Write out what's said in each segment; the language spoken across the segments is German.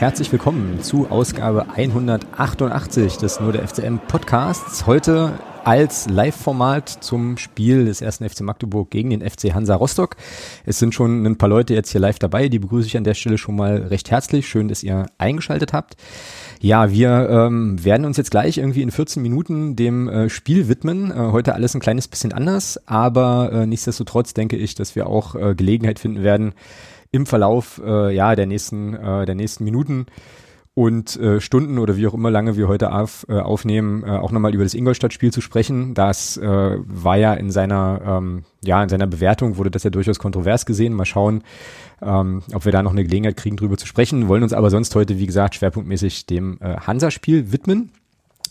Herzlich willkommen zu Ausgabe 188 des Nur der FCM Podcasts. Heute als Live-Format zum Spiel des ersten FC Magdeburg gegen den FC Hansa Rostock. Es sind schon ein paar Leute jetzt hier live dabei, die begrüße ich an der Stelle schon mal recht herzlich. Schön, dass ihr eingeschaltet habt. Ja, wir ähm, werden uns jetzt gleich irgendwie in 14 Minuten dem äh, Spiel widmen. Äh, heute alles ein kleines bisschen anders, aber äh, nichtsdestotrotz denke ich, dass wir auch äh, Gelegenheit finden werden, im Verlauf äh, ja der nächsten äh, der nächsten Minuten und äh, Stunden oder wie auch immer lange wir heute auf, äh, aufnehmen, äh, auch nochmal über das Ingolstadt-Spiel zu sprechen. Das äh, war ja in seiner, ähm, ja, in seiner Bewertung wurde das ja durchaus kontrovers gesehen. Mal schauen, ähm, ob wir da noch eine Gelegenheit kriegen, drüber zu sprechen. Wollen uns aber sonst heute, wie gesagt, schwerpunktmäßig dem äh, Hansa-Spiel widmen.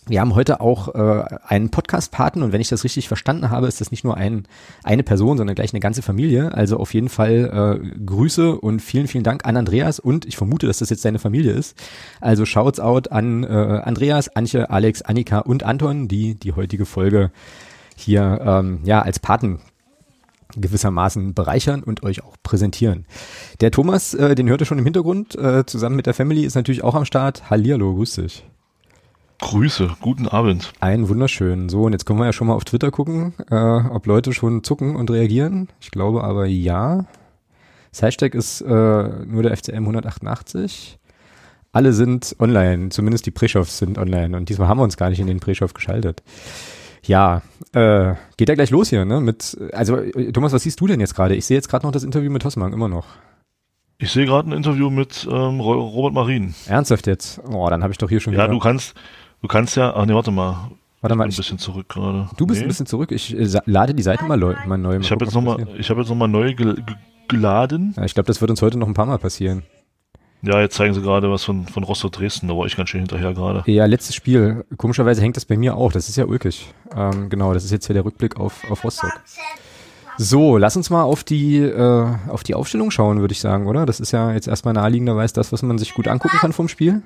Wir haben heute auch äh, einen Podcast-Paten und wenn ich das richtig verstanden habe, ist das nicht nur ein, eine Person, sondern gleich eine ganze Familie. Also auf jeden Fall äh, Grüße und vielen, vielen Dank an Andreas und ich vermute, dass das jetzt seine Familie ist. Also Shouts out an äh, Andreas, Antje, Alex, Annika und Anton, die die heutige Folge hier ähm, ja als Paten gewissermaßen bereichern und euch auch präsentieren. Der Thomas, äh, den hört ihr schon im Hintergrund, äh, zusammen mit der Family ist natürlich auch am Start. Hallihallo, grüß dich. Grüße, guten Abend. Einen wunderschönen. So, und jetzt können wir ja schon mal auf Twitter gucken, äh, ob Leute schon zucken und reagieren. Ich glaube aber ja. Das Hashtag ist äh, nur der FCM 188. Alle sind online, zumindest die Preschows sind online. Und diesmal haben wir uns gar nicht in den Preschow geschaltet. Ja, äh, geht ja gleich los hier, ne? Mit, also Thomas, was siehst du denn jetzt gerade? Ich sehe jetzt gerade noch das Interview mit Hossmann, immer noch. Ich sehe gerade ein Interview mit ähm, Robert Marin. Ernsthaft jetzt? Oh, dann habe ich doch hier schon ja, wieder. Ja, du kannst, Du kannst ja, ach nee, warte mal. Warte mal, ich bin ein bisschen zurück gerade. Du bist nee. ein bisschen zurück. Ich äh, lade die Seite mal, mal neu. Mal ich habe jetzt nochmal, ich habe jetzt nochmal neu gel geladen. Ja, ich glaube, das wird uns heute noch ein paar Mal passieren. Ja, jetzt zeigen sie gerade was von, von Rostock Dresden, da war ich ganz schön hinterher gerade. Ja, letztes Spiel. Komischerweise hängt das bei mir auch. Das ist ja ulkig. Ähm, genau, das ist jetzt hier der Rückblick auf, auf Rostock. So, lass uns mal auf die, äh, auf die Aufstellung schauen, würde ich sagen, oder? Das ist ja jetzt erstmal naheliegenderweise das, was man sich gut angucken kann vom Spiel.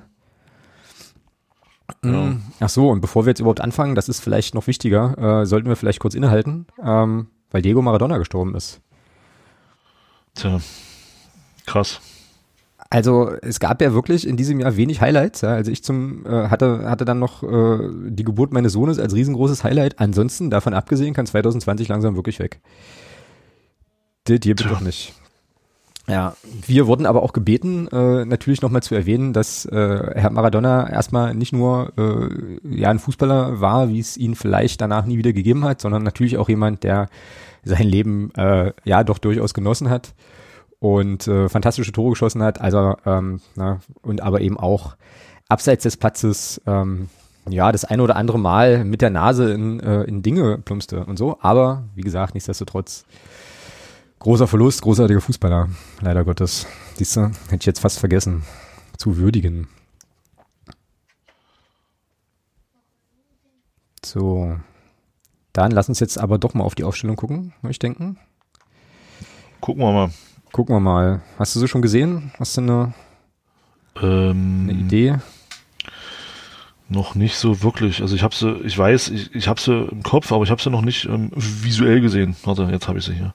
Ja. Mm, ach so, und bevor wir jetzt überhaupt anfangen, das ist vielleicht noch wichtiger, äh, sollten wir vielleicht kurz innehalten, ähm, weil Diego Maradona gestorben ist. Tja, krass. Also es gab ja wirklich in diesem Jahr wenig Highlights. Ja. Also ich zum äh, hatte hatte dann noch äh, die Geburt meines Sohnes als riesengroßes Highlight. Ansonsten davon abgesehen kann 2020 langsam wirklich weg. Das hier bitte doch nicht. Ja, wir wurden aber auch gebeten, äh, natürlich nochmal zu erwähnen, dass äh, Herr Maradona erstmal nicht nur äh, ja ein Fußballer war, wie es ihn vielleicht danach nie wieder gegeben hat, sondern natürlich auch jemand, der sein Leben äh, ja doch durchaus genossen hat und äh, fantastische Tore geschossen hat, also ähm, na, und aber eben auch abseits des Platzes ähm, ja das eine oder andere Mal mit der Nase in, äh, in Dinge plumpste und so, aber wie gesagt, nichtsdestotrotz Großer Verlust, großartiger Fußballer, leider Gottes. Siehst du, hätte ich jetzt fast vergessen zu würdigen. So. Dann lass uns jetzt aber doch mal auf die Aufstellung gucken, würde ich denken. Gucken wir mal. Gucken wir mal. Hast du sie schon gesehen? Hast du eine, ähm, eine Idee? Noch nicht so wirklich. Also ich habe sie, ich weiß, ich, ich habe sie im Kopf, aber ich habe sie noch nicht ähm, visuell gesehen. Warte, jetzt habe ich sie hier.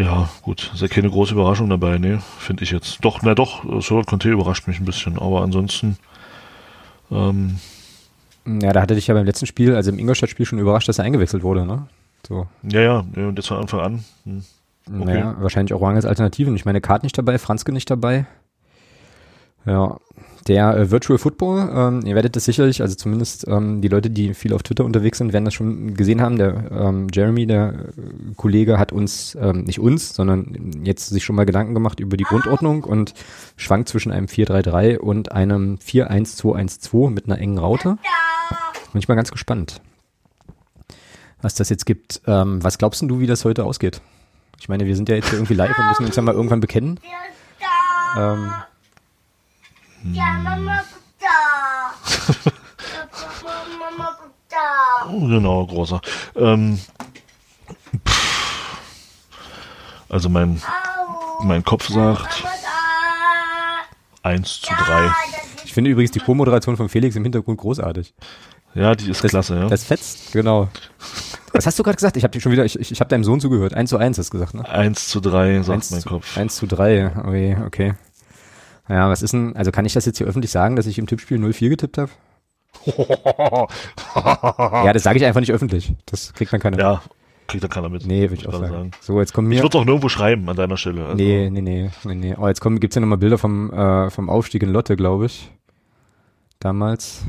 Ja, gut, ist ja keine große Überraschung dabei, ne, finde ich jetzt. Doch, na doch, Solot Conte überrascht mich ein bisschen, aber ansonsten, ähm, Ja, da hatte dich ja beim letzten Spiel, also im Ingolstadt-Spiel schon überrascht, dass er eingewechselt wurde, ne? So. Ja, ja, und jetzt von Anfang an. Hm. Okay. Naja, wahrscheinlich auch als Alternativen. Ich meine, Kart nicht dabei, Franzke nicht dabei. Ja, der äh, Virtual Football, ähm, ihr werdet das sicherlich, also zumindest ähm, die Leute, die viel auf Twitter unterwegs sind, werden das schon gesehen haben. Der ähm, Jeremy, der äh, Kollege, hat uns, ähm, nicht uns, sondern jetzt sich schon mal Gedanken gemacht über die Grundordnung und schwankt zwischen einem 4-3-3 und einem 4-1-2-1-2 mit einer engen Raute. Bin ich mal ganz gespannt, was das jetzt gibt. Ähm, was glaubst du, wie das heute ausgeht? Ich meine, wir sind ja jetzt hier irgendwie live und müssen uns ja mal irgendwann bekennen. Ähm, ja, Mama guckt da. Mama guckt da. Genau, großer. Ähm, also mein, mein Kopf sagt 1 zu 3. Ich finde übrigens die Co-Moderation von Felix im Hintergrund großartig. Ja, die ist das, klasse, ja. Das fetzt, genau. Was hast du gerade gesagt? Ich habe schon wieder, ich, ich, ich habe deinem Sohn zugehört. 1 zu 1 hast du gesagt, ne? 1 zu 3, sagt 1 mein zu, Kopf. 1 zu 3, okay, okay. Ja, was ist denn, also kann ich das jetzt hier öffentlich sagen, dass ich im Tippspiel 0-4 getippt habe? ja, das sage ich einfach nicht öffentlich. Das kriegt dann keiner Ja, kriegt da keiner mit. Nee, würde ich auch gerade sagen. So, jetzt kommen mir. Ich würde doch nirgendwo schreiben an deiner Stelle. Also, nee, nee, nee, nee, nee. Oh, jetzt kommen, gibt's ja nochmal Bilder vom, äh, vom Aufstieg in Lotte, glaube ich. Damals.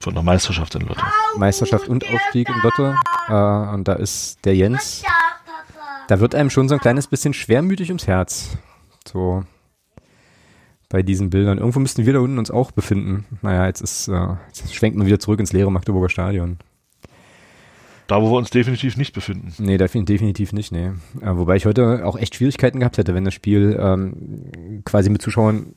Von der Meisterschaft in Lotte. Meisterschaft und Aufstieg in Lotte. Äh, und da ist der Jens. Da wird einem schon so ein kleines bisschen schwermütig ums Herz. So. Bei diesen Bildern. Irgendwo müssten wir da unten uns auch befinden. Naja, jetzt ist, äh, jetzt schwenkt man wieder zurück ins leere Magdeburger Stadion. Da, wo wir uns definitiv nicht befinden. Nee, definitiv nicht, nee. Äh, wobei ich heute auch echt Schwierigkeiten gehabt hätte, wenn das Spiel ähm, quasi mit Zuschauern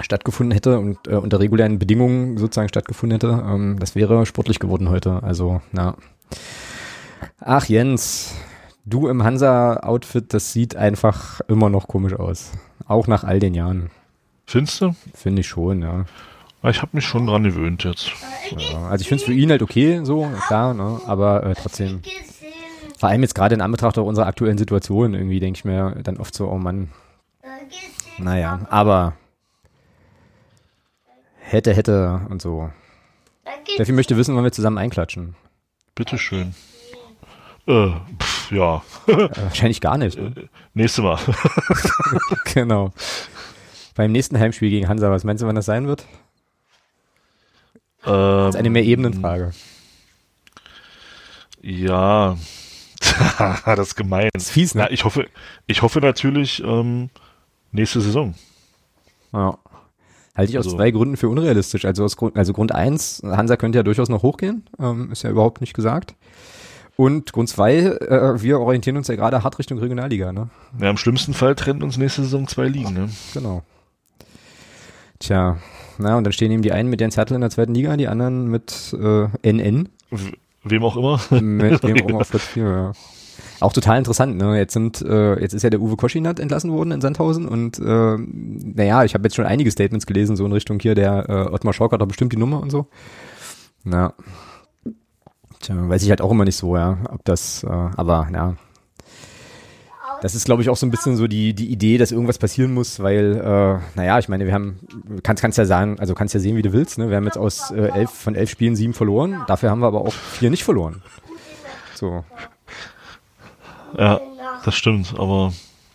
stattgefunden hätte und äh, unter regulären Bedingungen sozusagen stattgefunden hätte. Ähm, das wäre sportlich geworden heute. Also, na. Ach, Jens, du im Hansa-Outfit, das sieht einfach immer noch komisch aus. Auch nach all den Jahren. Findest du? Finde ich schon, ja. Ich habe mich schon dran gewöhnt jetzt. ja also ich finde es für ihn halt okay, so, klar, ne? aber äh, trotzdem. Vor allem jetzt gerade in Anbetracht auch unserer aktuellen Situation, irgendwie denke ich mir dann oft so, oh Mann. Naja, aber hätte, hätte und so. Steffi möchte wissen, wann wir zusammen einklatschen. Bitteschön. Äh, pff, ja. Äh, wahrscheinlich gar nicht. Ne? Nächste Mal. genau. Beim nächsten Heimspiel gegen Hansa, was meinst du, wann das sein wird? Ähm, das ist eine mehr Ebenenfrage. Ja, das ist gemein. Das ist fies, ne? Ja, ich hoffe, ich hoffe natürlich ähm, nächste Saison. Ja. Halte ich aus also, zwei Gründen für unrealistisch. Also aus Grund, also Grund eins, Hansa könnte ja durchaus noch hochgehen, ähm, ist ja überhaupt nicht gesagt. Und Grund zwei, äh, wir orientieren uns ja gerade hart Richtung Regionalliga, ne? Ja, im schlimmsten Fall trennt uns nächste Saison zwei Ligen, ne? Genau. Tja, na, und dann stehen eben die einen mit Jens Hertel in der zweiten Liga, die anderen mit äh, NN. Wem auch immer. Mit wem auch immer auf Platz 4, ja. Auch total interessant, ne? Jetzt sind, äh, jetzt ist ja der Uwe Koschinat entlassen worden in Sandhausen und äh, naja, ich habe jetzt schon einige Statements gelesen, so in Richtung hier, der äh, Ottmar Schork hat doch bestimmt die Nummer und so. Na. Tja, weiß ich halt auch immer nicht so, ja, ob das, äh, aber ja, das ist, glaube ich, auch so ein bisschen so die, die Idee, dass irgendwas passieren muss, weil, äh, naja, ich meine, wir haben, kannst, kannst ja sagen, also kannst ja sehen, wie du willst, ne? Wir haben jetzt aus äh, elf, von elf Spielen sieben verloren, dafür haben wir aber auch vier nicht verloren. So. Ja, das stimmt, aber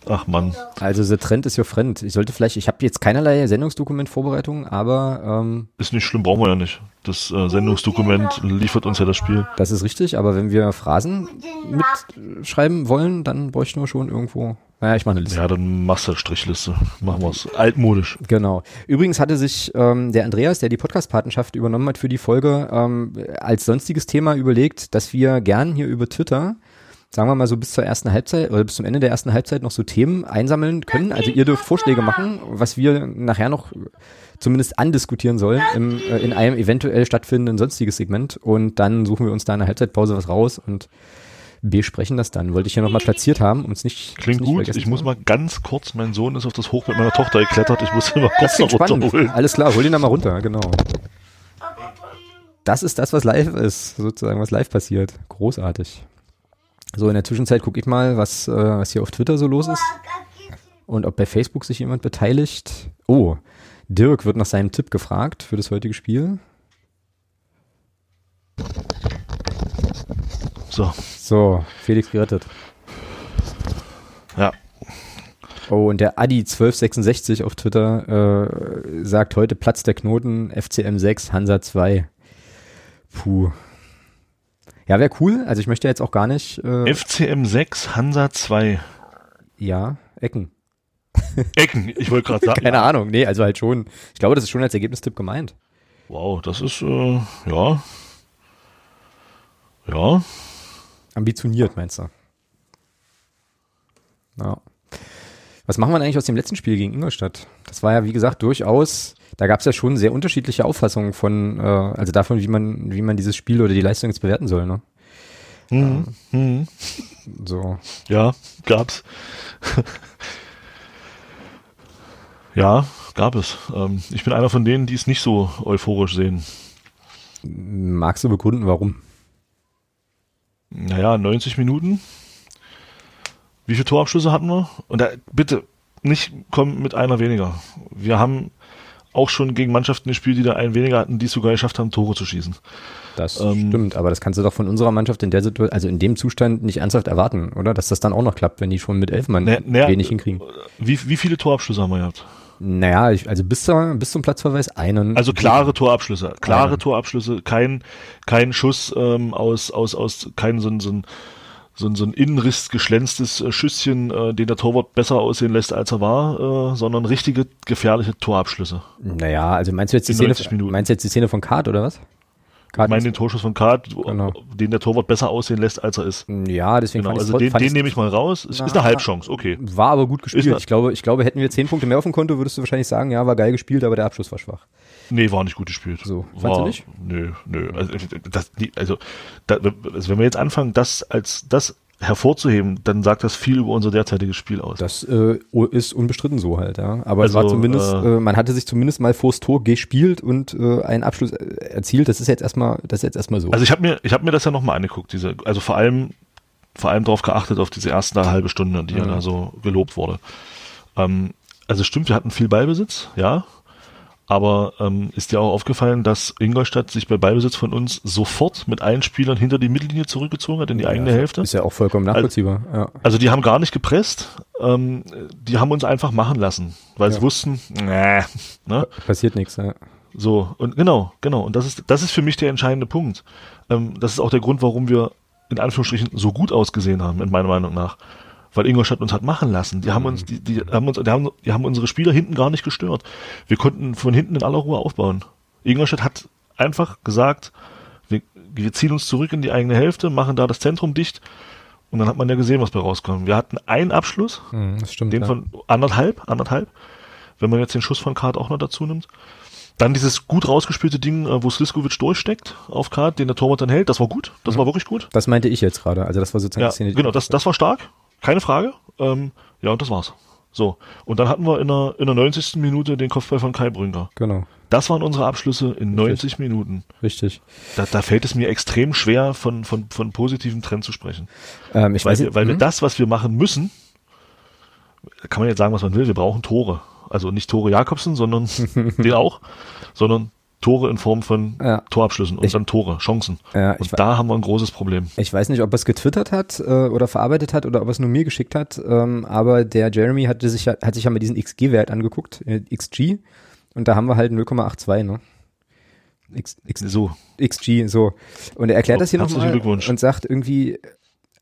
Ach Mann. Also der Trend ist your friend. Ich sollte vielleicht, ich habe jetzt keinerlei Sendungsdokument-Vorbereitung, aber ähm, ist nicht schlimm, brauchen wir ja nicht. Das äh, Sendungsdokument liefert uns ja das Spiel. Das ist richtig, aber wenn wir Phrasen mitschreiben wollen, dann bräuchten wir schon irgendwo. Naja, ich mache eine Liste. Ja, dann machst du eine Strichliste. Machen wir es. Altmodisch. Genau. Übrigens hatte sich ähm, der Andreas, der die Podcast-Patenschaft übernommen hat für die Folge, ähm, als sonstiges Thema überlegt, dass wir gern hier über Twitter sagen wir mal so bis zur ersten Halbzeit oder bis zum Ende der ersten Halbzeit noch so Themen einsammeln können. Also ihr dürft Vorschläge machen, was wir nachher noch zumindest andiskutieren sollen im, äh, in einem eventuell stattfindenden sonstiges Segment und dann suchen wir uns da in der Halbzeitpause was raus und besprechen das dann. Wollte ich hier nochmal platziert haben, um es nicht Klingt nicht gut. Ich muss mal ganz kurz, mein Sohn ist auf das Hoch mit meiner Tochter geklettert, ich muss ihn mal kurz noch runterholen. Alles klar, hol ihn da mal runter, genau. Das ist das, was live ist, sozusagen, was live passiert. Großartig. So, in der Zwischenzeit gucke ich mal, was, äh, was hier auf Twitter so los ist. Und ob bei Facebook sich jemand beteiligt. Oh, Dirk wird nach seinem Tipp gefragt für das heutige Spiel. So. So, Felix gerettet. Ja. Oh, und der Adi1266 auf Twitter äh, sagt heute Platz der Knoten, FCM 6, Hansa 2. Puh. Ja, wäre cool. Also ich möchte jetzt auch gar nicht. Äh, FCM 6, Hansa 2. Ja, Ecken. Ecken, ich wollte gerade sagen. Keine Ahnung, nee, also halt schon. Ich glaube, das ist schon als Ergebnistipp gemeint. Wow, das ist, äh, ja. Ja. Ambitioniert, meinst du? Ja. Was machen wir eigentlich aus dem letzten Spiel gegen Ingolstadt? Das war ja, wie gesagt, durchaus da gab es ja schon sehr unterschiedliche Auffassungen von, äh, also davon, wie man, wie man dieses Spiel oder die Leistung jetzt bewerten soll, ne? Mhm. Ähm, so. Ja, gab's. ja, gab es. Ähm, ich bin einer von denen, die es nicht so euphorisch sehen. Magst du begründen, warum? Naja, 90 Minuten. Wie viele Torabschlüsse hatten wir? Und da, bitte, nicht kommen mit einer weniger. Wir haben auch schon gegen Mannschaften gespielt, die da einen weniger hatten, die es sogar geschafft haben, Tore zu schießen. Das ähm, stimmt, aber das kannst du doch von unserer Mannschaft in der Situation, also in dem Zustand nicht ernsthaft erwarten, oder? Dass das dann auch noch klappt, wenn die schon mit elf Mann na, na, wenig hinkriegen. Wie, wie viele Torabschlüsse haben wir gehabt? Naja, ich, also bis, zur, bis zum Platzverweis einen. Also klare Torabschlüsse, klare einen. Torabschlüsse, kein, kein Schuss ähm, aus, aus, aus, kein so, so ein so ein, so ein Innenriss geschlänztes äh, Schüsschen, äh, den der Torwart besser aussehen lässt, als er war, äh, sondern richtige gefährliche Torabschlüsse. Naja, also meinst du jetzt die Szene, meinst du jetzt die Szene von Kart oder was? Kart ich meine den Torschuss von Kart, genau. den der Torwart besser aussehen lässt, als er ist. Ja, deswegen genau, also den, den nehme ich mal raus. Es ist eine Halbchance, okay. War aber gut gespielt. Ich glaube, ich glaube, hätten wir zehn Punkte mehr auf dem Konto, würdest du wahrscheinlich sagen, ja, war geil gespielt, aber der Abschluss war schwach. Nee, war nicht gut gespielt. So, fandst war, du nicht? Nö, nö. Also, das, also, da, also wenn wir jetzt anfangen, das als das hervorzuheben, dann sagt das viel über unser derzeitiges Spiel aus. Das äh, ist unbestritten so halt, ja. Aber also, es war also, zumindest, äh, äh, man hatte sich zumindest mal vors Tor gespielt und äh, einen Abschluss äh, erzielt. Das ist jetzt erstmal, das ist jetzt erstmal so. Also ich habe mir, ich habe mir das ja nochmal angeguckt, diese, also vor allem, vor allem darauf geachtet, auf diese erste halbe Stunde, die mhm. ja da so gelobt wurde. Ähm, also stimmt, wir hatten viel Ballbesitz, ja. Aber ähm, ist dir auch aufgefallen, dass Ingolstadt sich bei Ballbesitz von uns sofort mit allen Spielern hinter die Mittellinie zurückgezogen hat, in die ja, eigene Hälfte? Ist ja auch vollkommen nachvollziehbar. Also, ja. also die haben gar nicht gepresst, ähm, die haben uns einfach machen lassen, weil ja. sie wussten, nee, ne? Passiert nichts, ja. So, und genau, genau. Und das ist, das ist für mich der entscheidende Punkt. Ähm, das ist auch der Grund, warum wir in Anführungsstrichen so gut ausgesehen haben, in meiner Meinung nach weil Ingolstadt uns hat machen lassen. Die haben uns, die, die haben uns, die haben, die haben unsere Spieler hinten gar nicht gestört. Wir konnten von hinten in aller Ruhe aufbauen. Ingolstadt hat einfach gesagt, wir, wir ziehen uns zurück in die eigene Hälfte, machen da das Zentrum dicht und dann hat man ja gesehen, was bei rauskommt. Wir hatten einen Abschluss, mhm, stimmt, den ja. von anderthalb, anderthalb, wenn man jetzt den Schuss von Kart auch noch dazu nimmt. Dann dieses gut rausgespielte Ding, äh, wo Sliskovic durchsteckt auf Kart, den der Torwart dann hält, das war gut, das mhm. war wirklich gut. Das meinte ich jetzt gerade, also das war sozusagen ja, die Szene. Genau, das, das war stark. Keine Frage. Ähm, ja, und das war's. So. Und dann hatten wir in der, in der 90. Minute den Kopfball von Kai Brünker. Genau. Das waren unsere Abschlüsse in 90 Richtig. Minuten. Richtig. Da, da fällt es mir extrem schwer, von, von, von positiven Trend zu sprechen. Ähm, ich weil weiß wir, weil wir hm? das, was wir machen müssen, kann man jetzt sagen, was man will, wir brauchen Tore. Also nicht Tore Jakobsen, sondern den auch, sondern Tore in Form von ja. Torabschlüssen und ich, dann Tore, Chancen. Ja, und da haben wir ein großes Problem. Ich weiß nicht, ob er es getwittert hat äh, oder verarbeitet hat oder ob er es nur mir geschickt hat, ähm, aber der Jeremy hatte sich, hat sich ja mal diesen XG-Wert angeguckt, äh, XG, und da haben wir halt 0,82, ne? X, X, so. XG, so. Und er erklärt oh, das hier nochmal und sagt irgendwie,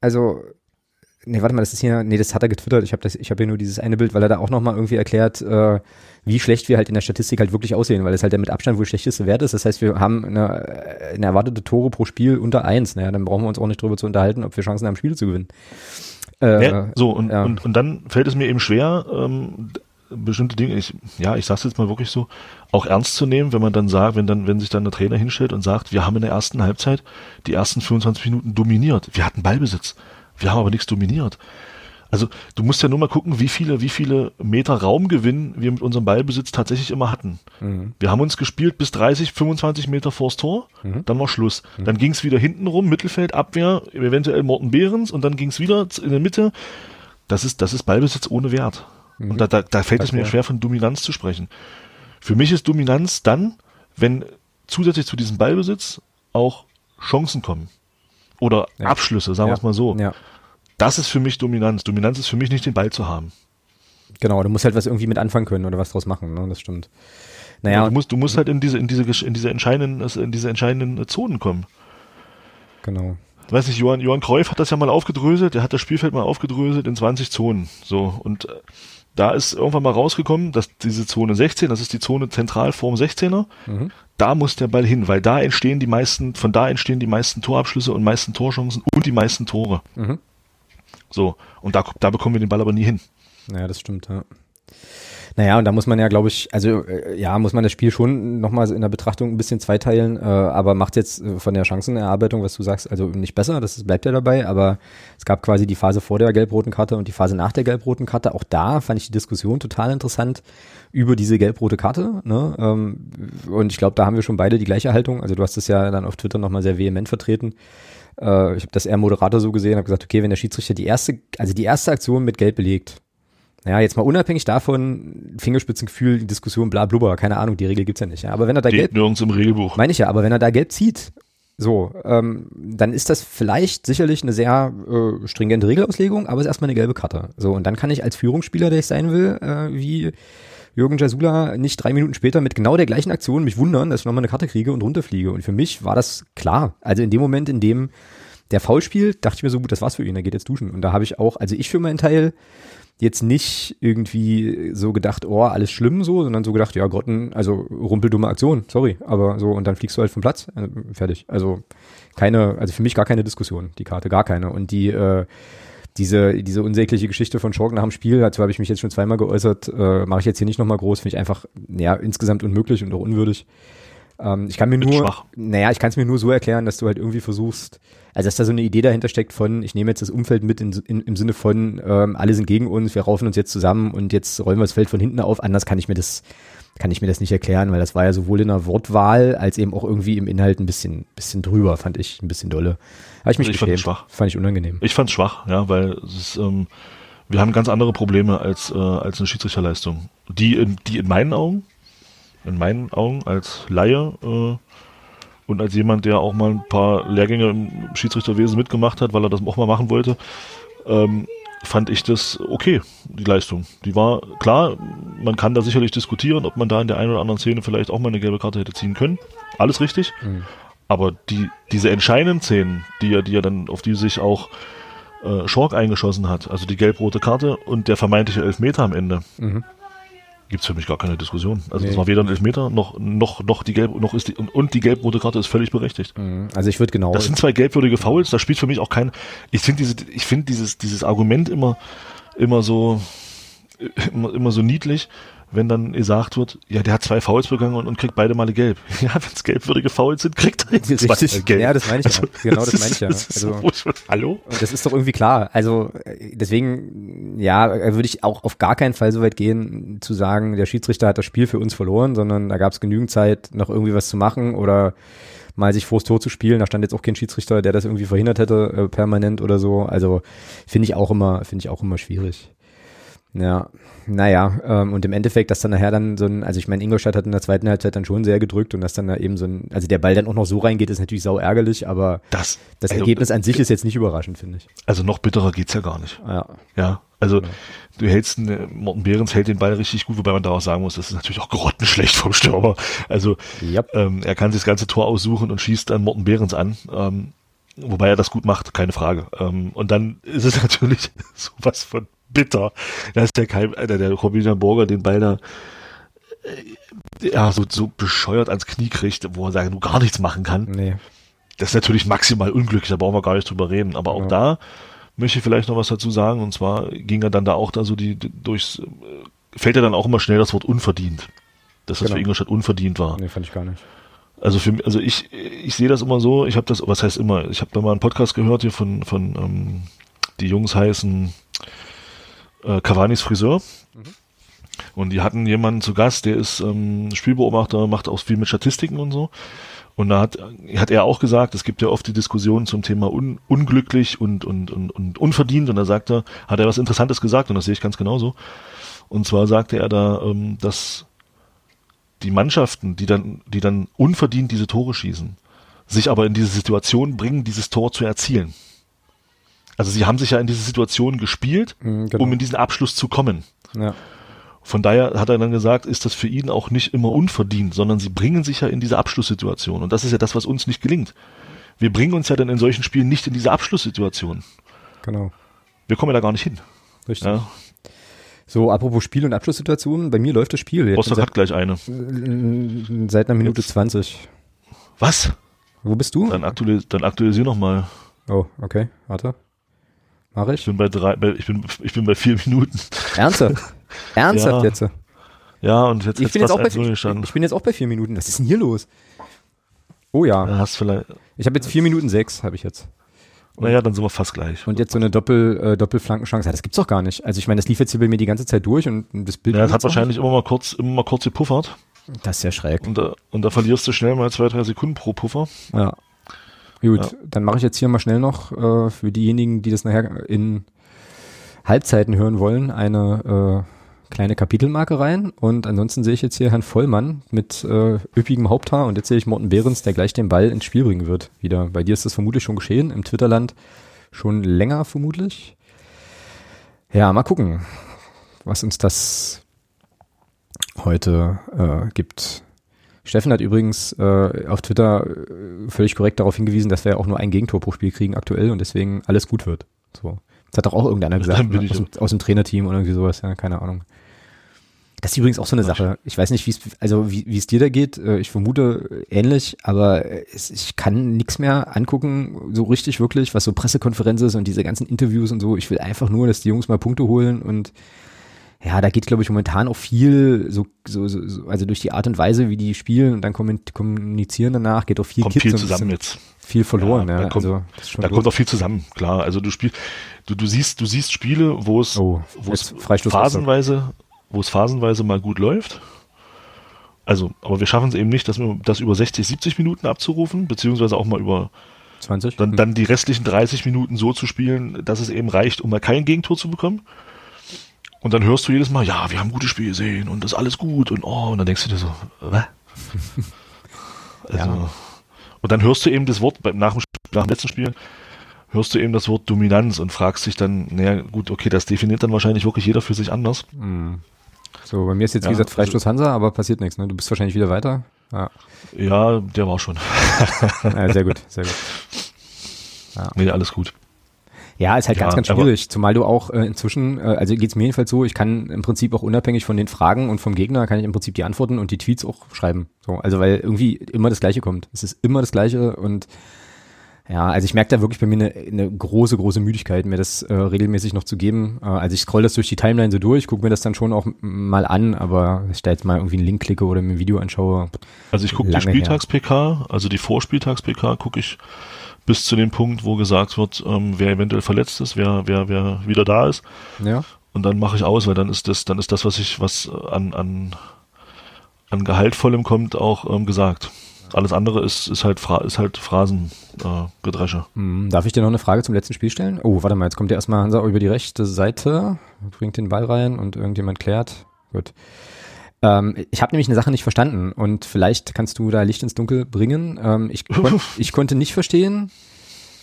also nee, warte mal, das ist hier, nee, das hat er getwittert. Ich habe das, ich habe hier nur dieses eine Bild, weil er da auch nochmal irgendwie erklärt, äh, wie schlecht wir halt in der Statistik halt wirklich aussehen, weil es halt der mit Abstand wohl schlechteste Wert ist. Das heißt, wir haben eine, eine erwartete Tore pro Spiel unter eins. Naja, dann brauchen wir uns auch nicht drüber zu unterhalten, ob wir Chancen haben, Spiele zu gewinnen. Äh, ja, so, und, ja. und, und dann fällt es mir eben schwer, ähm, bestimmte Dinge, ich, ja, ich sag's jetzt mal wirklich so, auch ernst zu nehmen, wenn man dann sagt, wenn dann, wenn sich dann der Trainer hinstellt und sagt, wir haben in der ersten Halbzeit die ersten 25 Minuten dominiert. Wir hatten Ballbesitz. Wir haben aber nichts dominiert. Also du musst ja nur mal gucken, wie viele, wie viele Meter Raumgewinn wir mit unserem Ballbesitz tatsächlich immer hatten. Mhm. Wir haben uns gespielt bis 30, 25 Meter vors Tor, mhm. dann war Schluss. Mhm. Dann ging es wieder hinten rum, Mittelfeld, Abwehr, eventuell Morten Behrens und dann ging es wieder in der Mitte. Das ist, das ist Ballbesitz ohne Wert. Und mhm. da, da, da fällt das es mir schwer, von Dominanz zu sprechen. Für mich ist Dominanz dann, wenn zusätzlich zu diesem Ballbesitz auch Chancen kommen. Oder ja. Abschlüsse, sagen ja. wir es mal so. Ja. Das ist für mich Dominanz. Dominanz ist für mich nicht den Ball zu haben. Genau, du musst halt was irgendwie mit anfangen können oder was draus machen, ne? Das stimmt. Naja, du musst, du musst halt in diese, in diese, in diese entscheidenden, in diese entscheidenden Zonen kommen. Genau. Ich weiß nicht, Johann, Johann Kreuf hat das ja mal aufgedröselt, der hat das Spielfeld mal aufgedröselt in 20 Zonen. So, und äh, da ist irgendwann mal rausgekommen, dass diese Zone 16, das ist die Zone zentral vorm 16er, mhm. da muss der Ball hin, weil da entstehen die meisten, von da entstehen die meisten Torabschlüsse und meisten Torchancen und die meisten Tore. Mhm. So, und da, da bekommen wir den Ball aber nie hin. Naja, das stimmt, ja. Naja, und da muss man ja, glaube ich, also äh, ja, muss man das Spiel schon nochmal in der Betrachtung ein bisschen zweiteilen, äh, aber macht jetzt äh, von der Chancenerarbeitung, was du sagst, also nicht besser, das bleibt ja dabei, aber es gab quasi die Phase vor der gelb-roten Karte und die Phase nach der gelb-roten Karte. Auch da fand ich die Diskussion total interessant über diese gelb-rote Karte. Ne? Ähm, und ich glaube, da haben wir schon beide die gleiche Haltung. Also du hast es ja dann auf Twitter nochmal sehr vehement vertreten. Äh, ich habe das eher Moderator so gesehen, habe gesagt, okay, wenn der Schiedsrichter die erste, also die erste Aktion mit Gelb belegt, naja, jetzt mal unabhängig davon, Fingerspitzengefühl, die Diskussion, bla blubber, keine Ahnung, die Regel gibt's ja nicht. Ja. Aber wenn er da Steht gelb, nirgends im Regelbuch. meine ich ja, aber wenn er da gelb zieht, so, ähm, dann ist das vielleicht sicherlich eine sehr äh, stringente Regelauslegung, aber es ist erstmal eine gelbe Karte. So, und dann kann ich als Führungsspieler, der ich sein will, äh, wie Jürgen Jasula nicht drei Minuten später mit genau der gleichen Aktion mich wundern, dass ich nochmal eine Karte kriege und runterfliege. Und für mich war das klar. Also in dem Moment, in dem der Foul spielt, dachte ich mir so, gut, das war's für ihn, er geht jetzt duschen. Und da habe ich auch, also ich für meinen Teil, jetzt nicht irgendwie so gedacht, oh, alles schlimm so, sondern so gedacht, ja, Grotten, also rumpeldumme Aktion, sorry, aber so, und dann fliegst du halt vom Platz, äh, fertig. Also keine, also für mich gar keine Diskussion, die Karte, gar keine. Und die, äh, diese, diese unsägliche Geschichte von Schork nach dem Spiel, dazu habe ich mich jetzt schon zweimal geäußert, äh, mache ich jetzt hier nicht nochmal groß, finde ich einfach, ja, insgesamt unmöglich und auch unwürdig. Ähm, ich kann mir Bin nur, schwach. naja, ich kann es mir nur so erklären, dass du halt irgendwie versuchst, also dass da so eine Idee dahinter steckt von, ich nehme jetzt das Umfeld mit in, in, im Sinne von, ähm, alle sind gegen uns, wir raufen uns jetzt zusammen und jetzt räumen wir das Feld von hinten auf. Anders kann ich mir das, kann ich mir das nicht erklären, weil das war ja sowohl in der Wortwahl als eben auch irgendwie im Inhalt ein bisschen, bisschen drüber, fand ich, ein bisschen dolle. Habe ich mich Also ich fand geschämt. es schwach. Fand ich unangenehm. Ich fand's schwach, ja, weil es ist, ähm, wir haben ganz andere Probleme als, äh, als eine Schiedsrichterleistung. Die in, die in meinen Augen, in meinen Augen als Laie äh, und als jemand, der auch mal ein paar Lehrgänge im Schiedsrichterwesen mitgemacht hat, weil er das auch mal machen wollte, ähm, fand ich das okay, die Leistung. Die war klar, man kann da sicherlich diskutieren, ob man da in der einen oder anderen Szene vielleicht auch mal eine gelbe Karte hätte ziehen können. Alles richtig. Mhm. Aber die, diese entscheidenden Szenen, die ja, die ja dann, auf die sich auch äh, Schork eingeschossen hat, also die gelb-rote Karte und der vermeintliche Elfmeter am Ende, Mhm. Gibt's für mich gar keine Diskussion. Also Nee. das war weder ein Elfmeter noch noch noch die gelb noch ist die und, und die gelb-rote Karte ist völlig berechtigt. Mhm. Also ich würde genau. Das sind zwei gelbwürdige Fouls, da spielt für mich auch kein. Ich finde diese, ich finde dieses dieses Argument immer immer so immer, immer so niedlich, wenn dann gesagt wird, ja, der hat zwei Fouls begangen und, und kriegt beide Male gelb. Ja, wenn es gelbwürdige Fouls sind, kriegt er jetzt zwei Richtig. gelb. Ja, das meine ich ja. Genau, das meine ich ja. so, Also- mir- hallo? Das ist doch irgendwie klar. Also deswegen, ja, würde ich auch auf gar keinen Fall so weit gehen, zu sagen, der Schiedsrichter hat das Spiel für uns verloren, sondern da gab es genügend Zeit, noch irgendwie was zu machen oder mal sich vors Tor zu spielen. Da stand jetzt auch kein Schiedsrichter, der das irgendwie verhindert hätte, äh, permanent oder so. Also finde ich auch immer, finde ich auch immer schwierig. Ja, naja, ähm, und im Endeffekt, dass dann nachher dann so ein, also ich meine, Ingolstadt hat in der zweiten Halbzeit dann schon sehr gedrückt und dass dann da eben so ein, also der Ball dann auch noch so reingeht, ist natürlich sau ärgerlich, aber Das, das also, Ergebnis an sich ist jetzt nicht überraschend, finde ich. Also noch bitterer geht's ja gar nicht. Ja, Ja, also du hältst, einen- Morten Behrens hält den Ball richtig gut, wobei man da auch sagen muss, das ist natürlich auch grottenschlecht vom Stürmer. Also ja. ähm, er kann sich das ganze Tor aussuchen und schießt dann Morten Behrens an. Ähm, wobei er das gut macht, keine Frage. Ähm, und dann ist es natürlich sowas von bitter, dass der Kai, äh, der Corbinian Borger den Ball da äh, ja, so, so bescheuert ans Knie kriegt, wo er sagen, du gar nichts machen kann. Nee. Das ist natürlich maximal unglücklich, da brauchen wir gar nicht drüber reden. Aber auch Ja. da möchte ich vielleicht noch was dazu sagen. Und zwar ging er dann da auch da so die, durchs, äh, fällt er dann auch immer schnell das Wort unverdient. Dass das Genau. für Ingolstadt unverdient war. Nee, fand ich gar nicht. Also für also ich, ich sehe das immer so, ich habe das, was heißt immer, ich habe da mal einen Podcast gehört hier von, von ähm, die Jungs heißen äh, Cavani's Friseur. Und die hatten jemanden zu Gast, der ist ähm, Spielbeobachter, macht auch viel mit Statistiken und so. Und da hat, hat er auch gesagt, es gibt ja oft die Diskussion zum Thema un, unglücklich und, und, und, und unverdient. Und da sagt er, hat er was Interessantes gesagt und das sehe ich ganz genauso. Und zwar sagte er da, ähm, dass die Mannschaften, die dann, die dann unverdient diese Tore schießen, sich aber in diese Situation bringen, dieses Tor zu erzielen. Also sie haben sich ja in diese Situation gespielt, Mhm, genau. um in diesen Abschluss zu kommen. Ja. Von daher hat er dann gesagt, ist das für ihn auch nicht immer unverdient, sondern sie bringen sich ja in diese Abschlusssituation. Und das ist ja das, was uns nicht gelingt. Wir bringen uns ja dann in solchen Spielen nicht in diese Abschlusssituation. Genau. Wir kommen ja da gar nicht hin. Richtig. Ja? So, apropos Spiel- und Abschlusssituationen, bei mir läuft das Spiel Rostock hat gleich eine. seit, seit einer Minute Jetzt. 20. Was? Wo bist du? Dann, aktualis dann aktualisier noch mal. Oh, okay, warte. Mach Ich ich? bin bei drei, bei, ich bin, ich bin bei vier Minuten. Ernsthaft? Ernsthaft Ja. jetzt? Ja, und jetzt, Ich bin jetzt, auch bei, fast 1-0 ich, bin jetzt auch bei vier Minuten. Was ist denn hier los? Oh ja, Da hast vielleicht, ich habe jetzt vier Minuten sechs, habe ich jetzt. naja, dann sind wir fast gleich. Und jetzt so eine Doppel, äh, Doppelflankenchance. Ja, das gibt's doch gar nicht. Also ich meine, das lief jetzt hier bei mir die ganze Zeit durch und das Bild. Ja, das hat wahrscheinlich immer mal kurz, immer mal kurz gepuffert. Das ist ja schräg. Und da, und da verlierst du schnell mal zwei, drei Sekunden pro Puffer. Ja. Gut, Ja. dann mache ich jetzt hier mal schnell noch äh, für diejenigen, die das nachher in Halbzeiten hören wollen, eine äh, kleine Kapitelmarke rein. Und ansonsten sehe ich jetzt hier Herrn Vollmann mit äh, üppigem Haupthaar und jetzt sehe ich Morten Behrens, der gleich den Ball ins Spiel bringen wird. Wieder. Bei dir ist das vermutlich schon geschehen, im Twitterland schon länger vermutlich. Ja, mal gucken, was uns das heute äh, gibt. Steffen hat übrigens äh, auf Twitter äh, völlig korrekt darauf hingewiesen, dass wir ja auch nur ein Gegentor pro Spiel kriegen aktuell und deswegen alles gut wird. So. Das hat doch auch irgendeiner gesagt, aus dem, aus dem Trainerteam oder irgendwie sowas, ja, keine Ahnung. Das ist übrigens auch so eine Sache. Ich weiß nicht, wie es also wie es dir da geht. Äh, ich vermute ähnlich, aber es, ich kann nichts mehr angucken, so richtig wirklich, was so Pressekonferenz ist und diese ganzen Interviews und so. Ich will einfach nur, dass die Jungs mal Punkte holen und ja, da geht, glaube ich, momentan auch viel, so, so, so, also durch die Art und Weise, wie die spielen und dann kommunizieren danach, geht auch viel kommt viel zusammen jetzt. Viel verloren, ja. ja. Da, kommt, also, da kommt auch viel zusammen, klar. Also du spielst, du, du siehst, du siehst Spiele, wo es, oh, wo es phasenweise, wo es phasenweise mal gut läuft. Also, aber wir schaffen es eben nicht, dass wir das über 60, 70 Minuten abzurufen, beziehungsweise auch mal über 20. Dann, dann die restlichen 30 Minuten so zu spielen, dass es eben reicht, um mal kein Gegentor zu bekommen. Und dann hörst du jedes Mal, ja, wir haben gute Spiele gesehen und das ist alles gut und oh, und dann denkst du dir so, was? also, ja. Und dann hörst du eben das Wort, nach dem, nach dem letzten Spiel, hörst du eben das Wort Dominanz und fragst dich dann, naja, gut, okay, das definiert dann wahrscheinlich wirklich jeder für sich anders. Mhm. So, bei mir ist jetzt, ja, wie gesagt, Freistoß also, Hansa, aber passiert nichts, ne? Du bist wahrscheinlich wieder weiter. Ja, ja der war schon. ja, sehr gut, sehr gut. Ja. Nee, alles gut. Ja, ist halt ja, ganz, ganz schwierig, zumal du auch äh, inzwischen, äh, also geht's mir jedenfalls so, ich kann im Prinzip auch unabhängig von den Fragen und vom Gegner, kann ich im Prinzip die Antworten und die Tweets auch schreiben. So, also weil irgendwie immer das Gleiche kommt. Es ist immer das Gleiche und ja, also ich merke da wirklich bei mir eine, eine große, große Müdigkeit, mir das äh, regelmäßig noch zu geben. Äh, also ich scroll das durch die Timeline so durch, gucke mir das dann schon auch mal an, aber ich da jetzt mal irgendwie einen Link klicke oder mir ein Video anschaue. Also ich gucke die Spieltags-PK, also die Vorspieltags-PK gucke ich bis zu dem Punkt, wo gesagt wird, ähm, wer eventuell verletzt ist, wer, wer, wer wieder da ist. Ja. Und dann mache ich aus, weil dann ist das, dann ist das, was ich, was an, an, an Gehaltvollem kommt, auch ähm, gesagt. Alles andere ist, ist halt, ist halt Phrasengedresche. Äh, hm, darf ich dir noch eine Frage zum letzten Spiel stellen? Oh, warte mal, jetzt kommt ja erstmal Hansa über die rechte Seite, bringt den Ball rein und irgendjemand klärt. Gut. Ähm, ich habe nämlich eine Sache nicht verstanden und vielleicht kannst du da Licht ins Dunkel bringen. Ähm, ich, kon ich konnte nicht verstehen,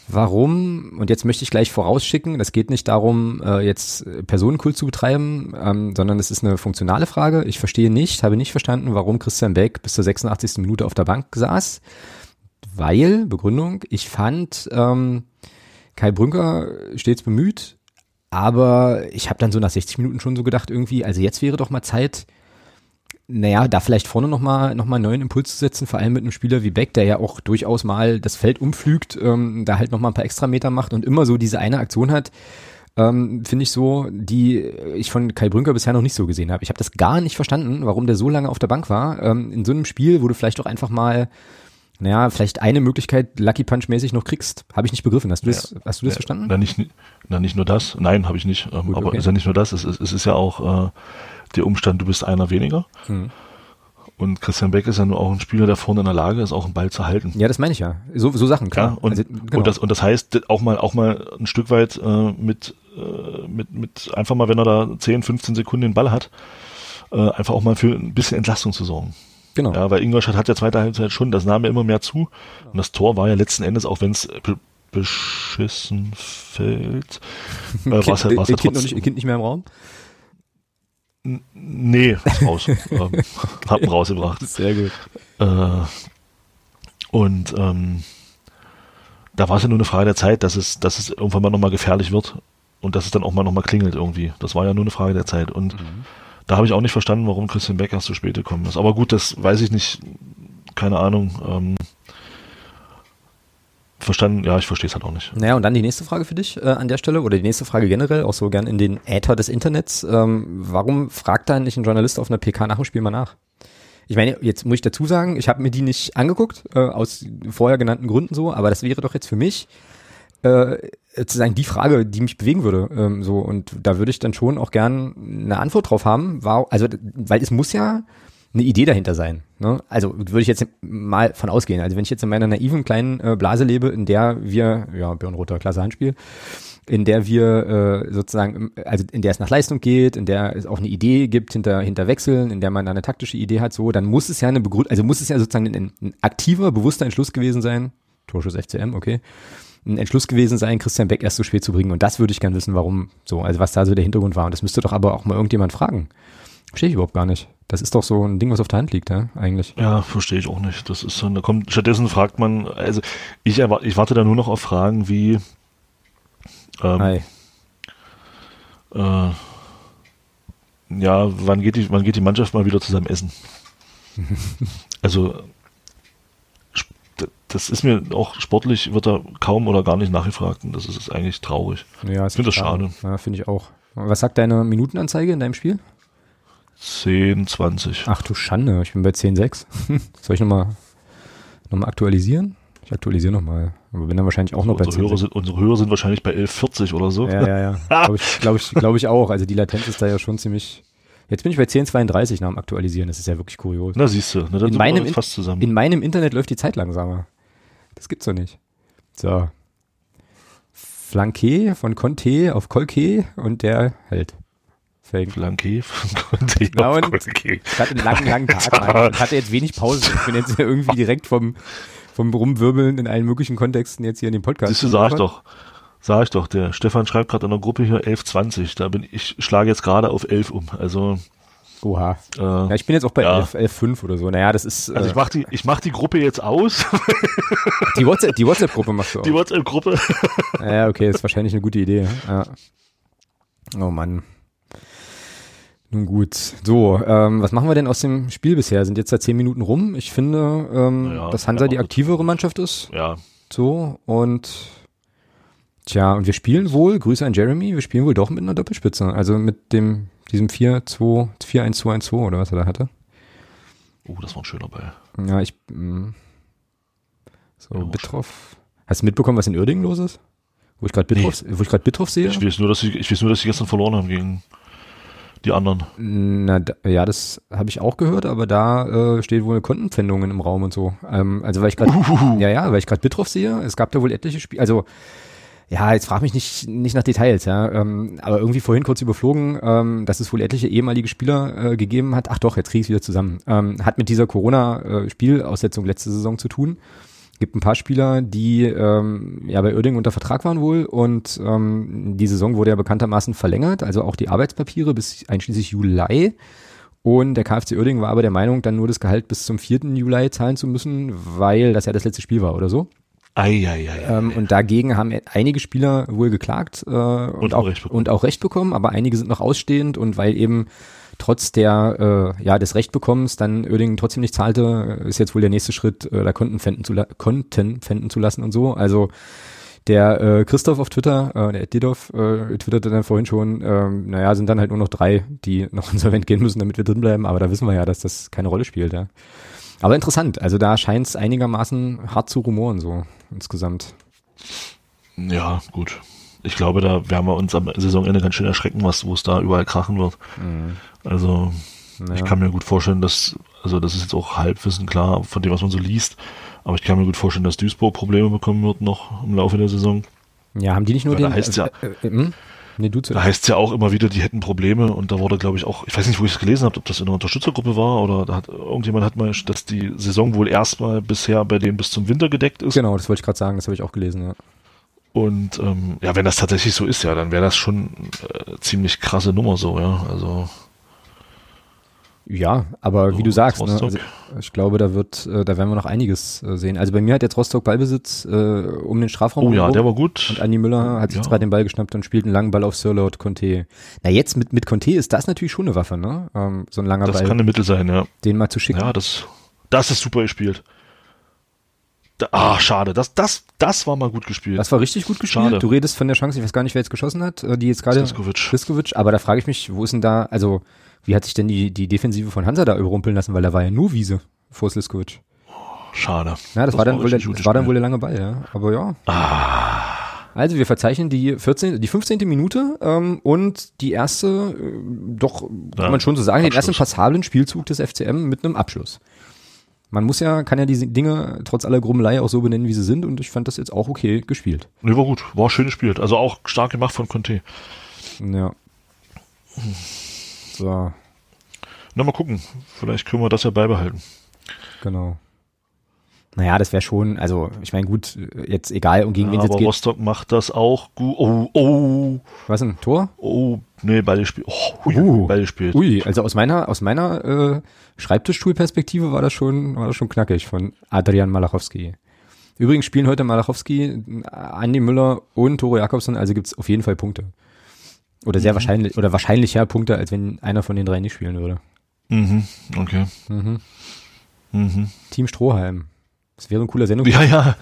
warum, und jetzt möchte ich gleich vorausschicken, das geht nicht darum, äh, jetzt Personenkult zu betreiben, ähm, sondern es ist eine funktionale Frage. Ich verstehe nicht, habe nicht verstanden, warum Christian Beck bis zur 86. Minute auf der Bank saß. Weil, Begründung, ich fand ähm, Kai Brünker stets bemüht, aber ich habe dann so nach 60 Minuten schon so gedacht, irgendwie, also jetzt wäre doch mal Zeit, naja, da vielleicht vorne nochmal noch mal einen neuen Impuls zu setzen, vor allem mit einem Spieler wie Beck, der ja auch durchaus mal das Feld umflügt, ähm, da halt nochmal ein paar Extrameter macht und immer so diese eine Aktion hat, ähm, finde ich so, die ich von Kai Brünker bisher noch nicht so gesehen habe. Ich habe das gar nicht verstanden, warum der so lange auf der Bank war. Ähm, in so einem Spiel, wo du vielleicht auch einfach mal naja, vielleicht eine Möglichkeit Lucky Punch mäßig noch kriegst. Habe ich nicht begriffen. Hast du das, ja, hast du das ja, verstanden? Na nicht, na, nicht nur das. Nein, habe ich nicht. Ähm, Gut, aber okay. ist ja nicht nur das. Es, es, es ist ja auch äh, der Umstand, du bist einer weniger. Mhm. Und Christian Beck ist ja nur auch ein Spieler, der vorne in der Lage ist, auch einen Ball zu halten. Ja, das meine ich ja. So, so Sachen, klar. Ja, und, also, genau. und, das, und das heißt auch mal, auch mal ein Stück weit äh, mit, äh, mit, mit, einfach mal, wenn er da 10, 15 Sekunden den Ball hat, äh, einfach auch mal für ein bisschen Entlastung zu sorgen. Genau. Ja, weil Ingolstadt hat ja zweite Halbzeit schon, das nahm ja immer mehr zu. Und das Tor war ja letzten Endes, auch wenn es beschissen fällt, äh, war es halt, war's ja trotzdem. Kind, kind nicht mehr im Raum? Nee, raus. ähm, hab ihn rausgebracht. Sehr gut. Äh, und ähm, da war es ja nur eine Frage der Zeit, dass es, dass es irgendwann mal nochmal gefährlich wird und dass es dann auch mal nochmal klingelt irgendwie. Das war ja nur eine Frage der Zeit. Und mhm. da habe ich auch nicht verstanden, warum Christian Beck erst zu spät gekommen ist. Aber gut, das weiß ich nicht. Keine Ahnung. Ähm, verstanden, ja, ich verstehe es halt auch nicht. Naja, und dann die nächste Frage für dich äh, an der Stelle oder die nächste Frage generell, auch so gern in den Äther des Internets. Ähm, warum fragt da nicht ein Journalist auf einer PK nach dem Spiel mal nach? Ich meine, jetzt muss ich dazu sagen, ich habe mir die nicht angeguckt, äh, aus vorher genannten Gründen so, aber das wäre doch jetzt für mich äh, sozusagen die Frage, die mich bewegen würde. Ähm, so Und da würde ich dann schon auch gern eine Antwort drauf haben. War, also, weil es muss ja eine Idee dahinter sein. Ne? Also würde ich jetzt mal von ausgehen. Also wenn ich jetzt in meiner naiven kleinen äh, Blase lebe, in der wir, ja, Björn Roter, klasse Handspiel, in der wir äh, sozusagen, also in der es nach Leistung geht, in der es auch eine Idee gibt hinter, hinter Wechseln, in der man eine taktische Idee hat, so, dann muss es ja eine Begründung, also muss es ja sozusagen ein, ein aktiver, bewusster Entschluss gewesen sein, Torschuss FCM, okay, ein Entschluss gewesen sein, Christian Beck erst so spät zu bringen. Und das würde ich gerne wissen, warum so, also was da so der Hintergrund war. Und das müsste doch aber auch mal irgendjemand fragen. Verstehe ich überhaupt gar nicht. Das ist doch so ein Ding, was auf der Hand liegt, ja, eigentlich. Ja, verstehe ich auch nicht. Das ist so, da kommt, stattdessen fragt man, also ich, erwarte, ich warte da nur noch auf Fragen wie, ähm, Hi. äh, ja, wann geht die, wann geht die Mannschaft mal wieder zusammen essen? also, das ist mir auch sportlich, wird da kaum oder gar nicht nachgefragt und das ist eigentlich traurig. Ja, Ich finde das schade. Ja, finde ich auch. Was sagt deine Minutenanzeige in deinem Spiel? 10, 20. Ach du Schande, ich bin bei 10,6. Soll ich nochmal noch mal aktualisieren? Ich aktualisiere nochmal. Aber bin dann wahrscheinlich auch noch bei unsere, Hörer 10,6. sind, unsere Hörer sind wahrscheinlich bei 11,40 oder so. Ja, ja, ja. Glaube ich, glaub ich, glaub ich auch. Also die Latenz ist da ja schon ziemlich. Jetzt bin ich bei 10,32 nach dem Aktualisieren. Das ist ja wirklich kurios. Na, siehst du, na, dann In meinem fast zusammen. In meinem Internet läuft die Zeit langsamer. Das gibt's doch nicht. So. Flanqué von Conte auf Colque und der hält. Fängt. Flanke von Conte. Na auf und? Ich hatte einen langen, langen Tag. Mann. Ich hatte jetzt wenig Pause. Ich bin jetzt irgendwie direkt vom, vom Rumwirbeln in allen möglichen Kontexten jetzt hier in dem Podcast. Siehst du, sag ich doch. Sag ich doch, der Stefan schreibt gerade in der Gruppe hier 11,20. Da bin ich, schlage jetzt gerade auf 11 um. Also, Oha. äh, Ja, ich bin jetzt auch bei Ja. 11, 11,5 oder so. Naja, das ist also äh, ich mach die, ich mach die Gruppe jetzt aus, die WhatsApp, die WhatsApp-Gruppe machst du auch. die WhatsApp-Gruppe. Ja, okay, ist wahrscheinlich eine gute Idee. Ja. Oh Mann. Nun gut. So, ähm, was machen wir denn aus dem Spiel bisher? Sind jetzt da zehn Minuten rum. Ich finde, ähm, Naja, dass Hansa ja, die aktivere Mannschaft ist. Ja, So, und tja, und wir spielen wohl, Grüße an Jeremy, wir spielen wohl doch mit einer Doppelspitze. Also mit dem, diesem 4-2, 4-1-2-1-2 oder was er da hatte. oh, das war ein schöner Ball. Ja, ich, mh. so, Ja, Bittroff. Hast du mitbekommen, was in Uerdingen los ist? Wo ich gerade Bittroff, wo ich gerade Bittroff sehe? Ich weiß nur, dass sie, ich weiß nur, dass sie gestern verloren haben gegen die anderen. Na, da, ja, das habe ich auch gehört, aber da äh, steht wohl Kontenpfändungen im Raum und so. Ähm, also weil ich gerade, ja, ja, weil ich gerade Bittroff sehe, es gab da wohl etliche Spiele, also ja, jetzt frag mich nicht, nicht nach Details, ja, ähm, aber irgendwie vorhin kurz überflogen, ähm, dass es wohl etliche ehemalige Spieler äh, gegeben hat. Ach doch, jetzt kriege ich wieder zusammen. Ähm, hat mit dieser Corona-Spielaussetzung letzte Saison zu tun. Gibt ein paar Spieler, die ähm, ja bei Uerdingen unter Vertrag waren wohl und ähm, die Saison wurde ja bekanntermaßen verlängert, also auch die Arbeitspapiere bis einschließlich Juli. Und der KfC Uerdingen war aber der Meinung, dann nur das Gehalt bis zum 4. Juli zahlen zu müssen, weil das ja das letzte Spiel war oder so. Eieiei. Ähm, und dagegen haben einige Spieler wohl geklagt äh, und, auch auch, bekommen. und auch Recht bekommen, aber einige sind noch ausstehend und weil eben trotz der äh, ja des Rechtbekommens dann Oerdingen trotzdem nicht zahlte, ist jetzt wohl der nächste Schritt, äh, da Konten pfänden zu, Konten pfänden zu lassen und so. Also der äh, Christoph auf Twitter, äh, der Didov, äh, twitterte dann vorhin schon, ähm, naja, sind dann halt nur noch drei, die noch insolvent gehen müssen, damit wir drin bleiben, aber da wissen wir ja, dass das keine Rolle spielt, ja. Aber interessant, also da scheint es einigermaßen hart zu rumoren, so insgesamt. Ja, gut. Ich glaube, da werden wir uns am Saisonende ganz schön erschrecken, was, wo es da überall krachen wird. Also, Naja. ich kann mir gut vorstellen, dass, also das ist jetzt auch Halbwissen klar von dem, was man so liest, aber ich kann mir gut vorstellen, dass Duisburg Probleme bekommen wird noch im Laufe der Saison. Ja, haben die nicht nur Weil da den. heißt's ja- äh, äh, hm? Nee, Da heißt es ja auch immer wieder, die hätten Probleme und da wurde, glaube ich, auch, ich weiß nicht, wo ich es gelesen habe, ob das in einer Unterstützergruppe war oder da hat irgendjemand hat mal, dass die Saison wohl erstmal bisher bei denen bis zum Winter gedeckt ist. Genau, das wollte ich gerade sagen, das habe ich auch gelesen, ja. Und ähm, ja, wenn das tatsächlich so ist, ja, dann wäre das schon äh, ziemlich krasse Nummer so, ja. Also Ja, aber wie So, du sagst, ne, also ich glaube, da wird, äh, da werden wir noch einiges äh, sehen. Also bei mir hat jetzt Rostock Ballbesitz äh, um den Strafraum. Oh ja, der war gut. Und Andi Müller hat sich Ja. gerade den Ball geschnappt und spielt einen langen Ball auf Sirlaut Conte. Na jetzt mit, mit Conte ist das natürlich schon eine Waffe, ne? Ähm, so ein langer Das Ball, kann ein Mittel sein, ja. den mal zu schicken. Ja, das, das ist super gespielt. Da, ah, schade. Das, das, das war mal gut gespielt. Das war richtig gut gespielt. Schade. Du redest von der Chance, ich weiß gar nicht, wer jetzt geschossen hat, äh, die jetzt gerade Sliskovic. Sliskovic, aber da frage ich mich, wo ist denn da, also wie hat sich denn die, die Defensive von Hansa da überrumpeln lassen, weil da war ja nur Wiese vor Sliskovic. Schade. Ja, das, war dann wohl der, das war dann wohl der lange Ball, ja. Aber ja. Ah, Also wir verzeichnen die 14, die 15. Minute ähm, und die erste, äh, doch kann Ja, man schon so sagen, den Abschluss. ersten passablen Spielzug des FCM mit einem Abschluss. Man muss ja, kann ja diese Dinge trotz aller Grummelei auch so benennen, wie sie sind und ich fand das jetzt auch okay gespielt. Nee, war gut. War schön gespielt. Also auch stark gemacht von Conte. Ja. So, Na, mal gucken. Vielleicht können wir das ja beibehalten. genau. Naja, das wäre schon, also ich meine, gut, jetzt egal, um gegen wen Ja, es jetzt aber geht. Rostock macht das auch gut. Oh, oh, Was ein Tor? oh. Nee, beide gespielt. Oh, ui, Uh. beide gespielt. Ui, also aus meiner, aus meiner äh, Schreibtischstuhlperspektive war das schon, war das schon knackig von Adrian Malachowski. Übrigens spielen heute Malachowski, Andi Müller und Tore Jakobsen, also gibt's auf jeden Fall Punkte. Oder sehr wahrscheinlich, oder wahrscheinlicher Punkte, als wenn einer von den drei nicht spielen würde. Mhm, okay. Mhm. Mhm. Team Strohhalm. Das wäre ein cooler Sendung. Ja, ja.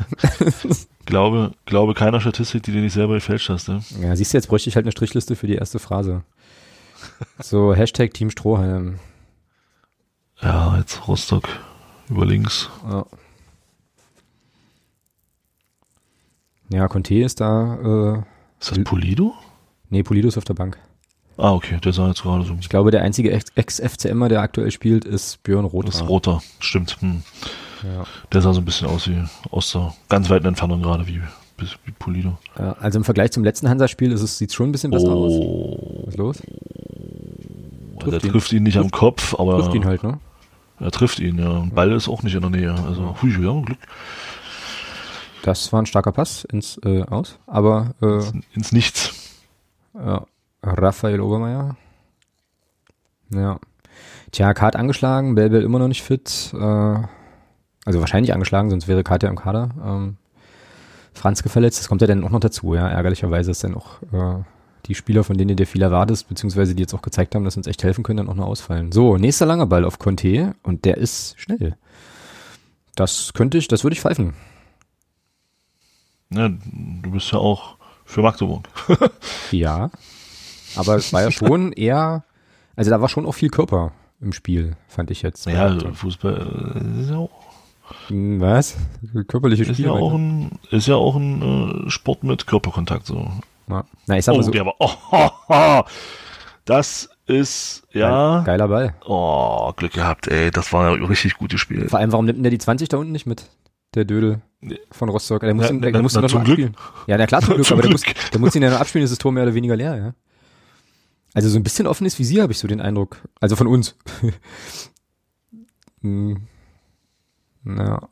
glaube, glaube keiner Statistik, die du nicht selber gefälscht hast. Ne? Ja, siehst du, jetzt bräuchte ich halt eine Strichliste für die erste Phrase. So, Hashtag Team Strohhalm. Ja, jetzt Rostock über links. Ja. Ja, Conte ist da, äh, Ist das Polido? nee, Polido ist auf der Bank. Ah, okay, der sah jetzt gerade so. Ich glaube, der einzige Ex- Ex-FCMer, der aktuell spielt, ist Björn Roth. Das ist roter, stimmt. Hm. Ja. Der sah so ein bisschen aus wie aus der ganz weiten Entfernung gerade wie, wie Polido. Ja, also im Vergleich zum letzten Hansa-Spiel ist es, sieht schon ein bisschen besser aus. Oh, Was ist los? der Trifft ihn. trifft ihn nicht am Kopf, aber Trifft ihn halt, ne? er trifft ihn, ja. Und Ball ist auch nicht in der Nähe. Also, hui, ja, Glück. Das war ein starker Pass ins äh, Aus, aber äh, Ins Nichts. ja, Raphael Obermeier. Ja. Tja, Kart angeschlagen, Belbel immer noch nicht fit. Äh, also wahrscheinlich angeschlagen, sonst wäre Kart ja im Kader. Ähm, Franz verletzt, das kommt ja dann auch noch dazu, ja. Ärgerlicherweise ist dann auch äh, die Spieler, von denen du dir viel erwartest, beziehungsweise die jetzt auch gezeigt haben, dass sie uns echt helfen können, dann auch noch ausfallen. So, nächster langer Ball auf Conte und der ist schnell. Das könnte ich, das würde ich pfeifen. Ja, du bist ja auch für Magdeburg. Ja. Aber es war ja schon eher, also da war schon auch viel Körper im Spiel, fand ich jetzt. Ja, Fußball äh, ist ja auch, Was? Körperliche ist ja auch ein, ist ja auch ein äh, Sport mit Körperkontakt so. ja. Na, ich sag Oh, mal so, der war, oh, ho, ho. das ist, ja, geiler Ball. oh, Glück gehabt, ey, das war ein richtig gutes Spiel. Vor allem, warum nimmt denn der die 20 da unten nicht mit? Der Dödel von Rostock. Der muss, Na, ihn, der, na, muss na, ihn noch Glück. abspielen. Ja, na klar, zum Glück, Zum aber der muss, der muss ihn ja noch abspielen, ist das Tor mehr oder weniger leer, ja. Also so ein bisschen offenes Visier habe ich so den Eindruck. Also von uns. Hm. Na.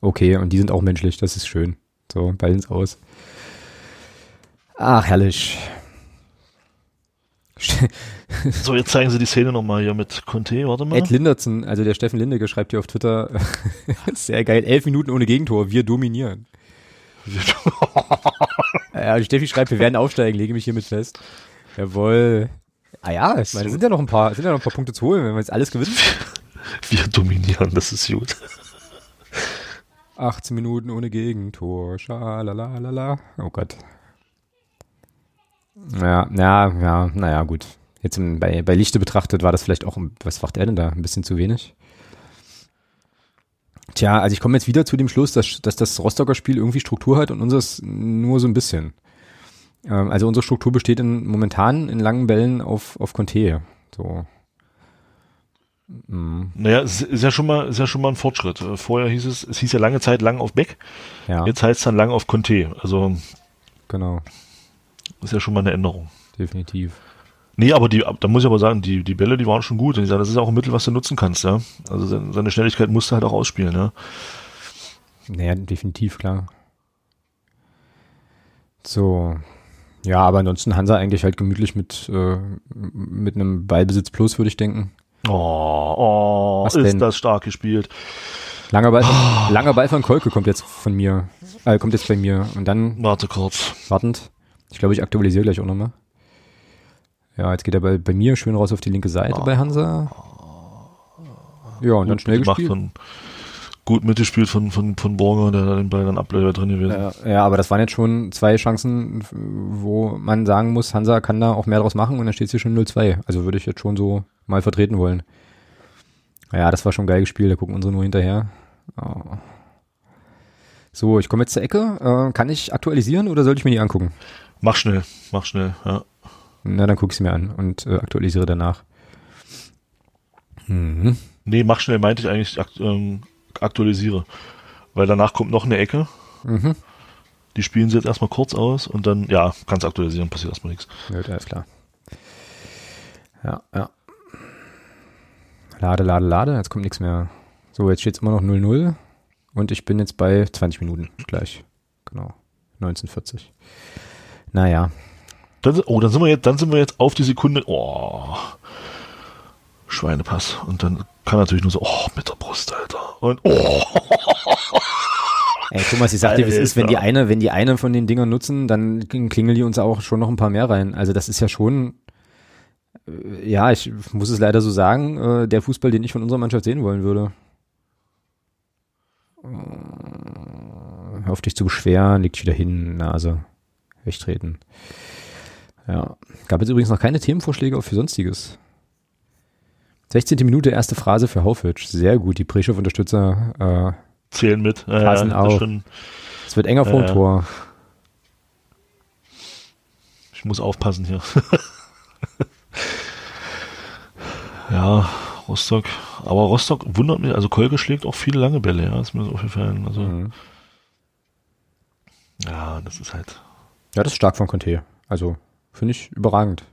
Okay, und die sind auch menschlich, das ist schön. So, ins Aus. Ach, herrlich. So, jetzt zeigen sie die Szene nochmal hier mit Conte, warte mal. Ed Lindertsen, also der Steffen Lindecke schreibt hier auf Twitter, sehr geil, elf Minuten ohne Gegentor, wir dominieren. Ja, Steffi schreibt, wir werden aufsteigen, lege mich hiermit fest. Jawohl. Ah ja, ich meine, sind ja noch ein paar, sind ja noch ein paar Punkte zu holen, wenn wir jetzt alles gewinnen. Wir dominieren, das ist gut. 18 Minuten ohne Gegentor, schalalalala. Oh Gott. Ja, ja, ja, naja, gut. Jetzt im, bei, bei Lichte betrachtet war das vielleicht auch, was macht er denn da? Ein bisschen zu wenig? Tja, also ich komme jetzt wieder zu dem Schluss, dass, dass das Rostocker Spiel irgendwie Struktur hat und unseres nur so ein bisschen. Ähm, also unsere Struktur besteht in, momentan in langen Bällen auf, auf Conte. So. Mm, Naja, es ist ja schon mal, ist ja schon mal ein Fortschritt. Äh, Vorher hieß es, es hieß ja lange Zeit lang auf Beck, ja, jetzt heißt es dann lang auf Conte. Also, genau, ist ja schon mal eine Änderung. definitiv. Nee, aber die, da muss ich aber sagen, die, die Bälle, die waren schon gut. Und ich sage, das ist auch ein Mittel, was du nutzen kannst, ja. Also seine, seine Schnelligkeit musst du halt auch ausspielen, ja. Naja, definitiv, klar. So. Ja, aber ansonsten Hansa eigentlich halt gemütlich mit, äh, mit einem Ballbesitz plus, würde ich denken. Oh, oh, ist denn? das stark gespielt. Langer Ball, von, langer Ball von Kolke kommt jetzt von mir. Äh, kommt jetzt bei mir. Und dann, Warte kurz. wartend, ich glaube, ich aktualisiere gleich auch nochmal. Ja, jetzt geht er bei, bei mir schön raus auf die linke Seite bei Hansa. Ja, und dann Gut schnell gemacht gespielt. Von, gut mitgespielt von, von, von Borger, der da den Ball dann ableider drin gewesen. Ja, ja, aber das waren jetzt schon zwei Chancen, wo man sagen muss, Hansa kann da auch mehr draus machen und dann steht es hier schon 0-2. Also würde ich jetzt schon so mal vertreten wollen. Ja, das war schon geil gespielt, da gucken unsere nur hinterher. Oh. So, ich komme jetzt zur Ecke. Äh, kann ich aktualisieren oder soll ich mir die angucken? Mach schnell, mach schnell, ja. Na, dann gucke ich sie mir an und äh, aktualisiere danach. Mhm. Nee, mach schnell meinte ich eigentlich akt ähm, aktualisiere. Weil danach kommt noch eine Ecke. Mhm. Die spielen sie jetzt erstmal kurz aus und dann, ja, kannst aktualisieren, passiert erstmal nichts. Ja, alles klar. Ja, ja. Lade, lade, lade, jetzt kommt nichts mehr. So, jetzt steht es immer noch 0-0 und ich bin jetzt bei 20 Minuten gleich. Genau. 1940. Naja. Dann, oh, dann sind wir jetzt, dann sind wir jetzt auf die Sekunde. Oh. Schweinepass. Und dann kann natürlich nur so, oh, mit der Brust, Alter. Und oh. Ey, Thomas, ich sag dir, wie es ist, wenn die eine, wenn die eine von den Dingern nutzen, dann klingeln die uns auch schon noch ein paar mehr rein. Also das ist ja schon, ja, ich muss es leider so sagen, äh, der Fußball, den ich von unserer Mannschaft sehen wollen würde. Äh, Hör auf dich zu beschweren, liegt wieder hin, Nase, wegtreten. Ja, gab jetzt übrigens noch keine Themenvorschläge auch für Sonstiges. 16. Minute, erste Phrase für Haufitsch. Sehr gut, die Preschow-Unterstützer äh, Zählen mit. Äh, das auch. schon- es wird enger vor dem Ja, ja. Tor. Ich muss aufpassen hier. ja, Rostock. Aber Rostock wundert mich, also Kolke schlägt auch viele lange Bälle, ja, ist mir so aufgefallen. Also, Mhm. ja, das ist halt. Ja, das ist stark von Conte. Also, finde ich überragend.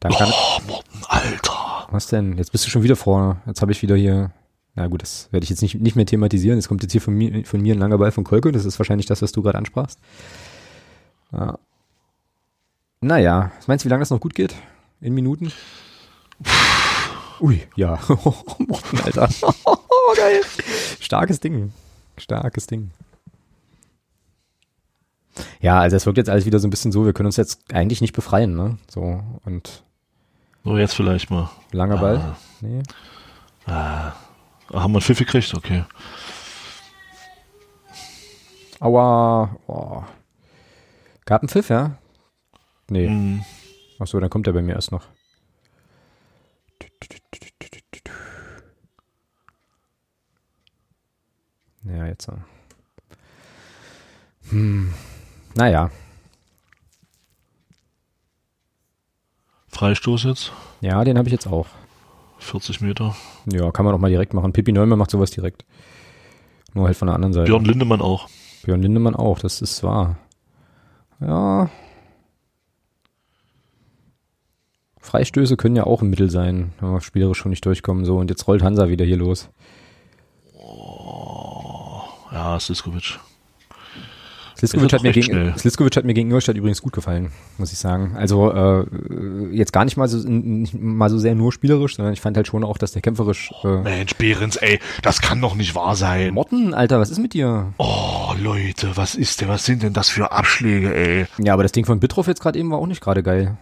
Dann kann, Oh, Morten, Alter. was denn? Jetzt bist du schon wieder vorne. Jetzt habe ich wieder hier, na gut, das werde ich jetzt nicht, nicht mehr thematisieren. Jetzt kommt jetzt hier von mir, von mir ein langer Ball von Kolke. Das ist wahrscheinlich das, was du gerade ansprachst. Ja. Naja, was meinst du, wie lange das noch gut geht? In Minuten? Ui, ja. Morten, Alter. Geil. Starkes Ding. Starkes Ding. Ja, also es wirkt jetzt alles wieder so ein bisschen so, wir können uns jetzt eigentlich nicht befreien, ne? So, und So, jetzt vielleicht mal. langer Ball. Ah. Nee. Ah, haben wir einen Pfiff gekriegt? Okay. Aua. Oh. Gab einen Pfiff, ja? Nee. Hm, Ach so, dann kommt er bei mir erst noch. Ja, jetzt. so. Hm. Naja. Freistoß jetzt. Ja, den habe ich jetzt auch. 40 Meter. Ja, kann man doch mal direkt machen. Pippi Neumann macht sowas direkt. Nur halt von der anderen Seite. Björn Lindemann auch. Björn Lindemann auch, das ist wahr. Ja. Freistöße können ja auch ein Mittel sein, wenn wir spielerisch schon nicht durchkommen. So, und jetzt rollt Hansa wieder hier los. Ja. Sliskovic Ist hat, mir gegen. Sliskovic hat mir gegen Ingolstadt übrigens gut gefallen, muss ich sagen. Also äh, jetzt gar nicht mal so nicht mal so sehr nur spielerisch, sondern ich fand halt schon auch, dass der kämpferisch äh, Mensch, Behrens, ey, das kann doch nicht wahr sein. Motten, Alter, was ist mit dir? Oh, Leute, was ist denn, was sind denn das für Abschläge, ey? Ja, aber das Ding von Bittroff jetzt gerade eben war auch nicht gerade geil.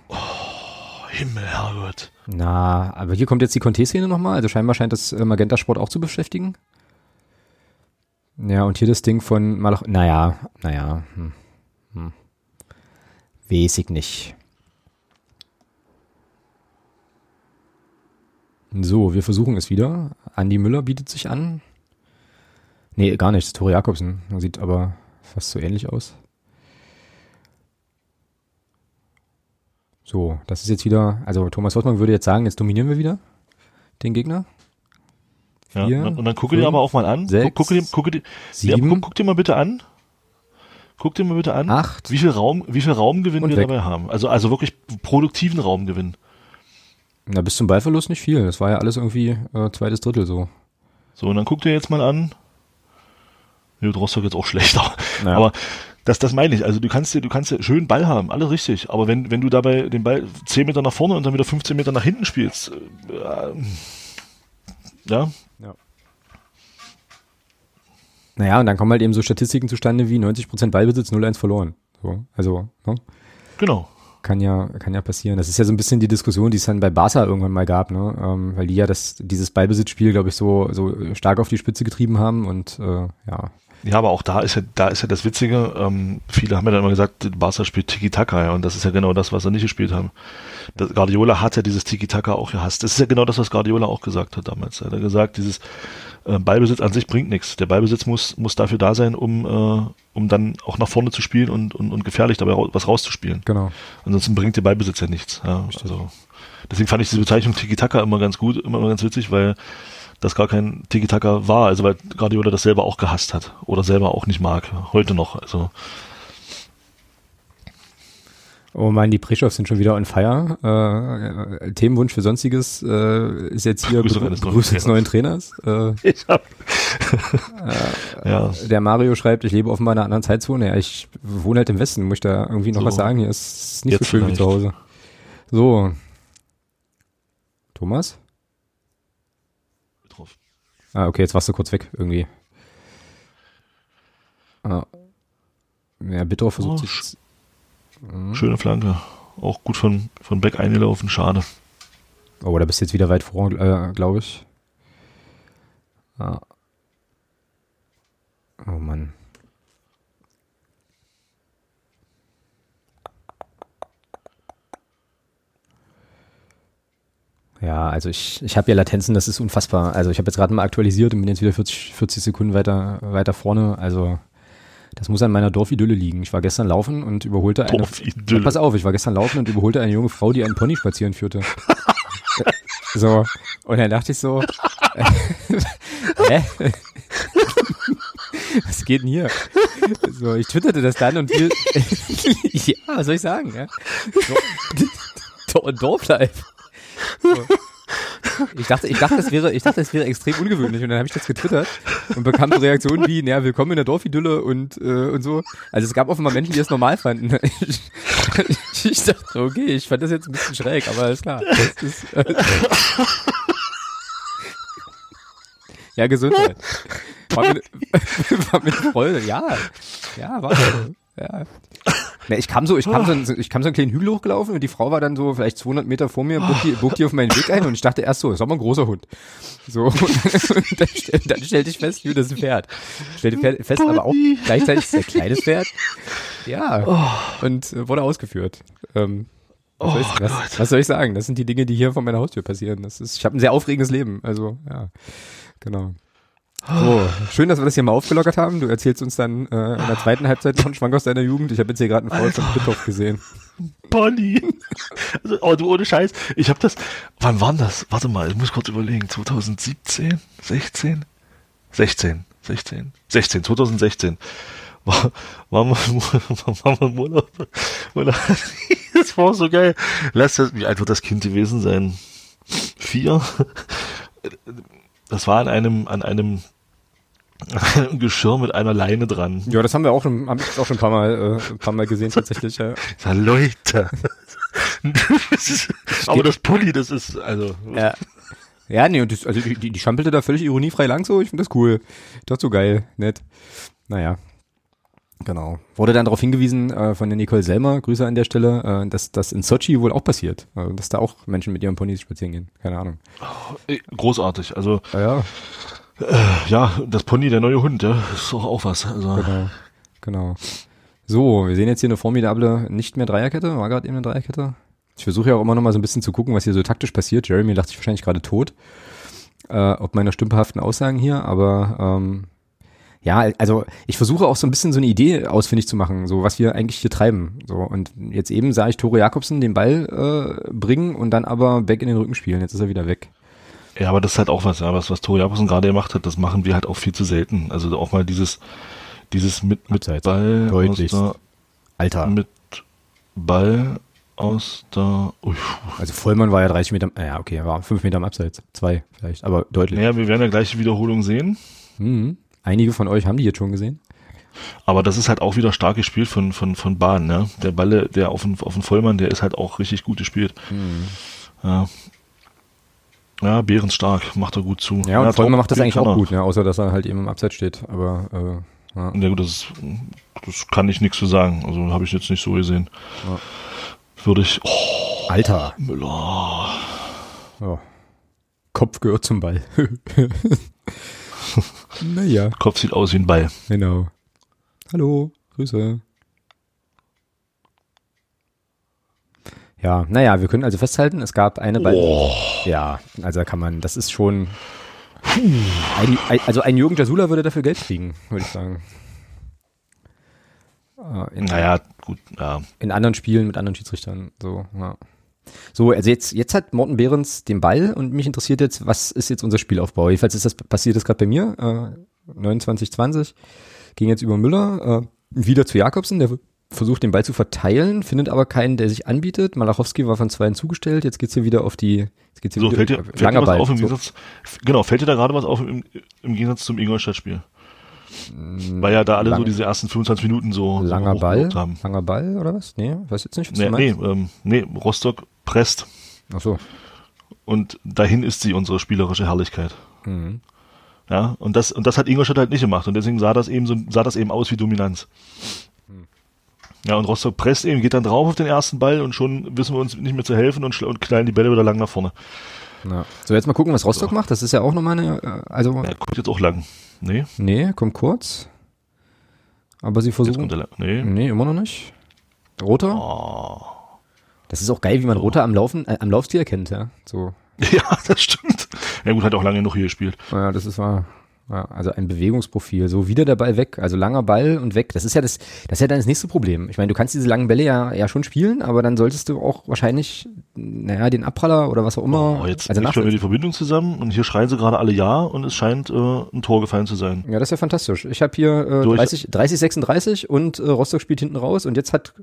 Himmel, Herrgott. Na, aber hier kommt jetzt die Conte-Szene nochmal. Also scheinbar scheint das äh, Magenta Sport auch zu beschäftigen. Ja, und hier das Ding von Malach. Naja, naja. Hm. Hm. Weiß ich nicht. So, wir versuchen es wieder. Andi Müller bietet sich an. Nee, gar nicht. Tore Jakobsen. Sieht aber fast so ähnlich aus. So, das ist jetzt wieder, also Thomas Hoffmann würde jetzt sagen, jetzt dominieren wir wieder den Gegner. Ja, Vier, und dann, gucke dir aber auch mal an. sechs, guck, gucke dir, gucke dir, Sieben, guck, guck dir mal bitte an. Guck dir mal bitte an, acht. wie viel Raum, wie viel Raumgewinn wir weg. dabei haben. Also, also wirklich produktiven Raumgewinn. Na, bis zum Ballverlust nicht viel. Das war ja alles irgendwie äh, zweites Drittel so. So, und dann guck dir jetzt mal an. Ja, Rostock jetzt auch schlechter. Ja. Aber das, das meine ich. Also du kannst dir, du kannst dir schön Ball haben, alles richtig. Aber wenn, wenn du dabei den Ball 10 Meter nach vorne und dann wieder 15 Meter nach hinten spielst, äh, ja, Naja, und dann kommen halt eben so Statistiken zustande wie 90% Ballbesitz, 0-1 verloren. So, also, ne? genau. Kann ja, kann ja passieren. Das ist ja so ein bisschen die Diskussion, die es dann bei Barca irgendwann mal gab, ne? Ähm, weil die ja das, dieses Ballbesitzspiel, glaube ich, so, so stark auf die Spitze getrieben haben und äh, ja. Ja, aber auch da ist ja, da ist ja das Witzige, ähm, viele haben ja dann immer gesagt, Barca spielt Tiki-Taka, ja, und das ist ja genau das, was sie nicht gespielt haben. Das, Guardiola hat ja dieses Tiki-Taka auch gehasst. Das ist ja genau das, was Guardiola auch gesagt hat damals. Er hat ja gesagt, dieses äh, Ballbesitz an sich bringt nichts. Der Ballbesitz muss, muss dafür da sein, um, äh, um dann auch nach vorne zu spielen und, und, und gefährlich dabei rau was rauszuspielen. Genau. Ansonsten bringt der Ballbesitz ja nichts. Ja, also, deswegen fand ich diese Bezeichnung Tiki-Taka immer ganz gut, immer ganz witzig, weil das gar kein Tiki-Taka war, also weil Guardiola das selber auch gehasst hat oder selber auch nicht mag, heute noch. Also Oh mein, die Preschows sind schon wieder on fire. Äh, äh, Themenwunsch für Sonstiges äh, ist jetzt hier Grüße eines neuen Grüße des neuen Trainers. Äh, ich hab, ja. Der Mario schreibt, ich lebe offenbar in einer anderen Zeitzone. Ja, ich wohne halt im Westen. Muss ich da irgendwie noch So. was sagen? Hier ist nicht Jetzt so schön wie vielleicht. zu Hause. So. Thomas? Ah, okay, jetzt warst du kurz weg irgendwie. Ah. Ja, Bittroff versucht Oh, sich. Schöne Flanke. Auch gut von, von Beck eingelaufen, schade. Oh, da bist du jetzt wieder weit vor, äh, glaube ich. Ah. Oh Mann. Ja, also ich, ich habe ja Latenzen, das ist unfassbar. Also ich habe jetzt gerade mal aktualisiert und bin jetzt wieder 40, 40 Sekunden weiter, weiter vorne. Also das muss an meiner Dorfidylle liegen. Ich war gestern laufen und überholte eine. Ja, pass auf, ich war gestern laufen und überholte eine junge Frau, die einen Pony spazieren führte. so, und dann dachte ich so, hä? Was geht denn hier? So, ich twitterte das dann und wir, ja, was soll ich sagen? Ja? Dor Dorflife. Ich dachte, ich dachte, das wäre, ich dachte, das wäre extrem ungewöhnlich und dann habe ich das getwittert und bekam so Reaktionen wie, naja, willkommen in der Dorfidylle und äh, und so. Also es gab offenbar Menschen, die das normal fanden. Ich, ich dachte, okay, ich fand das jetzt ein bisschen schräg, aber alles klar. Ist, äh, ja, Gesundheit. War mit, war mit Freude, ja. Ja, war so. Ja. Na, ich kam so, ich kam so, einen- ich kam so einen kleinen Hügel hochgelaufen und die Frau war dann so vielleicht 200 Meter vor mir, bog die, bog die auf meinen Weg ein und ich dachte erst so, ist aber ein großer Hund. So, und dann, dann stellte ich fest, wie das ist ein Pferd. Stellte Pferd fest, aber auch gleichzeitig ist ein kleines Pferd. Ja, und äh, wurde ausgeführt. Ähm, was, soll ich, was, was soll ich sagen? Das sind die Dinge, die hier vor meiner Haustür passieren. Das ist, ich habe ein sehr aufregendes Leben. Also, ja, genau. So, schön, dass wir das hier mal aufgelockert haben. Du erzählst uns dann äh, in der zweiten Halbzeit einen Schwank aus deiner Jugend. Ich habe jetzt hier gerade einen Foul von Bitthoff gesehen. Pony. Also, oh, du ohne Scheiß. Ich habe das. Wann war denn das? Warte mal, ich muss kurz überlegen. 2017? 16? 16. 16. 16. 2016. War, war, mal, war mal im Urlaub. Und das war so geil. Lass das, wie alt wird das Kind gewesen sein? Vier? Das war an einem, an einem, Geschirr mit einer Leine dran. Ja, das haben wir auch schon, haben wir auch schon ein paar Mal, äh, ein paar Mal gesehen tatsächlich. Ja. Sag, Leute. Das ist, aber das Pulli, das ist, also. Ja. Ja, nee, und das, also die, die, die schampelte da völlig ironiefrei lang so. Ich finde das cool. Doch so geil, nett. Naja. Genau. Wurde dann darauf hingewiesen äh, von der Nicole Selmer, Grüße an der Stelle, äh, dass das in Sochi wohl auch passiert. Also, dass da auch Menschen mit ihren Ponys spazieren gehen. Keine Ahnung. Ey, Großartig. Also, Ja, ja, ja, das Pony, der neue Hund, ja, ist doch auch was. Also, genau. Genau. So, wir sehen jetzt hier eine formidable, nicht mehr Dreierkette, war gerade eben eine Dreierkette. Ich versuche ja auch immer noch mal so ein bisschen zu gucken, was hier so taktisch passiert. Jeremy lacht sich wahrscheinlich gerade tot, äh, ob meiner stümperhaften Aussagen hier, aber ähm, ja, also ich versuche auch so ein bisschen so eine Idee ausfindig zu machen, so was wir eigentlich hier treiben. So und jetzt eben sah ich Tore Jakobsen den Ball äh, bringen und dann aber back in den Rücken spielen. Jetzt ist er wieder weg. ja, aber das ist halt auch was, ja, was, was Tori Jakobsen gerade gemacht hat, das machen wir halt auch viel zu selten. Also auch mal dieses, dieses mit, mit Abseits. Ball Deutlichst. aus Alter. der, mit Ball aus der, ui, Also Vollmann war ja 30 Meter, ja okay, er war 5 Meter am Abseits, zwei vielleicht, aber deutlich. naja, wir werden ja gleich die Wiederholung sehen. Mhm. Einige von euch haben die jetzt schon gesehen. Aber das ist halt auch wieder stark gespielt von, von, von Bahn, ne? Der Balle, der auf den, auf den Vollmann, der ist halt auch richtig gut gespielt. Mhm. Ja. Ja, bärenstark, macht er gut zu. Ja, und Vollmann macht das eigentlich auch gut, ne? außer dass er halt eben im Abseits steht. Aber äh, ja. Ja gut, das, ist, das kann ich nichts zu sagen. Also habe ich jetzt nicht so gesehen. Ja. Würde ich, oh, Alter, Müller. ja. Kopf gehört zum Ball. naja, Kopf sieht aus wie ein Ball. genau. Hallo, Grüße. Ja, naja, wir können also festhalten, es gab eine Ball. Oh, Ja, also da kann man, das ist schon. Ein, ein, also ein Jürgen Jasula würde dafür Geld kriegen, würde ich sagen. Äh, In, naja, gut, ja. in anderen Spielen mit anderen Schiedsrichtern. So, ja. So, also jetzt, jetzt hat Morten Behrens den Ball und mich interessiert jetzt, was ist jetzt unser Spielaufbau? Jedenfalls ist das passiert das gerade bei mir, äh, 29, 20, ging jetzt über Müller, äh, wieder zu Jakobsen, der versucht den Ball zu verteilen, findet aber keinen, der sich anbietet. Malachowski war von zwei zugestellt, jetzt geht's hier wieder auf die, jetzt geht's hier So, wieder fällt dir, fällt dir was Ball. auf im so. Gegensatz, genau, fällt dir da gerade was auf im, im Gegensatz zum Ingolstadt-Spiel? Weil ja da alle so lang- diese ersten 25 Minuten so, Langer so Ball, haben. langer Ball oder was? Nee, weiß jetzt nicht, was Nee, du nee, meinst. ähm, nee, Rostock presst Ach so. und dahin ist sie unsere spielerische Herrlichkeit. Mhm. Ja, und das, und das hat Ingolstadt halt nicht gemacht und deswegen sah das eben so, sah das eben aus wie Dominanz. Hm. Ja, und Rostock presst eben, geht dann drauf auf den ersten Ball und schon wissen wir uns nicht mehr zu helfen und, und knallen die Bälle wieder lang nach vorne. Ja. So, jetzt mal gucken, was Rostock macht. Das ist ja auch nochmal eine, äh, also, Ja, kommt jetzt auch lang. Nee, nee, kommt kurz. Aber sie versuchen, er lang. Nee. nee, immer noch nicht. Roter? Oh. Das ist auch geil, wie man Roter am Laufen, äh, am Laufstil erkennt, ja. So. Ja, das stimmt. Ja gut, hat auch lange noch hier gespielt. Ja, das ist wahr. Ja, also ein Bewegungsprofil. So wieder der Ball weg. Also langer Ball und weg. Das ist ja das, das ist ja dann das nächste Problem. Ich meine, du kannst diese langen Bälle ja, ja schon spielen, aber dann solltest du auch wahrscheinlich, naja, den Abpraller oder was auch immer. Oh, jetzt also nach, wir die Verbindung zusammen und hier schreien sie gerade alle Ja und es scheint äh, ein Tor gefallen zu sein. ja, das ist ja fantastisch. Ich habe hier äh, Durch- 30, 30, 36 und äh, Rostock spielt hinten raus und jetzt hat,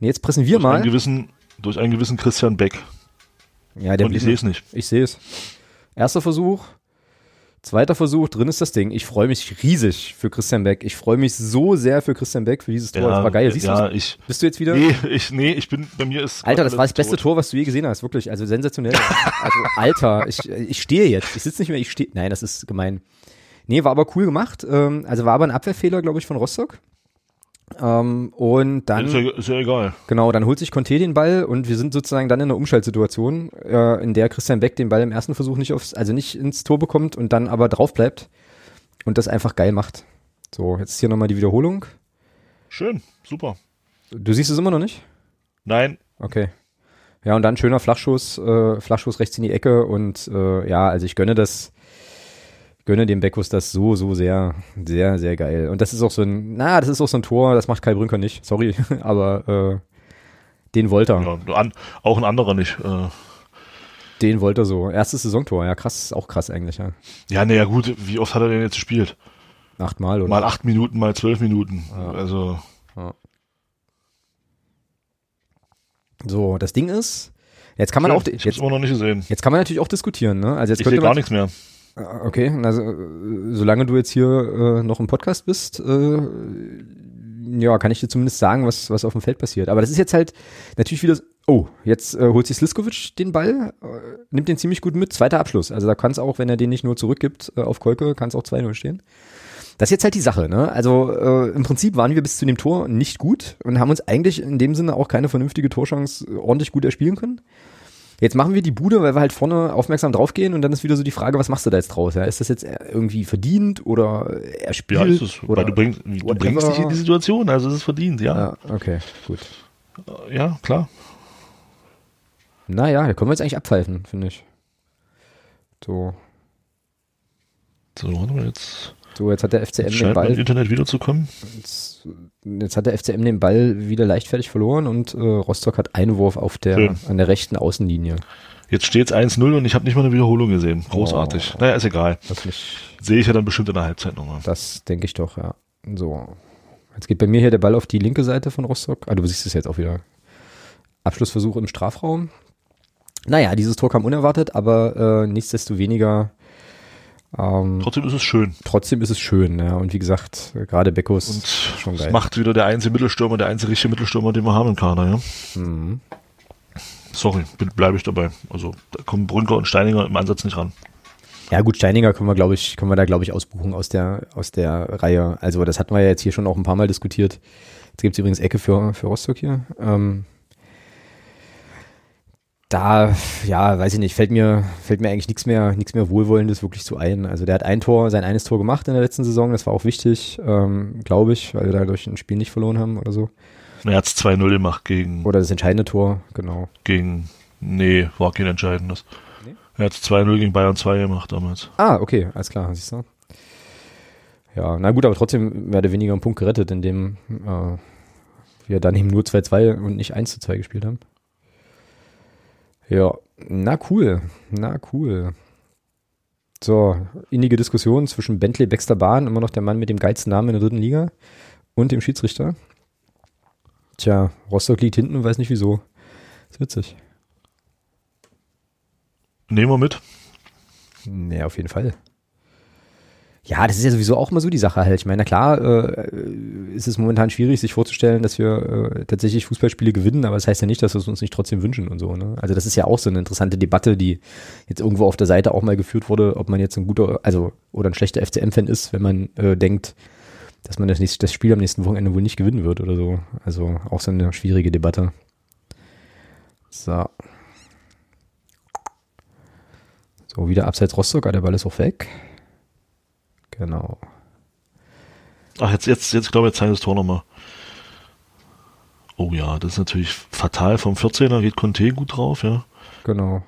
nee, jetzt pressen wir Durch einen mal. gewissen, durch einen gewissen Christian Beck. Ja, der und ich sehe es nicht. Ich sehe es. Erster Versuch, zweiter Versuch, drin ist das Ding. Ich freue mich riesig für Christian Beck. Ich freue mich so sehr für Christian Beck, für dieses Tor. das war geil. Siehst ja, du ich. Bist du jetzt wieder? Nee, ich, nee, ich bin, bei mir ist. Alter, das war das beste tot. Tor, was du je gesehen hast, wirklich. Also sensationell. also, Alter, ich, ich stehe jetzt. Ich sitze nicht mehr, ich stehe. Nein, das ist gemein. Nee, war aber cool gemacht. Ähm, also war aber ein Abwehrfehler, glaube ich, von Rostock. Ähm, und dann. Ist ja, ist ja egal. Genau, dann holt sich Conte den Ball und wir sind sozusagen dann in einer Umschaltsituation, äh, in der Christian Beck den Ball im ersten Versuch nicht aufs, also nicht ins Tor bekommt und dann aber drauf bleibt und das einfach geil macht. So, jetzt hier nochmal die Wiederholung. Schön, super. Du siehst es immer noch nicht? Nein, Okay. Ja, und dann schöner Flachschuss, äh, Flachschuss rechts in die Ecke und äh, ja, also ich gönne das, gönne dem Beckus das so, so sehr, sehr, sehr geil. Und das ist auch so ein, na, das ist auch so ein Tor, das macht Kai Brünker nicht, sorry, aber äh, den wollte er. ja, an, auch ein anderer nicht. Äh, Den wollte er so. Erstes Saisontor, ja krass, auch krass eigentlich, ja. ja, naja, gut, wie oft hat er denn jetzt gespielt? Achtmal oder? Mal acht Minuten, mal zwölf Minuten. Also, So, das Ding ist, jetzt kann man schön. auch, ich jetzt, immer noch nicht gesehen. jetzt kann man natürlich auch diskutieren, ne? Also jetzt Ich könnte gar man, nichts mehr. Ah, Okay, also solange du jetzt hier äh, noch im Podcast bist, äh, ja, kann ich dir zumindest sagen, was, was auf dem Feld passiert. Aber das ist jetzt halt natürlich wieder, oh, jetzt äh, holt sich Sliskovic den Ball, äh, nimmt den ziemlich gut mit, zweiter Abschluss. Also da kann es auch, wenn er den nicht nur zurückgibt äh, auf Kolke, kann es auch 2-0 stehen. Das ist jetzt halt die Sache, ne? Also äh, im Prinzip waren wir bis zu dem Tor nicht gut und haben uns eigentlich in dem Sinne auch keine vernünftige Torchance ordentlich gut erspielen können. Jetzt machen wir die Bude, weil wir halt vorne aufmerksam draufgehen und dann ist wieder so die Frage, was machst du da jetzt draus? Ja? Ist das jetzt irgendwie verdient oder er spielt? Ja, ist es. oder Weil du, bringst, du bringst dich in die Situation, also es ist verdient, ja. Ja, okay, gut. Ja, klar. Naja, da können wir jetzt eigentlich abpfeifen, finde ich. So. So, jetzt So, jetzt hat der FCM den Ball. Internet wiederzukommen. Jetzt, jetzt hat der FCM den Ball wieder leichtfertig verloren und äh, Rostock hat Einwurf auf der, Schön. an der rechten Außenlinie. Jetzt steht's 1-0 und ich habe nicht mal eine Wiederholung gesehen. Großartig. Oh. Naja, ist egal. Sehe ich ja dann bestimmt in der Halbzeit nochmal. das denke ich doch, ja. So. Jetzt geht bei mir hier der Ball auf die linke Seite von Rostock. Ah, du siehst es jetzt auch wieder. Abschlussversuch im Strafraum. Naja, dieses Tor kam unerwartet, aber äh, nichtsdestoweniger ähm, Trotzdem ist es schön. trotzdem ist es schön, ja. Und wie gesagt, gerade Beckus Und schon geil. macht wieder der einzige Mittelstürmer, der einzige richtige Mittelstürmer, den wir haben im Kader, ja. Mhm. Sorry, bleibe ich dabei. Also da kommen Brünker und Steininger im Ansatz nicht ran. Ja gut, Steininger können wir, glaube ich, können wir da, glaube ich, ausbuchen aus der, aus der Reihe. Also das hatten wir ja jetzt hier schon auch ein paar Mal diskutiert. Jetzt gibt es übrigens Ecke für, für Rostock hier. Ähm, da, ja, weiß ich nicht, fällt mir, fällt mir eigentlich nichts mehr, nichts mehr Wohlwollendes wirklich zu ein. Also der hat ein Tor, sein eines Tor gemacht in der letzten Saison, das war auch wichtig, ähm, glaube ich, weil wir dadurch ein Spiel nicht verloren haben oder so. Er hat 2-0 gemacht gegen, Oder das entscheidende Tor, genau. gegen, nee, war kein entscheidendes. Nee? Er hat 2-0 gegen Bayern 2 gemacht damals. Ah, okay, alles klar, siehst du. Ja, na gut, aber trotzdem wäre der weniger einen Punkt gerettet, indem äh, wir dann eben nur 2-2 und nicht 1-2 gespielt haben. Ja, na cool, na cool. So, innige Diskussion zwischen Bentley Baxter Bahn, immer noch der Mann mit dem geilsten Namen in der dritten Liga, und dem Schiedsrichter. Tja, Rostock liegt hinten und weiß nicht wieso. Ist witzig. Nehmen wir mit. Ja, auf jeden Fall. Ja, das ist ja sowieso auch immer so die Sache halt. Ich meine, na klar, äh, ist es momentan schwierig, sich vorzustellen, dass wir äh, tatsächlich Fußballspiele gewinnen, aber das heißt ja nicht, dass wir es uns nicht trotzdem wünschen und so. Ne? Also das ist ja auch so eine interessante Debatte, die jetzt irgendwo auf der Seite auch mal geführt wurde, ob man jetzt ein guter, also oder ein schlechter FCM-Fan ist, wenn man äh, denkt, dass man das, nächste, das Spiel am nächsten Wochenende wohl nicht gewinnen wird oder so. Also auch so eine schwierige Debatte. So. So, wieder abseits Rostock, ah, der Ball ist auch weg. Genau. Ach, jetzt, jetzt, jetzt glaube ich, zeigt das Tor nochmal. Oh ja, das ist natürlich fatal. Vom 14er geht Conte gut drauf, ja. Genau.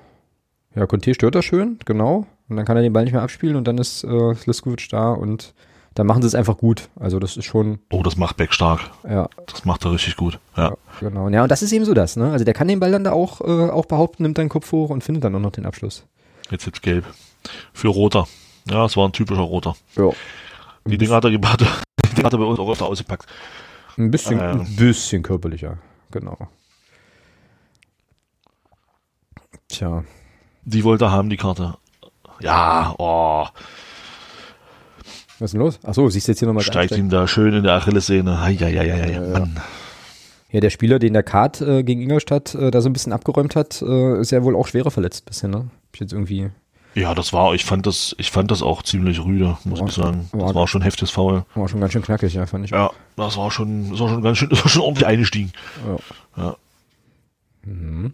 Ja, Conte stört das schön, genau. Und dann kann er den Ball nicht mehr abspielen und dann ist äh, Sliskovic da und dann machen sie es einfach gut. Also das ist schon. Oh, das macht Beck stark. Ja. Das macht er richtig gut. Ja. ja. Genau. Ja, und das ist eben so das, ne? Also der kann den Ball dann da auch, äh, auch behaupten, nimmt deinen Kopf hoch und findet dann auch noch den Abschluss. Jetzt jetzt gelb. Für Roter. Ja, es war ein typischer Roter. Ja. Die Dinger hat er, die hat er bei uns auch öfter ausgepackt. Ein bisschen, äh, ein bisschen körperlicher, genau. Tja. Die wollte er haben, die Karte. Ja, oh. Was ist denn los? Achso, siehst du jetzt hier nochmal. Steigt ihm da schön in der Achillessehne. Hei, hei, hei, ja, Mann. Ja, der Spieler, den der Kart äh, gegen Ingolstadt äh, da so ein bisschen abgeräumt hat, äh, ist ja wohl auch schwerer verletzt bisschen, ne? Hab ich jetzt irgendwie ja, das war, ich fand das, ich fand das auch ziemlich rüde, muss war, ich sagen. Das war, war schon heftiges Foul. War schon ganz schön knackig, ja, fand ich. Ja, das war schon, das war schon ganz schön, das war schon ordentlich eingestiegen. Ja. Ja, mhm.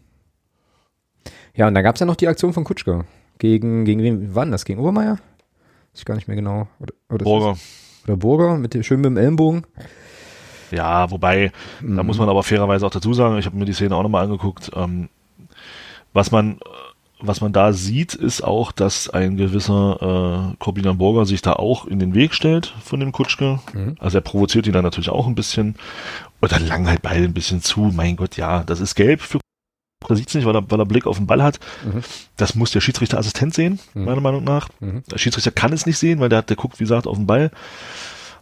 ja und dann gab es ja noch die Aktion von Kutschke. Gegen, gegen wen war das? Gegen Obermeier? Weiß ich gar nicht mehr genau. Oder, oder Burger. Oder Burger, mit dem, schön mit dem Ellenbogen. Ja, wobei, mhm. da muss man aber fairerweise auch dazu sagen, ich habe mir die Szene auch nochmal angeguckt, ähm, was man was man da sieht, ist auch, dass ein gewisser äh, Corbinian Burger sich da auch in den Weg stellt von dem Kutschke. Mhm. Also er provoziert ihn dann natürlich auch ein bisschen. Und dann langen halt beide ein bisschen zu. Mein Gott, ja, das ist gelb für da sieht's nicht, weil er, weil er Blick auf den Ball hat. Mhm. Das muss der Schiedsrichterassistent sehen, mhm. meiner Meinung nach. Mhm. Der Schiedsrichter kann es nicht sehen, weil der, der guckt, wie gesagt, auf den Ball.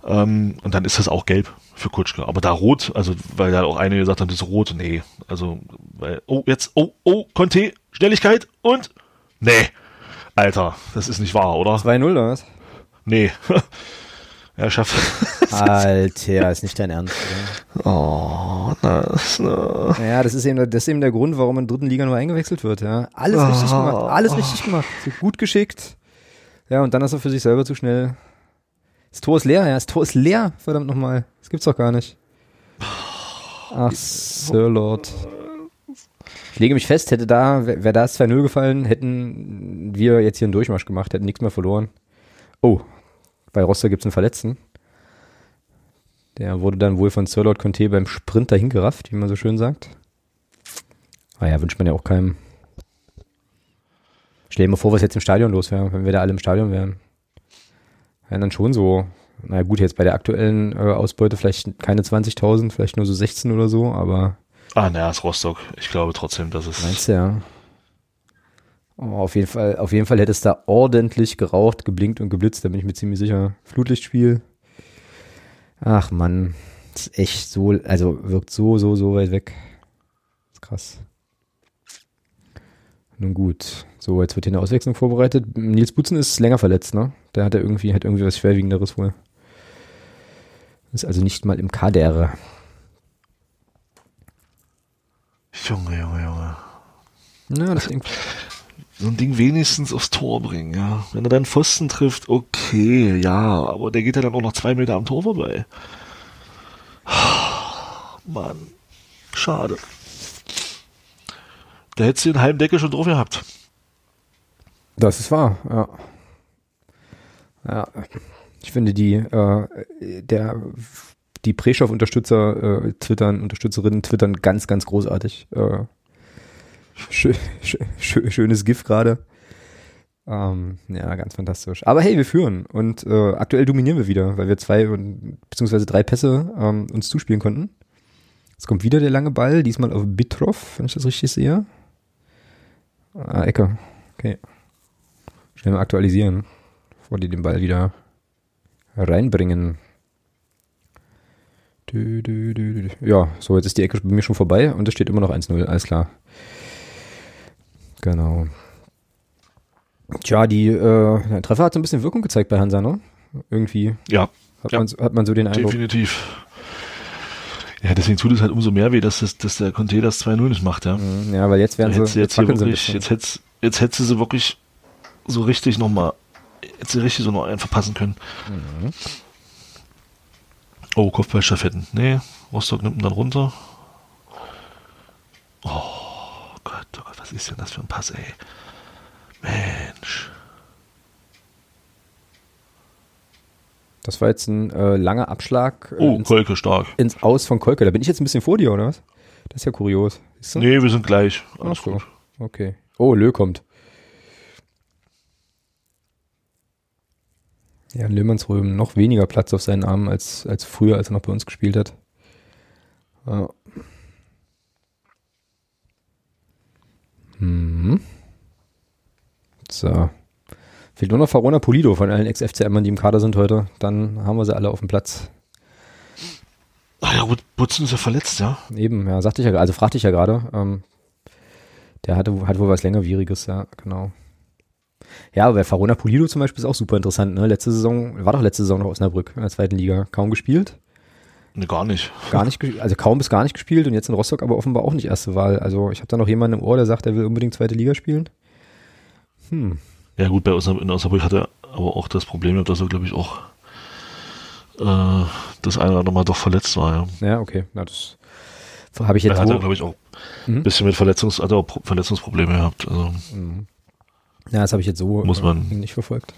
Ähm, und dann ist das auch gelb für Kutschke. Aber da rot, also weil da auch einige gesagt haben, das ist rot, nee. Also, weil, oh, jetzt, oh, oh, Conte, Schnelligkeit und nee. Alter, das ist nicht wahr, oder? 2-0 oder was? Nee. er schafft. Alter, ist nicht dein Ernst. Oder? Oh, das, no. Ja, das ist, eben, das ist eben der Grund, warum in der dritten Liga nur eingewechselt wird, ja. Alles oh. richtig gemacht, alles richtig gemacht. So gut geschickt. Ja, und dann ist er für sich selber zu schnell. Das Tor ist leer, ja, das Tor ist leer, verdammt nochmal. Das gibt's doch gar nicht. Ach, Sir Lord. Ich lege mich fest, hätte da, wäre da 2-0 gefallen, hätten wir jetzt hier einen Durchmarsch gemacht, hätten nichts mehr verloren. Oh, bei Roster gibt es einen Verletzten. Der wurde dann wohl von Sir Lord Conte beim Sprint dahin gerafft, wie man so schön sagt. Ah ja, wünscht man ja auch keinem. Stell dir mal vor, was jetzt im Stadion los wäre, wenn wir da alle im Stadion wären. Wären dann schon so, naja gut, jetzt bei der aktuellen äh, Ausbeute vielleicht keine 20.000, vielleicht nur so 16 oder so, aber Ah, naja, ist Rostock. Ich glaube trotzdem, dass es. Meinst du, ja? Oh, auf jeden Fall, auf jeden Fall hätte es da ordentlich geraucht, geblinkt und geblitzt, da bin ich mir ziemlich sicher. Flutlichtspiel. Ach Mann, ist echt so, also wirkt so, so, so weit weg. ist krass. Nun gut. So, jetzt wird hier eine Auswechslung vorbereitet. Nils Butzen ist länger verletzt, ne? Der hat ja irgendwie, hat irgendwie was Schwerwiegenderes wohl. Ist also nicht mal im Kader. Junge, Junge, Junge. Ja, das Ding. So ein Ding wenigstens aufs Tor bringen, ja. Wenn er dann Pfosten trifft, okay, ja, aber der geht ja dann auch noch zwei Meter am Tor vorbei. Mann, schade. Da hättest du den halben Deckel schon drauf gehabt. Das ist wahr, ja. Ja, ich finde die, äh, der die Preschow-Unterstützer äh, twittern, Unterstützerinnen twittern ganz, ganz großartig. Äh, schö schö schönes GIF gerade. Ähm, ja, ganz fantastisch. Aber hey, wir führen und äh, aktuell dominieren wir wieder, weil wir zwei beziehungsweise drei Pässe ähm, uns zuspielen konnten. Es kommt wieder der lange Ball, diesmal auf Bitrov, wenn ich das richtig sehe. Ah, Ecke. Okay. Schnell mal aktualisieren, bevor die den Ball wieder reinbringen. Ja, so, jetzt ist die Ecke bei mir schon vorbei und es steht immer noch 1-0, alles klar. Genau. Tja, die äh, der Treffer hat so ein bisschen Wirkung gezeigt bei Hansa, ne? Irgendwie. Ja. Hat, ja, man, hat man so den Eindruck. Definitiv. Ja, deswegen tut es halt umso mehr weh, dass, das, dass der Conte das 2-0 nicht macht, ja. Mhm, Ja, weil jetzt werden Jetzt, sie, jetzt, wirklich, bisschen. jetzt hättest, jetzt hättest du sie wirklich so richtig nochmal, jetzt richtig so noch einen verpassen können. Mhm. Oh, Kopfballstaffetten. Nee, Rostock nimmt ihn dann runter. Oh Gott, oh Gott, was ist denn das für ein Pass, ey? Mensch. Das war jetzt ein äh, langer Abschlag äh, Oh, ins, Kolke stark. ins Aus von Kolke. Da bin ich jetzt ein bisschen vor dir, oder was? Das ist ja kurios. Siehst du? Nee, wir sind gleich. Ach Alles so. gut. Okay. Oh, Lö kommt. Ja, Löhmannsröhm noch weniger Platz auf seinen Armen als, als früher, als er noch bei uns gespielt hat. Ja. Mhm. So. Fehlt nur noch Farona Polido von allen Ex-FCMern, die im Kader sind heute. Dann haben wir sie alle auf dem Platz. Ah ja, gut, Butzen ist ja verletzt, ja. Eben, ja, sagte ich ja, also fragte ich ja gerade. Ähm, der hatte, hat wohl was längerwieriges, ja, genau. Ja, aber bei Farona Pulido zum Beispiel ist auch super interessant, ne? Letzte Saison, war doch letzte Saison noch Osnabrück in der zweiten Liga. Kaum gespielt. Nee, gar nicht. Gar nicht, also kaum bis gar nicht gespielt und jetzt in Rostock aber offenbar auch nicht erste Wahl. Also ich habe da noch jemanden im Ohr, der sagt, er will unbedingt zweite Liga spielen. Hm. Ja gut, bei Osnabrück, in Osnabrück hat er aber auch das Problem dass er, glaube ich, auch äh, das eine oder andere Mal doch verletzt war, ja. Ja, okay. Na, das habe ich Er jetzt hat so. er, glaube ich, auch Mhm. ein bisschen mit Verletzungs, hat er auch Pro- Verletzungsprobleme gehabt. Also Mhm. Ja, das habe ich jetzt so Muss man- äh, nicht verfolgt.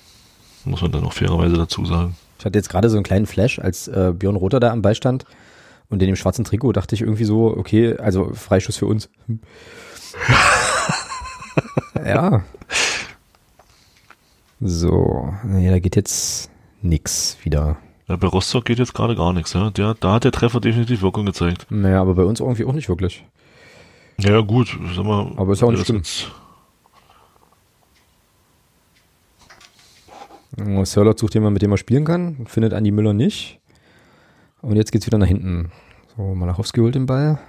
muss man dann auch fairerweise dazu sagen. Ich hatte jetzt gerade so einen kleinen Flash, als äh, Björn Rother da am Ball stand und in dem schwarzen Trikot dachte ich irgendwie so, okay, also Freischuss für uns. Ja. So, nee, da geht jetzt nix wieder. Ja, bei Rostock geht jetzt gerade gar nichts, ja. Der, da hat der Treffer definitiv Wirkung gezeigt. Naja, aber bei uns irgendwie auch nicht wirklich. Ja, gut, sag mal. Aber ist ja auch nicht schlimm. jetzt- Sörlot sucht jemanden, mit dem er spielen kann, findet Andi Müller nicht. Und jetzt geht's wieder nach hinten. So, Malachowski holt den Ball.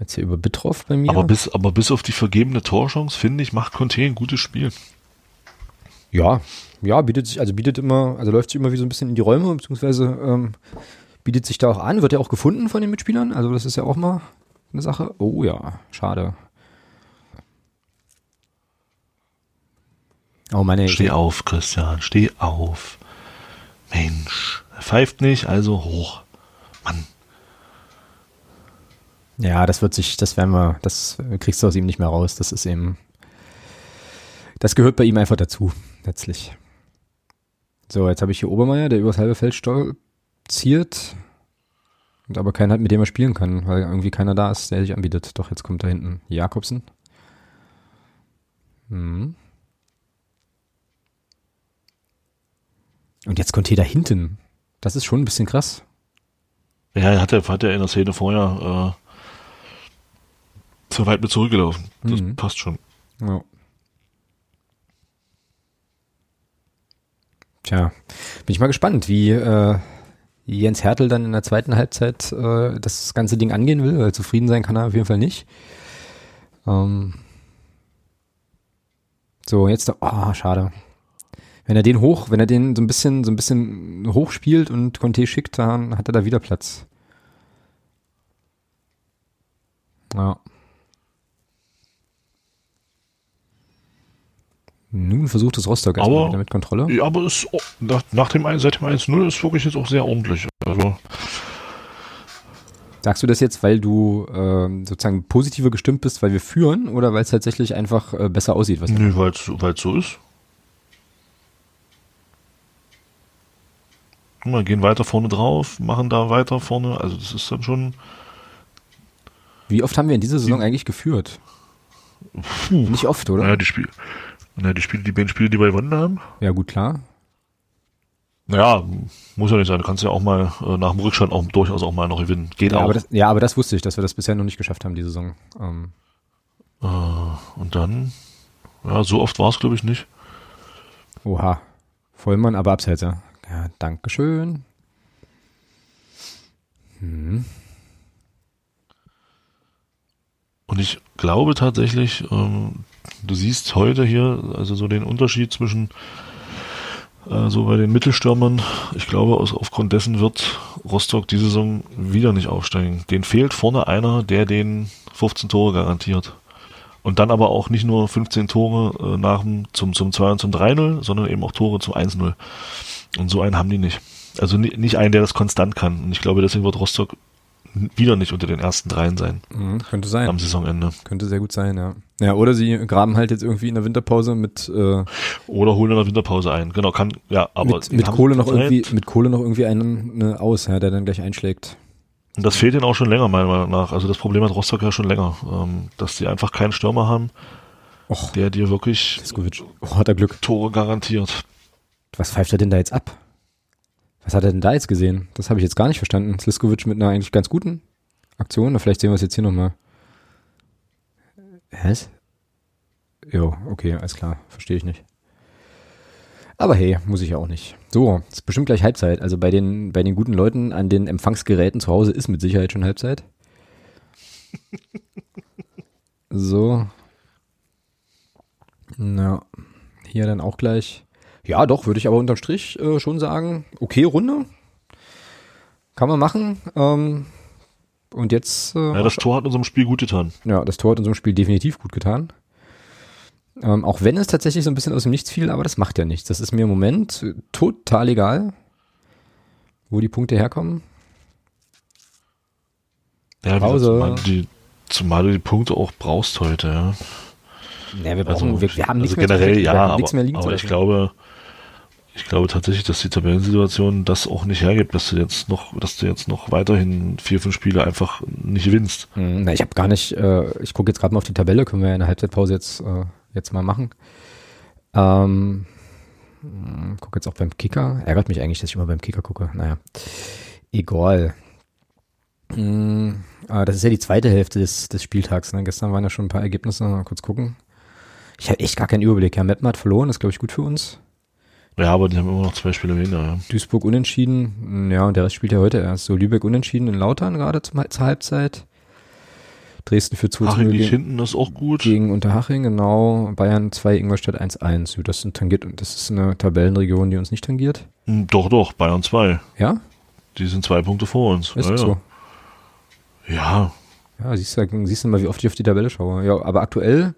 Jetzt hier über Bitroff bei mir. Aber bis, aber bis auf die vergebene Torchance, finde ich, macht Conte ein gutes Spiel. Ja, ja, bietet sich, also bietet immer, also läuft sich immer wie so ein bisschen in die Räume, beziehungsweise ähm, bietet sich da auch an, wird ja auch gefunden von den Mitspielern, also das ist ja auch mal eine Sache. Oh ja, schade. Oh meine, Steh auf, Christian, steh auf. Mensch, er pfeift nicht, also hoch. Mann, ja, das wird sich, das werden wir, das kriegst du aus ihm nicht mehr raus, das ist eben, das gehört bei ihm einfach dazu, letztlich. So, jetzt habe ich hier Obermeier, der übers halbe Feld stolziert. Und aber keiner hat, mit dem er spielen kann, weil irgendwie keiner da ist, der sich anbietet. Doch, jetzt kommt da hinten Jakobsen. Hm. Und jetzt kommt hier da hinten. Das ist schon ein bisschen krass. Ja, er hat ja, hat ja in der Szene vorher äh, zu weit mit zurückgelaufen. Das Mhm. passt schon. Ja. Tja, bin ich mal gespannt, wie äh, Jens Hertel dann in der zweiten Halbzeit äh, das ganze Ding angehen will, weil zufrieden sein kann er auf jeden Fall nicht. Ähm so, jetzt, ah, schade. Wenn er den hoch, wenn er den so ein bisschen, so ein bisschen hoch spielt und Conte schickt, dann hat er da wieder Platz. Ja. Nun versucht es Rostock erstmal Aber- wieder mit Kontrolle. Ja, aber es, oh, nach, nach dem, seit dem 1-0 ist wirklich jetzt auch sehr ordentlich. Also, Sagst du das jetzt, weil du ähm, sozusagen positiver gestimmt bist, weil wir führen oder weil es tatsächlich einfach äh, besser aussieht? Was nö, weil es so ist. Guck mal, gehen weiter vorne drauf, machen da weiter vorne. Also das ist dann schon. Wie oft haben wir in dieser Saison eigentlich geführt? Nicht oft, oder? Naja, die Spiele, naja, die Spiele, die beiden Spiele, die wir gewonnen haben. Ja, gut, klar. Naja, muss ja nicht sein. Du kannst ja auch mal äh, nach dem Rückstand auch durchaus auch mal noch gewinnen. Geht Ja auch. aber, das, ja, aber das wusste ich, dass wir das bisher noch nicht geschafft haben, die Saison. Ähm, Äh, und dann, ja, so oft war es, glaube ich, nicht. Oha. Vollmann, aber abseits, ja. Ja, Dankeschön. Hm. Und ich glaube tatsächlich, ähm, du siehst heute hier, also so den Unterschied zwischen äh, so bei den Mittelstürmern. Ich glaube, aus, aufgrund dessen wird Rostock diese Saison wieder nicht aufsteigen. Den fehlt vorne einer, der den 15 Tore garantiert. Und dann aber auch nicht nur 15 Tore äh, nach dem, zum, zum 2 und zum 3-0, sondern eben auch Tore zum 1-0. Und so einen haben die nicht. Also nicht einen, der das konstant kann. Und ich glaube, deswegen wird Rostock wieder nicht unter den ersten dreien sein. Mhm, könnte sein. Am Saisonende. Könnte sehr gut sein, ja. Ja, oder sie graben halt jetzt irgendwie in der Winterpause mit äh, oder holen in der Winterpause ein. Genau, kann ja, aber mit, mit Kohle noch irgendwie mit Kohle noch irgendwie einen eine aus, ja, der dann gleich einschlägt. Und das fehlt ihnen auch schon länger meiner Meinung nach. Also das Problem hat Rostock ja schon länger, ähm, dass die einfach keinen Stürmer haben, Och, der dir wirklich oh, hat er Glück. Tore garantiert. Was pfeift er denn da jetzt ab? Was hat er denn da jetzt gesehen? Das habe ich jetzt gar nicht verstanden. Sliskovic mit einer eigentlich ganz guten Aktion. Vielleicht sehen wir es jetzt hier nochmal. Was? Jo, okay, alles klar. Verstehe ich nicht. Aber hey, muss ich ja auch nicht. So, ist bestimmt gleich Halbzeit. Also bei den, bei den guten Leuten an den Empfangsgeräten zu Hause ist mit Sicherheit schon Halbzeit. So. Na, hier dann auch gleich. Ja, doch, würde ich aber unterm Strich äh, schon sagen, okay Runde. Kann man machen. Ähm, und jetzt. Äh, ja, das Tor hat unserem Spiel gut getan. Ja, das Tor hat unserem Spiel definitiv gut getan. Ähm, auch wenn es tatsächlich so ein bisschen aus dem Nichts fiel, aber das macht ja nichts. Das ist mir im Moment total egal, wo die Punkte herkommen. Ja, Pause. Zumal, die, zumal du die Punkte auch brauchst heute, ja. Ja, wir brauchen, also, wir, wir haben also nichts generell, mehr, ja, aber, nichts mehr liegen aber ich glaube, ich glaube tatsächlich, dass die Tabellensituation das auch nicht hergibt, dass du jetzt noch, dass du jetzt noch weiterhin vier, fünf Spiele einfach nicht gewinnst. Hm, na, ich habe gar nicht, äh, ich gucke jetzt gerade mal auf die Tabelle, können wir ja in der Halbzeitpause jetzt, äh, jetzt mal machen. Ähm, hm, gucke jetzt auch beim Kicker. Ärgert mich eigentlich, dass ich immer beim Kicker gucke. Naja, egal. Mhm, das ist ja die zweite Hälfte des, des Spieltags. Ne? Gestern waren ja schon ein paar Ergebnisse. Mal kurz gucken. Ich habe echt gar keinen Überblick. Ja, Meppen hat verloren, das ist glaube ich gut für uns. Ja, aber die haben immer noch zwei Spiele weniger. Ja. Duisburg unentschieden. Ja, und der Rest spielt ja heute erst. So Lübeck unentschieden in Lautern gerade zur, zur Halbzeit. Dresden für 2 Haching liegt hinten, das ist auch gut. Gegen Unterhaching, genau. Bayern 2, Ingolstadt 1-1. Das, tangiert, das ist eine Tabellenregion, die uns nicht tangiert. Hm, doch, doch, Bayern 2. Ja? Die sind zwei Punkte vor uns. Ist ja, so? Ja. Ja, siehst du, siehst du mal, wie oft ich auf die Tabelle schaue. Ja, aber aktuell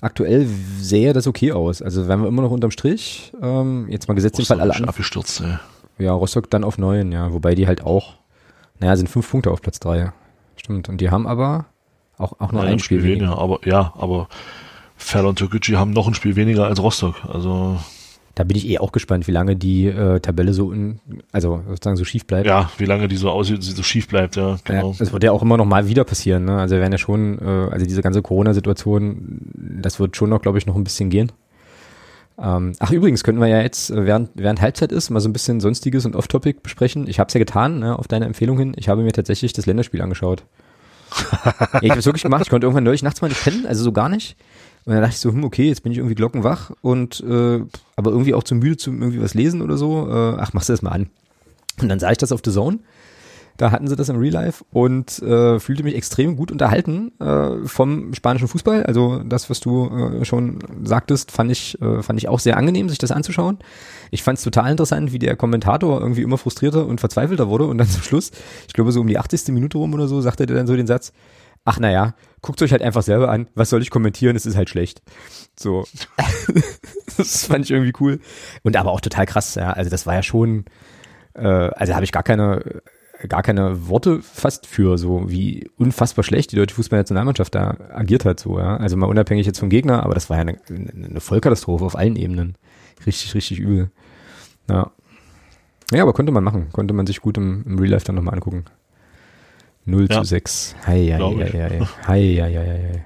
aktuell sähe das okay aus. Also wären wir immer noch unterm Strich. Ähm, jetzt mal gesetzt den Fall alle an. abgestürzt, ey. Ja, Rostock dann auf neun, ja. Wobei die halt auch, naja, sind fünf Punkte auf Platz drei. Stimmt. Und die haben aber auch, auch nur ja, ein Spiel, Spiel weniger. weniger. Aber ja, aber Ferl und Türkgücü haben noch ein Spiel weniger als Rostock. Also da bin ich eh auch gespannt, wie lange die äh, Tabelle so, in, also sozusagen so schief bleibt. Ja, wie lange die so aussieht, so schief bleibt, ja, genau. Ja, das wird ja auch immer noch mal wieder passieren, ne? Also wir werden ja schon, äh, also diese ganze Corona-Situation, das wird schon noch, glaube ich, noch ein bisschen gehen. Ähm, ach, übrigens könnten wir ja jetzt, äh, während, während Halbzeit ist, mal so ein bisschen Sonstiges und Off-Topic besprechen. Ich habe es ja getan, ne, auf deine Empfehlung hin. Ich habe mir tatsächlich das Länderspiel angeschaut. ja, ich habe es wirklich gemacht. Ich konnte irgendwann neulich nachts mal nicht pennen, also so gar nicht. Und dann dachte ich so, hm, okay, jetzt bin ich irgendwie glockenwach und äh, aber irgendwie auch zu müde zum irgendwie was lesen oder so. Äh, ach, machst du das mal an. Und dann sah ich das auf The Zone. Da hatten sie das im Real Life und äh, fühlte mich extrem gut unterhalten äh, vom spanischen Fußball. Also das, was du äh, schon sagtest, fand ich, äh, fand ich auch sehr angenehm, sich das anzuschauen. Ich fand es total interessant, wie der Kommentator irgendwie immer frustrierter und verzweifelter wurde und dann zum Schluss, ich glaube so um die 80. Minute rum oder so, sagte der dann so den Satz, ach naja, guckt euch halt einfach selber an, was soll ich kommentieren, es ist halt schlecht. So. das fand ich irgendwie cool. Und aber auch total krass, ja. Also das war ja schon, äh, also habe ich gar keine, gar keine Worte fast für, so wie unfassbar schlecht die deutsche Fußballnationalmannschaft da agiert hat, so, ja. Also mal unabhängig jetzt vom Gegner, aber das war ja eine, eine Vollkatastrophe auf allen Ebenen. Richtig, richtig übel. Ja. Ja, aber konnte man machen. Konnte man sich gut im, im Real Life dann nochmal angucken. 0 ja. zu 6. Hei, hei, hei, hei. hei, hei, hei,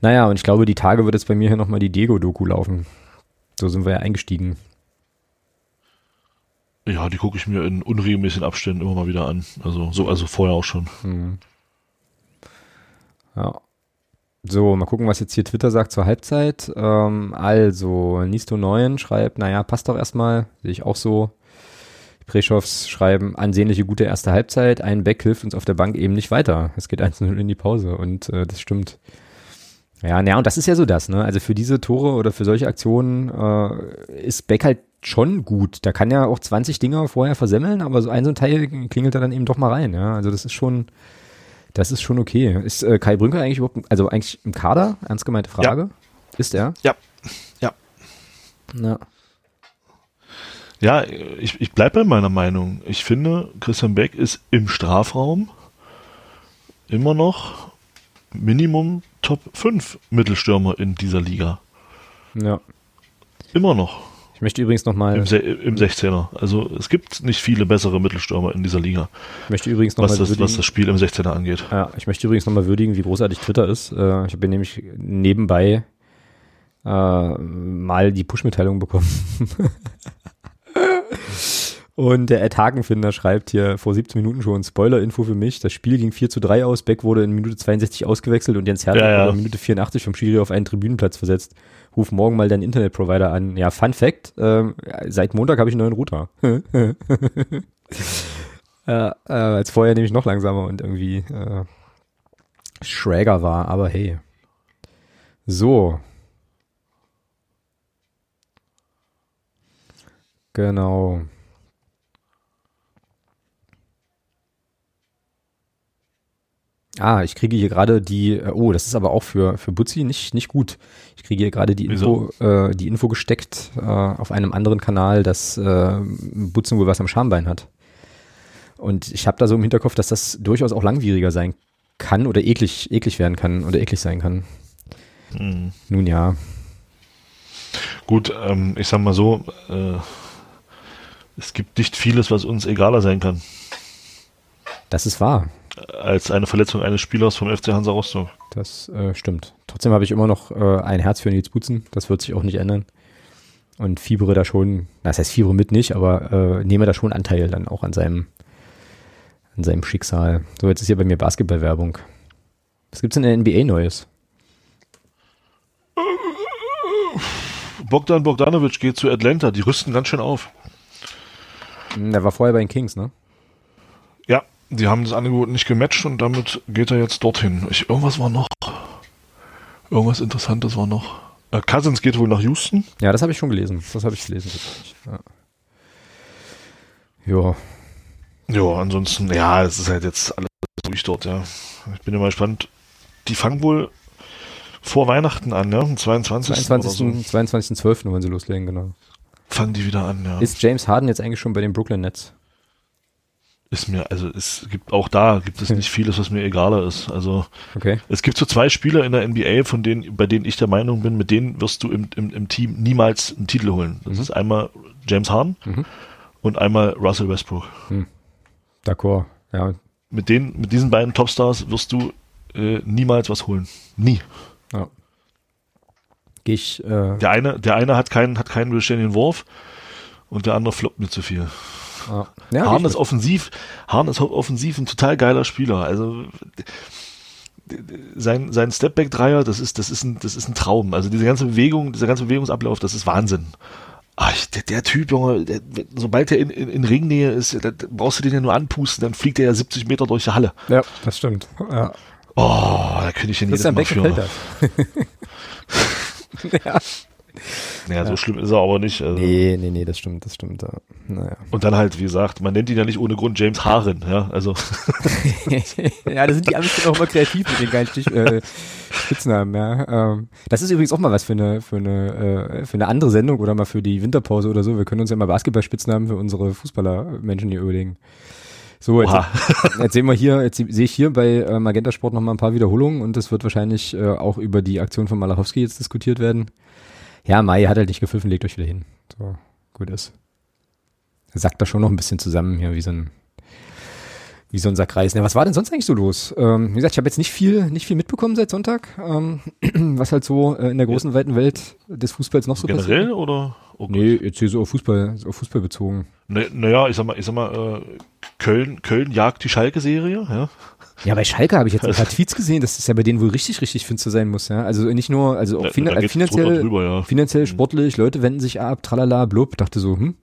Naja, und ich glaube, die Tage wird jetzt bei mir hier nochmal die Diego-Doku laufen. So sind wir ja eingestiegen. Ja, die gucke ich mir in unregelmäßigen Abständen immer mal wieder an. Also so, also vorher auch schon. Mhm. Ja. So, mal gucken, was jetzt hier Twitter sagt zur Halbzeit. Ähm, also, Nisto 9 schreibt, naja, passt doch erstmal, sehe ich auch so. Preschows schreiben, ansehnliche gute erste Halbzeit, ein Back hilft uns auf der Bank eben nicht weiter. Es geht 1-0 in die Pause und äh, das stimmt. Ja, naja, und das ist ja so das, ne? Also für diese Tore oder für solche Aktionen äh, ist Beck halt schon gut. Da kann ja auch 20 Dinger vorher versemmeln, aber so ein so ein Teil klingelt er dann eben doch mal rein, ja. Also das ist schon, das ist schon okay. Ist äh, Kai Brünker eigentlich überhaupt, also eigentlich im Kader? Ernst gemeinte Frage. Ja. Ist er? Ja. Ja. Na. Ja, ich, ich bleibe bei meiner Meinung. Ich finde, Christian Beck ist im Strafraum immer noch Minimum Top 5 Mittelstürmer in dieser Liga. Ja. Immer noch. Ich möchte übrigens nochmal. Im, Im 16er. Also es gibt nicht viele bessere Mittelstürmer in dieser Liga. Ich möchte übrigens nochmal. Was, das, was das Spiel im 16er angeht. Ja, ich möchte übrigens nochmal würdigen, wie großartig Twitter ist. Äh, ich habe nämlich nebenbei äh, mal die Push-Mitteilung bekommen. Und der Ed Hagenfinder schreibt hier vor 17 Minuten schon, Spoiler-Info für mich, das Spiel ging 4 zu 3 aus, Beck wurde in Minute 62 ausgewechselt und Jens Hertel ja, ja. wurde in Minute 84 vom Schiri auf einen Tribünenplatz versetzt. Ruf morgen mal deinen Internetprovider an. Ja, Fun Fact, äh, seit Montag habe ich einen neuen Router. äh, äh, als vorher nämlich noch langsamer und irgendwie äh, schräger war, aber hey. So, Genau. Ah, ich kriege hier gerade die, äh, oh, das ist aber auch für, für Butzi nicht, nicht gut. Ich kriege hier gerade die Info, äh, die Info gesteckt äh, auf einem anderen Kanal, dass äh, Butzen wohl was am Schambein hat. Und ich habe da so im Hinterkopf, dass das durchaus auch langwieriger sein kann oder eklig, eklig werden kann oder eklig sein kann. Hm. Nun ja. Gut, ähm, ich sag mal so, äh, es gibt nicht vieles, was uns egaler sein kann. Das ist wahr. Als eine Verletzung eines Spielers vom FC Hansa Rostock. Das äh, stimmt. Trotzdem habe ich immer noch äh, ein Herz für Nils Butzen. Das wird sich auch nicht ändern. Und fiebere da schon, das heißt fiebere mit nicht, aber äh, nehme da schon Anteil dann auch an seinem, an seinem Schicksal. So, jetzt ist hier bei mir Basketballwerbung. Was gibt's in der NBA Neues? Bogdan Bogdanovic geht zu Atlanta. Die rüsten ganz schön auf. Hm, der war vorher bei den Kings, ne? Die haben das Angebot nicht gematcht und damit geht er jetzt dorthin. Ich, irgendwas war noch. Irgendwas Interessantes war noch. Äh, Cousins geht wohl nach Houston. Ja, das habe ich schon gelesen. Das habe ich gelesen. Ja. Ja. Ansonsten, ja, es ist halt jetzt alles durch dort, ja. Ich bin immer gespannt. Die fangen wohl vor Weihnachten an, ja, am 22. 22. So. 22.12. wollen sie loslegen, genau fangen die wieder an, ja. Ist James Harden jetzt eigentlich schon bei den Brooklyn Nets? Ist mir, also es gibt auch da gibt es nicht vieles, was mir egaler ist. Also okay. es gibt so zwei Spieler in der NBA, von denen, bei denen ich der Meinung bin, mit denen wirst du im, im, im Team niemals einen Titel holen. Das mhm. ist einmal James Harden mhm. und einmal Russell Westbrook. Mhm. D'accord, ja. Mit denen, mit diesen beiden Topstars wirst du äh, niemals was holen. Nie. Ja. Gehe ich. Äh der eine, der eine hat keinen, hat keinen beständigen Wurf und der andere floppt mir zu viel. Ah. Ja, Hahn ist offensiv, Hahn ist offensiv ein total geiler Spieler. Also sein, sein Stepback-Dreier, das ist, das ist ein, das ist ein Traum. Also diese ganze Bewegung, dieser ganze Bewegungsablauf, das ist Wahnsinn. Ach, der, der Typ, Junge, der, sobald er in, in, in Ringnähe ist, da brauchst du den ja nur anpusten, dann fliegt er ja 70 Meter durch die Halle. Ja, das stimmt. Ja. Oh, da könnte ich den jedes Mal für. ja. Naja, so schlimm ist er aber nicht. Also. Nee, nee, nee, das stimmt, das stimmt. Naja. Und dann halt, wie gesagt, man nennt ihn ja nicht ohne Grund James Harren, ja, also. ja, da sind die Amis auch immer kreativ mit den geilen Stich, äh, Spitznamen, ja. Ähm, das ist übrigens auch mal was für eine, für eine, äh, für eine andere Sendung oder mal für die Winterpause oder so. Wir können uns ja mal Basketball-Spitznamen für unsere Fußballer-Menschen hier überlegen. So, jetzt, jetzt sehen wir hier, jetzt sehe ich hier bei äh, Magenta Sport noch mal ein paar Wiederholungen und es wird wahrscheinlich äh, auch über die Aktion von Malachowski jetzt diskutiert werden. Ja, Mai hat halt nicht gepfiffen, legt euch wieder hin. So, gut ist. Sagt da schon noch ein bisschen zusammen hier, wie so ein, wie so ein Sack Reis. Ja, was war denn sonst eigentlich so los? Ähm, wie gesagt, ich habe jetzt nicht viel, nicht viel mitbekommen seit Sonntag, ähm, was halt so äh, in der großen, weiten Welt des Fußballs noch so Generell passiert. Generell oder? Oh nee, jetzt hier so auf Fußball, auf Fußball bezogen. Naja, na ich sag mal, ich sag mal, äh, Köln, Köln jagt die Schalke-Serie, ja. Ja, bei Schalke habe ich jetzt ein paar Tweets gesehen, dass es ja bei denen wohl richtig, richtig finster sein muss, ja. Also nicht nur, also auch fin da finanziell, drüber, ja. finanziell, Mhm. sportlich, Leute wenden sich ab, tralala, blub, dachte so, hm,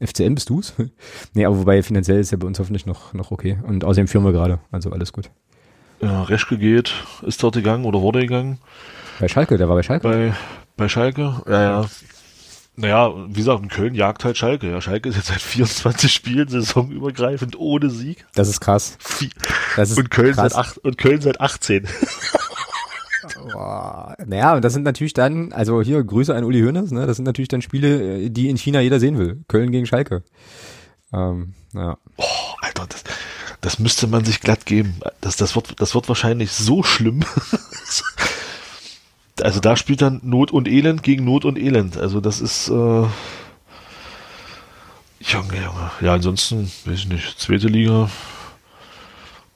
FCM bist du's? nee, aber wobei finanziell ist ja bei uns hoffentlich noch, noch okay. Und außerdem führen wir gerade, also alles gut. Ja, Reschke geht, ist dort gegangen oder wurde gegangen. Bei Schalke, der war bei Schalke. Bei, bei Schalke, ja, ja. Naja, wie gesagt, in Köln jagt halt Schalke. Ja, Schalke ist jetzt seit 24 Spielen saisonübergreifend ohne Sieg. Das ist krass. Das ist Und Köln, krass. seit acht, und Köln seit 18. Boah. Naja, und das sind natürlich dann, also hier Grüße an Uli Hoeneß, ne? Das sind natürlich dann Spiele, äh, die in China jeder sehen will. Köln gegen Schalke. Ähm, ja. Oh, Alter, das, das müsste man sich glatt geben. Das, das, wird, das wird wahrscheinlich so schlimm. also da spielt dann Not und Elend gegen Not und Elend. Also das ist, äh, Junge, Junge. Ja, ansonsten, weiß ich nicht, zweite Liga.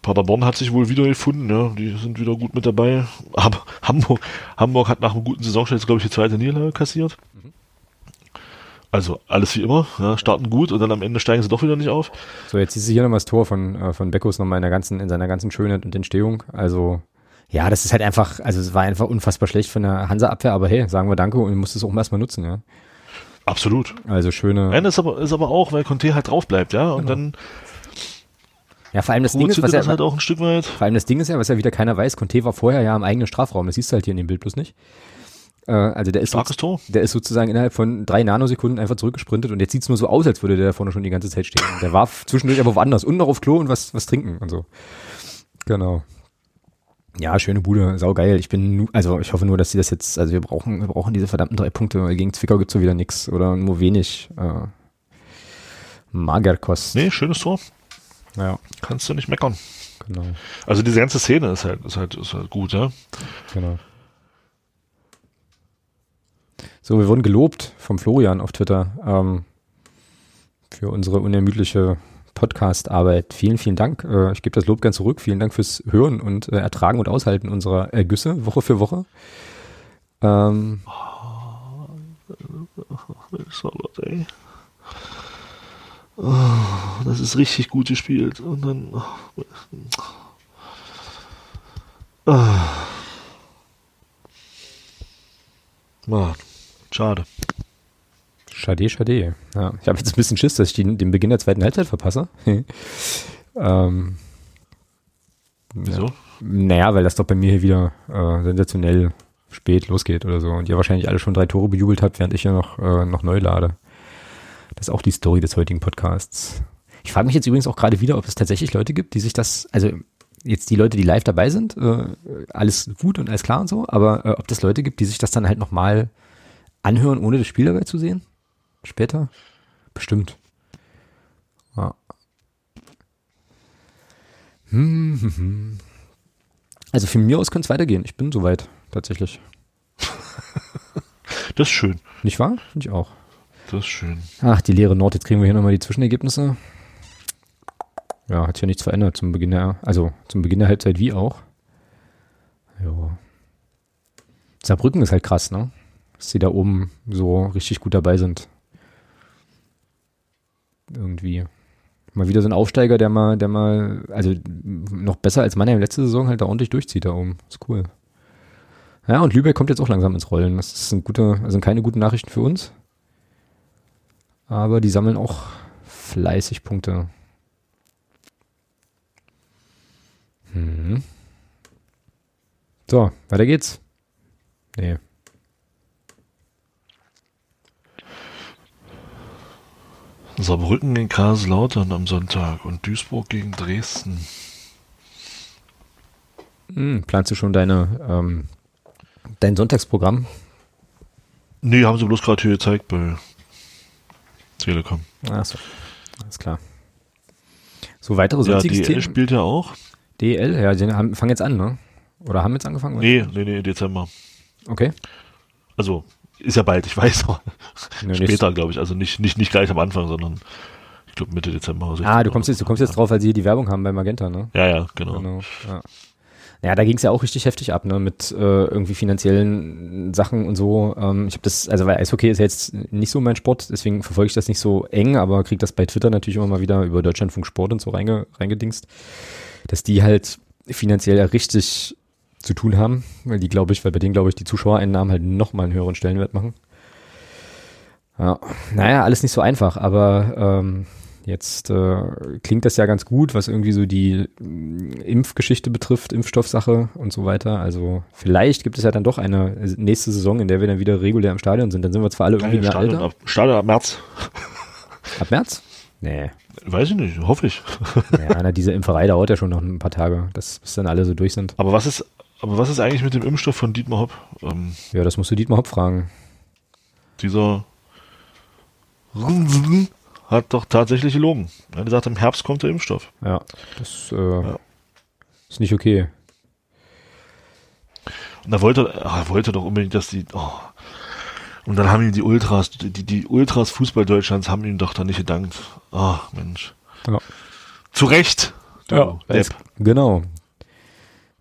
Paderborn hat sich wohl wieder gefunden, ja. Die sind wieder gut mit dabei. Aber Hamburg, Hamburg hat nach einem guten Saisonstart, glaube ich, die zweite Niederlage kassiert. Also alles wie immer, ja, starten gut und dann am Ende steigen sie doch wieder nicht auf. So, jetzt siehst du hier nochmal das Tor von, äh, von Beckus nochmal in der ganzen, in seiner ganzen Schönheit und Entstehung. Also, ja, das ist halt einfach, also es war einfach unfassbar schlecht von der Hansa-Abwehr, aber hey, sagen wir Danke und du musst es auch mal erstmal nutzen, ja. Absolut. Also schöne. Nein, ist aber, ist aber auch, weil Conte halt drauf bleibt, ja. Und dann Ja, vor allem das Ding ist, was ja, halt auch ein Stück weit. vor allem das Ding ist ja, was ja wieder keiner weiß, Conte war vorher ja im eigenen Strafraum. Das siehst du halt hier in dem Bild bloß nicht. Äh, also der ist, Tor. der ist sozusagen innerhalb von drei Nanosekunden einfach zurückgesprintet und jetzt sieht's nur so aus, als würde der da vorne schon die ganze Zeit stehen. Der war zwischendurch aber woanders und noch auf Klo und was, was trinken und so. Genau. Ja, schöne Bude, saugeil. Ich bin, also ich hoffe nur, dass sie das jetzt, also wir brauchen, wir brauchen diese verdammten drei Punkte, weil gegen Zwickau gibt's so wieder nix oder nur wenig. Äh, Magerkost. Nee, schönes Tor. Ja, Kannst du nicht meckern. genau, Also diese ganze Szene ist halt, ist halt, ist halt gut, ja. genau. So, wir wurden gelobt vom Florian auf Twitter ähm, für unsere unermüdliche Podcast-Arbeit. Vielen, vielen Dank. Äh, ich gebe das Lob gern zurück. Vielen Dank fürs Hören und äh, Ertragen und Aushalten unserer Ergüsse Woche für Woche. Ähm. Oh, das ist richtig gut gespielt. Und dann. Oh. Ah. Mann, schade. Schade, schade. Ja, ich habe jetzt ein bisschen Schiss, dass ich die, den Beginn der zweiten Halbzeit verpasse. ähm, Wieso? naja, weil das doch bei mir hier wieder äh, sensationell spät losgeht oder so. Und ihr wahrscheinlich alle schon drei Tore bejubelt habt, während ich ja noch, äh, noch neu lade. Das ist auch die Story des heutigen Podcasts. Ich frage mich jetzt übrigens auch gerade wieder, ob es tatsächlich Leute gibt, die sich das, also jetzt die Leute, die live dabei sind, äh, alles gut und alles klar und so, aber äh, ob das Leute gibt, die sich das dann halt nochmal anhören, ohne das Spiel dabei zu sehen? Später? Bestimmt. Ja. Hm, hm, hm. Also von mir aus könnte es weitergehen. Ich bin soweit, tatsächlich. Das ist schön. Nicht wahr? Finde ich auch. Das ist schön. Ach, die leere Nord, jetzt kriegen wir hier nochmal die Zwischenergebnisse. Ja, hat sich ja nichts verändert zum Beginn der, also zum Beginn der Halbzeit wie auch. Ja. Saarbrücken ist halt krass, ne? Dass sie da oben so richtig gut dabei sind. Irgendwie. Mal wieder so ein Aufsteiger, der mal, der mal, also noch besser als Mannheim letzte Saison halt da ordentlich durchzieht da oben. Ist cool. Ja, und Lübeck kommt jetzt auch langsam ins Rollen. Das sind gute, also keine guten Nachrichten für uns. Aber die sammeln auch fleißig Punkte. Hm. So, weiter geht's. Nee. Saarbrücken gegen Kaiserslautern am Sonntag und Duisburg gegen Dresden. Hm, planst du schon deine, ähm, dein Sonntagsprogramm? Nee, haben sie bloß gerade hier gezeigt bei Telekom. Achso, alles klar. So, weitere Ja, DL Themen? spielt ja auch. DL, ja, die haben, fangen jetzt an, ne? Oder haben jetzt angefangen? Nee, nee, nee, Dezember. Okay. Also, ist ja bald, ich weiß, aber Nee, später, glaube ich. Also nicht, nicht, nicht gleich am Anfang, sondern ich glaube Mitte Dezember. Ah, du kommst jetzt, du kommst jetzt drauf, weil sie hier die Werbung haben bei Magenta, ne? Ja, ja, genau. Genau. Ja. Naja, da ging es ja auch richtig heftig ab, ne, mit äh, irgendwie finanziellen Sachen und so. Ähm, ich habe das, also weil Eishockey ist ja jetzt nicht so mein Sport, deswegen verfolge ich das nicht so eng, aber kriege das bei Twitter natürlich immer mal wieder über Deutschlandfunk Sport und so reinge, reingedingst, dass die halt finanziell ja richtig zu tun haben, weil die, glaube ich, weil bei denen, glaube ich, die Zuschauereinnahmen halt nochmal einen höheren Stellenwert machen. Ja, naja, alles nicht so einfach, aber ähm, Jetzt äh, klingt das ja ganz gut, was irgendwie so die äh, Impfgeschichte betrifft, Impfstoffsache und so weiter. Also vielleicht gibt es ja dann doch eine nächste Saison, in der wir dann wieder regulär im Stadion sind. Dann sind wir zwar alle irgendwie mehr Stadion Alter. ab, Stadion ab März. Ab März? Nee. Weiß ich nicht, hoffe ich. Ja, na, diese Impferei dauert ja schon noch ein paar Tage, dass bis dann alle so durch sind. Aber was ist, aber was ist eigentlich mit dem Impfstoff von Dietmar Hopp? Ähm, Ja, das musst du Dietmar Hopp fragen. dieser hat doch tatsächlich gelogen. Er hat gesagt, im Herbst kommt der Impfstoff. Ja, das äh, ist nicht okay. Und er wollte, ach, er wollte doch unbedingt, dass die, oh. Und dann haben ihm die Ultras, die, die Ultras Fußball Deutschlands haben ihm doch da nicht gedankt. Ach, Mensch. Ja. Zu Recht. Depp. Genau.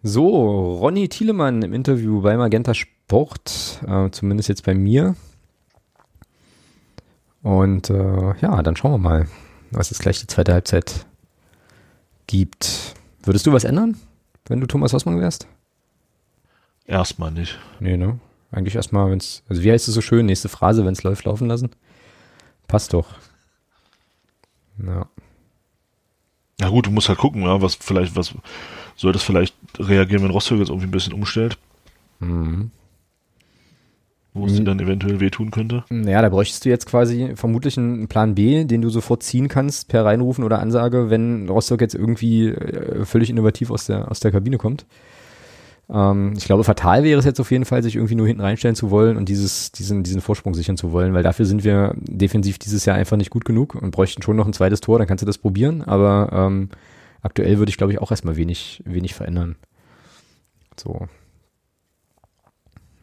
So, Ronny Thielemann im Interview bei Magenta Sport, äh, zumindest jetzt bei mir. Und äh, ja, dann schauen wir mal, was es gleich die zweite Halbzeit gibt. Würdest du was ändern, wenn du Thomas Hossmann wärst? Erstmal nicht. Nee, ne? Eigentlich erstmal, wenn es, also wie heißt es so schön, nächste Phrase, wenn es läuft, laufen lassen. Passt doch. Ja. Na gut, du musst halt gucken, ja, was vielleicht, was soll das vielleicht reagieren, wenn Rostock jetzt irgendwie ein bisschen umstellt, Mhm. wo es dir dann eventuell wehtun könnte. Naja, da bräuchtest du jetzt quasi vermutlich einen Plan B, den du sofort ziehen kannst per Reinrufen oder Ansage, wenn Rostock jetzt irgendwie äh, völlig innovativ aus der, aus der Kabine kommt. Ähm, ich glaube, fatal wäre es jetzt auf jeden Fall, sich irgendwie nur hinten reinstellen zu wollen und dieses, diesen, diesen Vorsprung sichern zu wollen, weil dafür sind wir defensiv dieses Jahr einfach nicht gut genug und bräuchten schon noch ein zweites Tor, dann kannst du das probieren, aber ähm, aktuell würde ich, glaube ich, auch erstmal wenig, wenig verändern. So.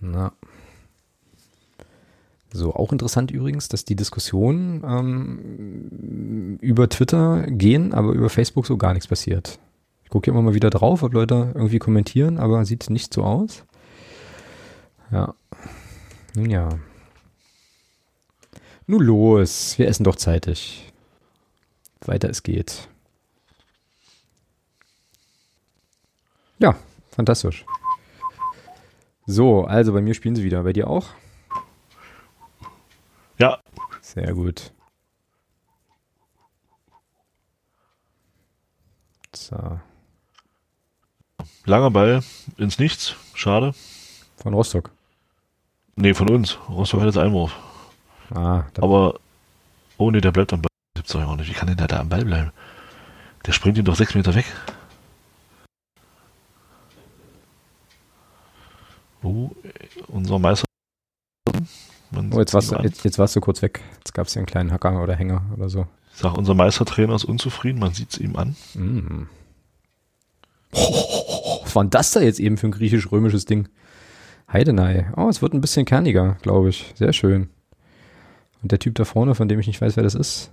Na. So, auch interessant übrigens, dass die Diskussionen ähm, über Twitter gehen, aber über Facebook so gar nichts passiert. Ich gucke immer mal wieder drauf, ob Leute irgendwie kommentieren, aber sieht nicht so aus. Ja. Nun ja. Nun los, wir essen doch zeitig. Weiter es geht. Ja, fantastisch. So, also bei mir spielen sie wieder. Bei dir auch? Ja, Sehr gut. So, langer Ball ins Nichts. Schade. von Rostock. Nee, von uns. Rostock hat jetzt Einwurf. Ah, Aber, oh nee, der bleibt am Ball. Gibt's doch auch nicht. Wie kann denn der da am Ball bleiben? Der springt ihn doch sechs Meter weg. Oh, unser Meister. Oh, jetzt, warst jetzt, jetzt warst du kurz weg. Jetzt gab es ja einen kleinen Hacker oder Hänger oder so. Ich sag, unser Meistertrainer ist unzufrieden, man sieht's ihm an. Mm. Was war denn das da jetzt eben für ein griechisch-römisches Ding? Heidenei. Oh, es wird ein bisschen kerniger, glaube ich. Sehr schön. Und der Typ da vorne, von dem ich nicht weiß, wer das ist.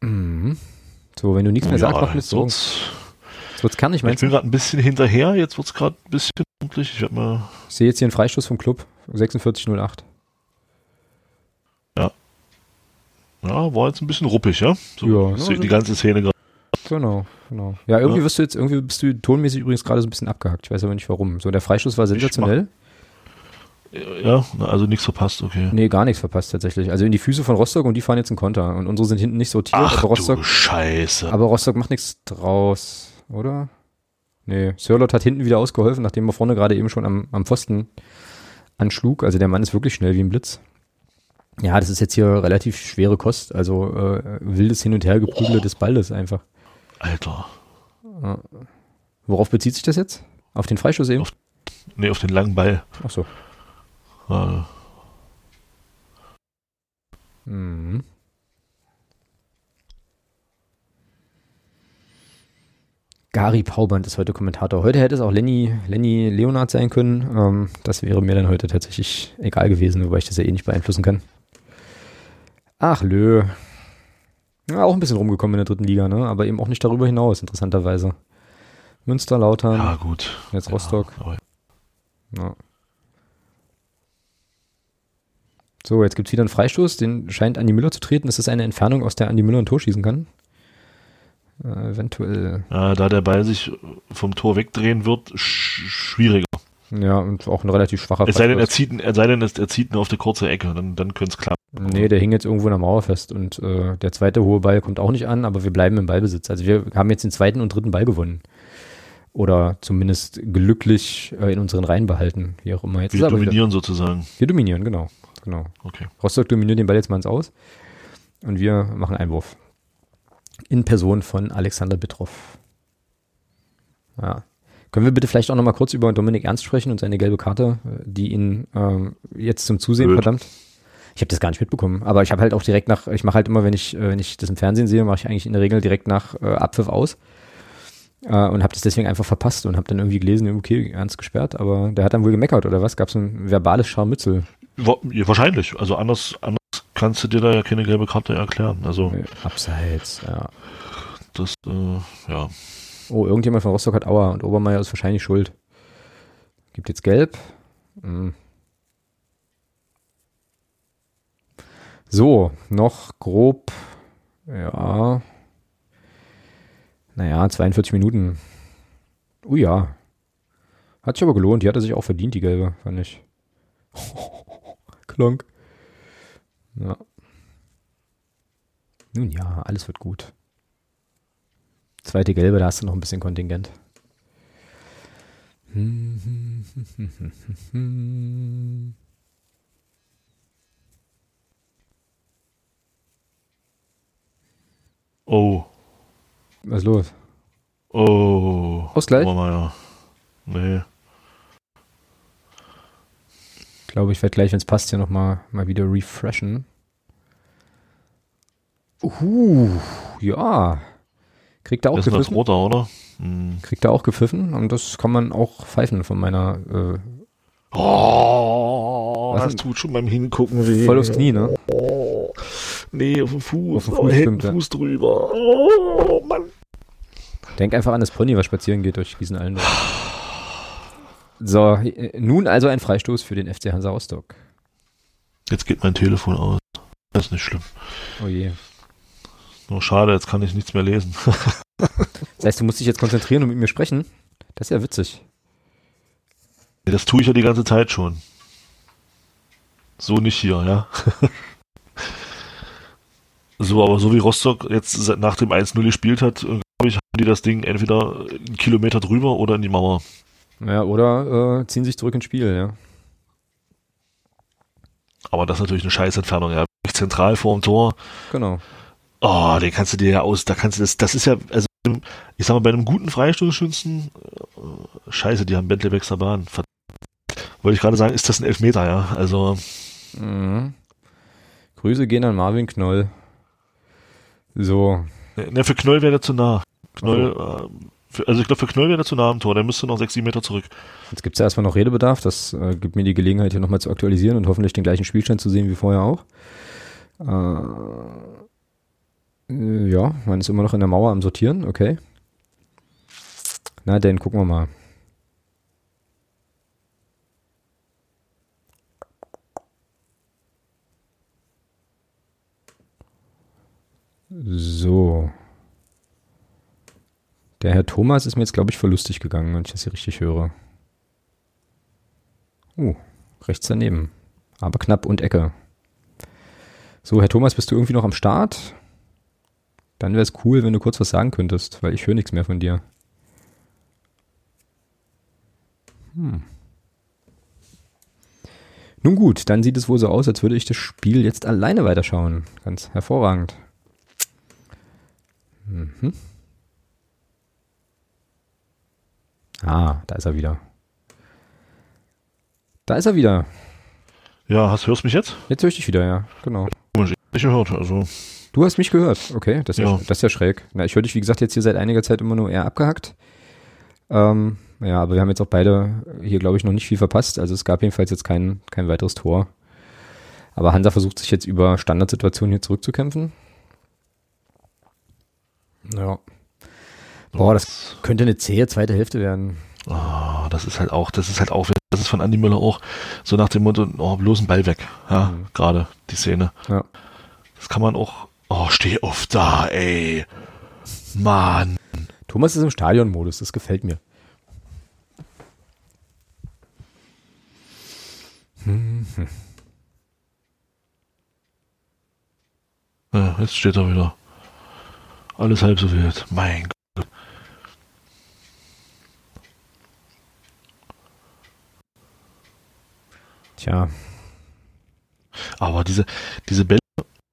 Mhm. So, wenn du nichts mehr sagst, mach jetzt so. Jetzt wird's kernig, ich meinst bin du? gerade ein bisschen hinterher, jetzt wird's gerade ein bisschen ordentlich. Ich Ich sehe jetzt hier einen Freistoß vom Club. 4608. ja, war jetzt ein bisschen ruppig, ja? So, Ja, ich sehe so- die ganze Szene gerade. Genau, genau. Ja, irgendwie Ja. wirst du jetzt, irgendwie bist du tonmäßig übrigens gerade so ein bisschen abgehackt. Ich weiß aber nicht warum. So, der Freistoß war sensationell. Ja, also nichts verpasst, okay. Nee, gar nichts verpasst tatsächlich. Also in die Füße von Rostock und die fahren jetzt einen Konter. Und unsere sind hinten nicht sortiert, Ach aber Rostock, du Scheiße. aber Rostock macht nichts draus, oder? Nee, Sörlot hat hinten wieder ausgeholfen, nachdem er vorne gerade eben schon am, am Pfosten anschlug. Also der Mann ist wirklich schnell wie ein Blitz. Ja, das ist jetzt hier relativ schwere Kost. Also äh, wildes Hin- und Hergeprügele des Balles einfach. Alter. Worauf bezieht sich das jetzt? Auf den Freistoß eben? Auf- Nee, auf den langen Ball. Ach so. Äh, Mhm. Gary Pauband ist heute Kommentator. Heute hätte es auch Lenny, Lenny Leonard sein können. Ähm, das wäre mir dann heute tatsächlich egal gewesen, wobei ich das ja eh nicht beeinflussen kann. Ach, lö. Ja, auch ein bisschen rumgekommen in der dritten Liga, ne? Aber eben auch nicht darüber hinaus, interessanterweise. Münster, Lautern, Ja, gut. jetzt Rostock. Ja, Ja. So, jetzt gibt's wieder einen Freistoß, den scheint Andi Müller zu treten. Ist das eine Entfernung, aus der Andi Müller ein Tor schießen kann? Äh, eventuell. Ja, da der Ball sich vom Tor wegdrehen wird, sch schwieriger. Ja, und auch ein relativ schwacher Es sei denn, er zieht, es sei denn, er zieht ihn auf die kurze Ecke, dann, dann könnte es klappen. Nee, der hing jetzt irgendwo in der Mauer fest und äh, der zweite hohe Ball kommt auch nicht an, aber wir bleiben im Ballbesitz. Also wir haben jetzt den zweiten und dritten Ball gewonnen. Oder zumindest glücklich äh, in unseren Reihen behalten, wie auch immer. Jetzt Wir aber wieder, dominieren sozusagen. wir dominieren, genau. genau. Okay. Rostock dominiert den Ball jetzt mal ins Aus und wir machen Einwurf. In Person von Alexander Bittroff. Ja. Können wir bitte vielleicht auch noch mal kurz über Dominik Ernst sprechen und seine gelbe Karte, die ihn ähm, jetzt zum Zusehen Blöd. verdammt? Ich habe das gar nicht mitbekommen, aber ich habe halt auch direkt nach, ich mache halt immer, wenn ich, äh, wenn ich das im Fernsehen sehe, mache ich eigentlich in der Regel direkt nach äh, Abpfiff aus äh, und habe das deswegen einfach verpasst und habe dann irgendwie gelesen, okay, Ernst gesperrt, aber der hat dann wohl gemeckert oder was? Gab es ein verbales Scharmützel? Wahrscheinlich. Also anders, anders kannst du dir da ja keine gelbe Karte erklären. Also Abseits, ja. das, äh, ja. Oh, irgendjemand von Rostock hat Aua und Obermeier ist wahrscheinlich schuld. Gibt jetzt gelb. Hm. So, noch grob, ja, naja, 42 Minuten. Oh ja. Hat sich aber gelohnt, die hatte sich auch verdient, die gelbe, fand ich. Klonk. Ja. Nun ja, alles wird gut. Zweite gelbe, da hast du noch ein bisschen Kontingent. Oh. Was ist los? Oh. Ausgleich? Obermeier. Nee. Ich glaube, ich werde gleich, wenn es passt, hier nochmal mal wieder refreshen. Uh, ja. Kriegt er auch Das ist das gepfiffen? roter, oder? Hm. Kriegt er auch gepfiffen und das kann man auch pfeifen von meiner äh, Oh, Was das denn? tut schon beim Hingucken weh. voll aufs Knie, ne? Oh. Nee, auf dem Fuß. Auf dem Oh, Fuß, hinten stimmt, ja. Fuß drüber. Oh, Mann. Denk einfach an das Pony, was spazieren geht durch diesen allen. So, äh, nun also ein Freistoß für den FC Hansa Rostock. Jetzt geht mein Telefon aus. Das ist nicht schlimm. Oh je. Nur schade, jetzt kann ich nichts mehr lesen. Das heißt, du musst dich jetzt konzentrieren und mit mir sprechen? Das ist ja witzig. Das tue ich ja die ganze Zeit schon. So nicht hier, ja. so, aber so wie Rostock jetzt nach dem 1-0 gespielt hat, glaube ich, haben die das Ding entweder einen Kilometer drüber oder in die Mauer. Ja, oder äh, ziehen sich zurück ins Spiel, ja. Aber das ist natürlich eine Scheißentfernung, ja. Zentral vor dem Tor. Genau. Oh, den kannst du dir ja aus, da kannst du das, das ist ja, also ich sag mal, bei einem guten Freistoßschützen, äh, scheiße, die haben Bentley Baxter Bahn. Verdammt. Wollte ich gerade sagen, ist das ein Elfmeter, ja. Also, Mhm. Grüße gehen an Marvin Knoll. So, ne, für Knoll wäre der zu nah. Knoll, äh, also ich glaube, für Knoll wäre zu nah am Tor, der müsste noch sechs, sieben Meter zurück. jetzt gibt's ja erstmal noch Redebedarf. Das äh, gibt mir die Gelegenheit, hier nochmal zu aktualisieren und hoffentlich den gleichen Spielstand zu sehen wie vorher auch. Äh, ja, man ist immer noch in der Mauer am Sortieren, okay. Na, dann gucken wir mal. So. Der Herr Thomas ist mir jetzt, glaube ich, verlustig gegangen, wenn ich das hier richtig höre. Uh, rechts daneben. Aber knapp und Ecke. So, Herr Thomas, bist du irgendwie noch am Start? Dann wäre es cool, wenn du kurz was sagen könntest, weil ich höre nichts mehr von dir. Hm. Nun gut, dann sieht es wohl so aus, als würde ich das Spiel jetzt alleine weiterschauen. Ganz hervorragend. Mhm. Ah, da ist er wieder. Da ist er wieder. Ja, hast, hörst mich jetzt? Jetzt höre ich dich wieder, ja. Genau. Komisch, ich gehört, also. Du hast mich gehört. Okay, das ist ja, Ja. das ist ja schräg. Na, ich höre dich, wie gesagt, jetzt hier seit einiger Zeit immer nur eher abgehackt. Ähm, ja, aber wir haben jetzt auch beide hier, glaube ich, noch nicht viel verpasst. Also es gab jedenfalls jetzt kein, kein weiteres Tor. Aber Hansa versucht sich jetzt über Standardsituationen hier zurückzukämpfen. Ja. Boah, das könnte eine zähe zweite Hälfte werden. Oh, das ist halt auch, das ist halt auch, das ist von Andi Müller auch so nach dem Motto, oh, bloß ein Ball weg. Ja, mhm. gerade die Szene. Ja. Das kann man auch, oh, steh auf da, ey. Mann. Thomas ist im Stadionmodus, das gefällt mir. Hm. Ja, jetzt steht er wieder. Alles halb so wild. Mein Tja. Aber diese, diese Bälle,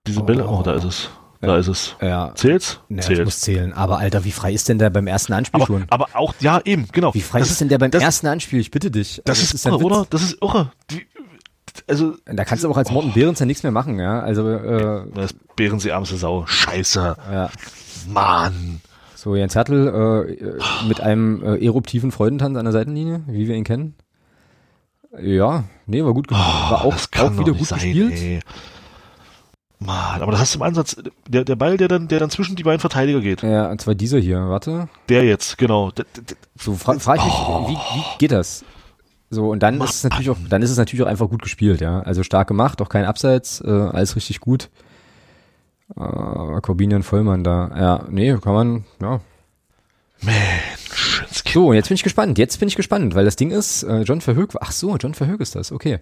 diese oh. Bälle, oh, da ist es. Da ist es. Ja. Zählt's? Ja, Zählt. muss zählen. Aber Alter, wie frei ist denn der beim ersten Anspiel aber, schon? Aber auch, ja, eben, genau. Wie frei das ist denn der beim das, ersten Anspiel? Ich bitte dich. Das, also, ist, ist irre, oder? Das ist irre. Die, also. Da kannst du auch als Morten oh. Behrens ja nichts mehr machen, ja. Also, äh. Das Behrens die armste Sau. Scheiße. Ja. Mann. So, Jens Hertel, äh, mit einem äh, eruptiven Freudentanz an der Seitenlinie, wie wir ihn kennen. Ja, nee, war gut gemacht. Oh, war auch, auch wieder gut sein, gespielt. Ey. Mann, aber das hast du im Ansatz, der, der Ball, der dann, der dann zwischen die beiden Verteidiger geht. Ja, und zwar dieser hier, warte. Der jetzt, genau. Der, der, so, fra frag ich mich, oh. wie, wie geht das? So, und dann Mann, ist es natürlich auch, dann ist es natürlich auch einfach gut gespielt, ja. Also stark gemacht, auch kein Abseits, äh, alles richtig gut. Äh, Corbinian Vollmann da. Ja, nee, kann man, ja. Mensch. So, jetzt bin ich gespannt. Jetzt bin ich gespannt, weil das Ding ist, äh, John Verhoek, ach so, John Verhoek ist das, okay.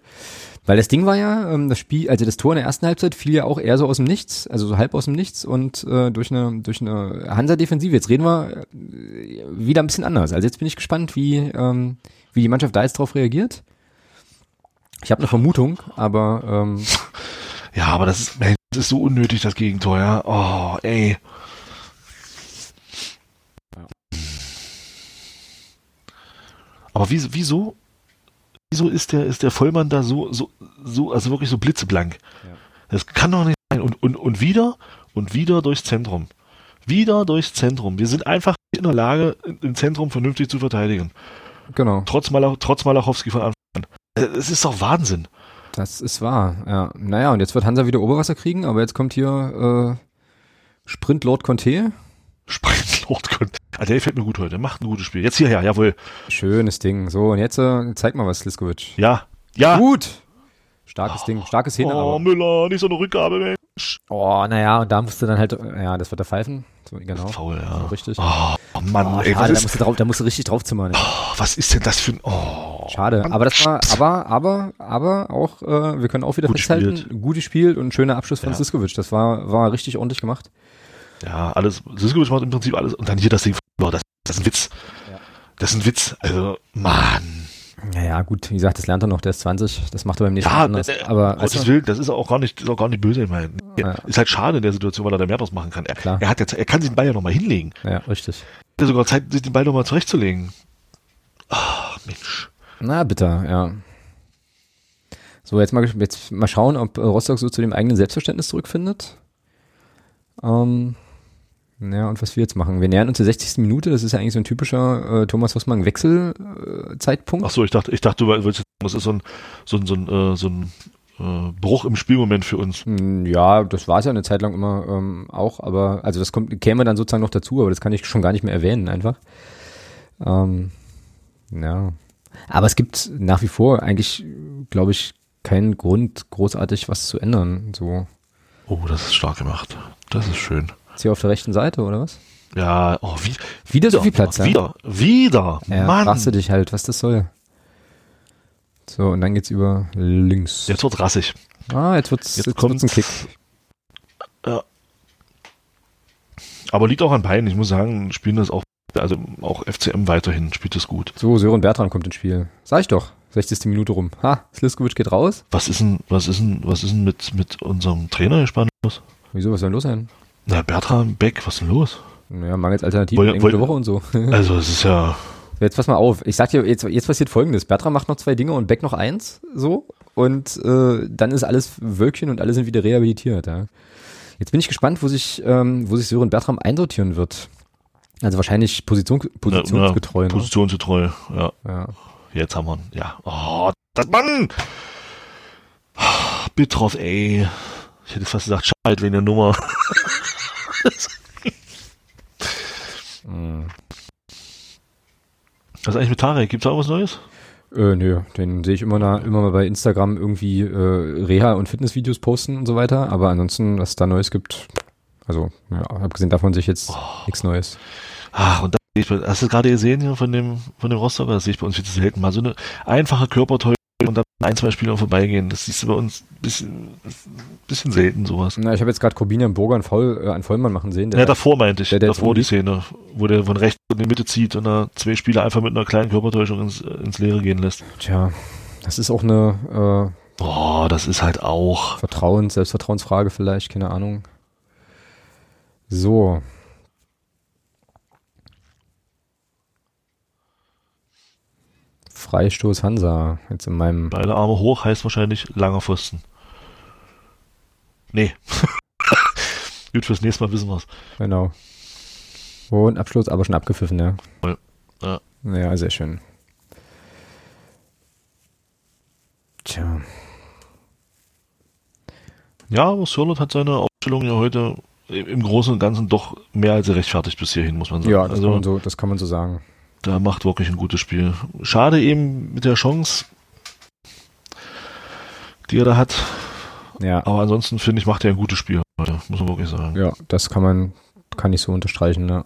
Weil das Ding war ja, ähm, das Spiel, also das Tor in der ersten Halbzeit fiel ja auch eher so aus dem Nichts, also so halb aus dem Nichts und äh, durch eine durch eine Hansa-Defensive. Jetzt reden wir äh, wieder ein bisschen anders. Also jetzt bin ich gespannt, wie ähm, wie die Mannschaft da jetzt drauf reagiert. Ich habe eine Vermutung, aber ähm, ja, aber das ist, das ist so unnötig das Gegentor, ja. Oh, ey. Aber wieso, wieso wieso ist der, ist der Vollmann da so, so, so, also wirklich so blitzeblank? Ja. Das kann doch nicht sein. Und, und, und wieder, und wieder durchs Zentrum. Wieder durchs Zentrum. Wir sind einfach in der Lage, im Zentrum vernünftig zu verteidigen. Genau. Trotz, Malach, trotz Malachowski von Anfang an. Es ist doch Wahnsinn. Das ist wahr, ja. Naja, und jetzt wird Hansa wieder Oberwasser kriegen, aber jetzt kommt hier äh, Sprint Lord Conte. Sprint Lord Conte. Ah, der fällt mir gut heute. Macht ein gutes Spiel. Jetzt hierher, jawohl. Schönes Ding. So, und jetzt äh, zeig mal was, Sliskovic. Ja. Ja. Gut. Starkes oh. Ding. Starkes Szene. Oh. Müller, nicht so eine Rückgabe, Mensch. Oh, naja, und da musst du dann halt, ja, das wird der Pfeifen. So, genau. Faul, ja. So, richtig. Oh, Mann, oh, ey, schade, da musst, du drauf, da musst du richtig draufzimmern. Oh, was ist denn das für ein, oh. Schade. Aber das war, aber, aber, aber auch, äh, wir können auch wieder Gut festhalten, gespielt. gutes Spiel und schöner Abschluss von Ja. Siskovic. Das war, war richtig ordentlich gemacht. Ja, alles, Siskovic macht im Prinzip alles. Und dann hier das Ding, boah, das, das ist ein Witz. Ja. Das ist ein Witz. Also, Mann. Naja, gut, wie gesagt, das lernt er noch, der ist 20, das macht er beim nächsten Mal Ja, anders. äh, Aber Gottes also, Willen, das ist auch gar nicht, ist auch gar nicht böse, ich meine. Ja. Ist halt schade in der Situation, weil er da mehr draus machen kann. Er, Klar. er hat jetzt, er kann sich den Ball ja nochmal hinlegen. ja, richtig. Er hat sogar Zeit, sich den Ball nochmal zurechtzulegen. Ah, Mensch. Na, bitter, ja. So, jetzt mal, jetzt mal schauen, ob Rostock so zu dem eigenen Selbstverständnis zurückfindet. Ähm, ja, und was wir jetzt machen. Wir nähern uns der 60. Minute, das ist ja eigentlich so ein typischer äh, Thomas Hossmann Wechselzeitpunkt. Ach so, ich dachte, ich dachte, du willst das ist so ein, so ein, so ein, äh, so ein äh, Bruch im Spielmoment für uns. Hm, Ja, das war es ja eine Zeit lang immer ähm, auch, aber also das kommt, käme dann sozusagen noch dazu, aber das kann ich schon gar nicht mehr erwähnen einfach. Ähm, ja. Aber es gibt nach wie vor eigentlich, glaube ich, keinen Grund, großartig was zu ändern. So. Oh, das ist stark gemacht. Das ist schön. Jetzt hier auf der rechten Seite, oder was? Ja, oh, wie, Wieder so viel Platz, ja? wieder, wieder, Ja, Mann. fragst du dich halt, was das soll. So, und dann geht's über links. Jetzt wird rassig. Ah, jetzt wird's, Jetzt jetzt kommt- ein Kick. Aber liegt auch an beiden. Ich muss sagen, spielen das auch, also auch FCM weiterhin spielt das gut. So, Sören Bertram kommt ins Spiel. Sag ich doch. 60. Minute rum. Ha, Sliskovic geht raus. Was ist denn, was ist denn, was ist denn mit, mit unserem Trainer hier spannend los? Wieso, was soll denn los sein? Na, Bertram Beck, was ist denn los? Naja, mangels Alternativen, Woll- woll- Woche und so. Also, es ist ja, Jetzt pass mal auf. Ich sag dir, jetzt, jetzt passiert folgendes. Bertram macht noch zwei Dinge und Beck noch eins. So. Und äh, dann ist alles Wölkchen und alle sind wieder rehabilitiert. Ja. Jetzt bin ich gespannt, wo sich, ähm, wo sich Sören Bertram einsortieren wird. Also wahrscheinlich Position, positionsgetreu. ja, ne? positionsgetreu, ja. ja. Jetzt haben wir ihn, ja. Oh, das Mann! Bittroff, ey. Ich hätte fast gesagt, Schalt wegen der Nummer. Was ist eigentlich mit Tarek? Gibt es auch was Neues? Äh, nö, den sehe ich immer, na, immer mal bei Instagram irgendwie äh, Reha- und Fitnessvideos posten und so weiter. Aber ansonsten, was da Neues gibt, also ja, abgesehen davon sehe ich jetzt oh. nichts Neues. Ach, und da, hast du es gerade gesehen hier von dem, von dem Rostocker? Das sehe ich bei uns viel zu selten. Mal so eine einfache Körperteilung und dann ein, zwei Spieler vorbeigehen. Das siehst du bei uns ein bisschen, bisschen selten, sowas. Na, ich habe jetzt gerade Corbinian Burger an, Voll, äh, an Vollmann machen sehen. ja, davor meinte ich. Der, der davor die Szene, wo der von rechts in die Mitte zieht und da zwei Spieler einfach mit einer kleinen Körpertäuschung ins, ins Leere gehen lässt. Tja, das ist auch eine äh, Boah, das ist halt auch. Vertrauens, Selbstvertrauensfrage vielleicht, keine Ahnung. So, Freistoß Hansa. Jetzt in meinem. Beide Arme hoch heißt wahrscheinlich langer Pfosten. Nee. Gut, fürs nächste Mal wissen wir es. Genau. Und Abschluss, aber schon abgepfiffen, ja. Ja. Ja, sehr schön. Tja. Ja, aber Sörlot hat seine Aufstellung ja heute im Großen und Ganzen doch mehr als rechtfertigt bis hierhin, muss man sagen. Ja, das, also, kann, man so, das kann man so sagen. Da macht wirklich ein gutes Spiel. Schade eben mit der Chance, die er da hat. Ja. Aber ansonsten finde ich, macht er ein gutes Spiel heute, muss man wirklich sagen. Ja, das kann man, kann ich so unterstreichen, ja.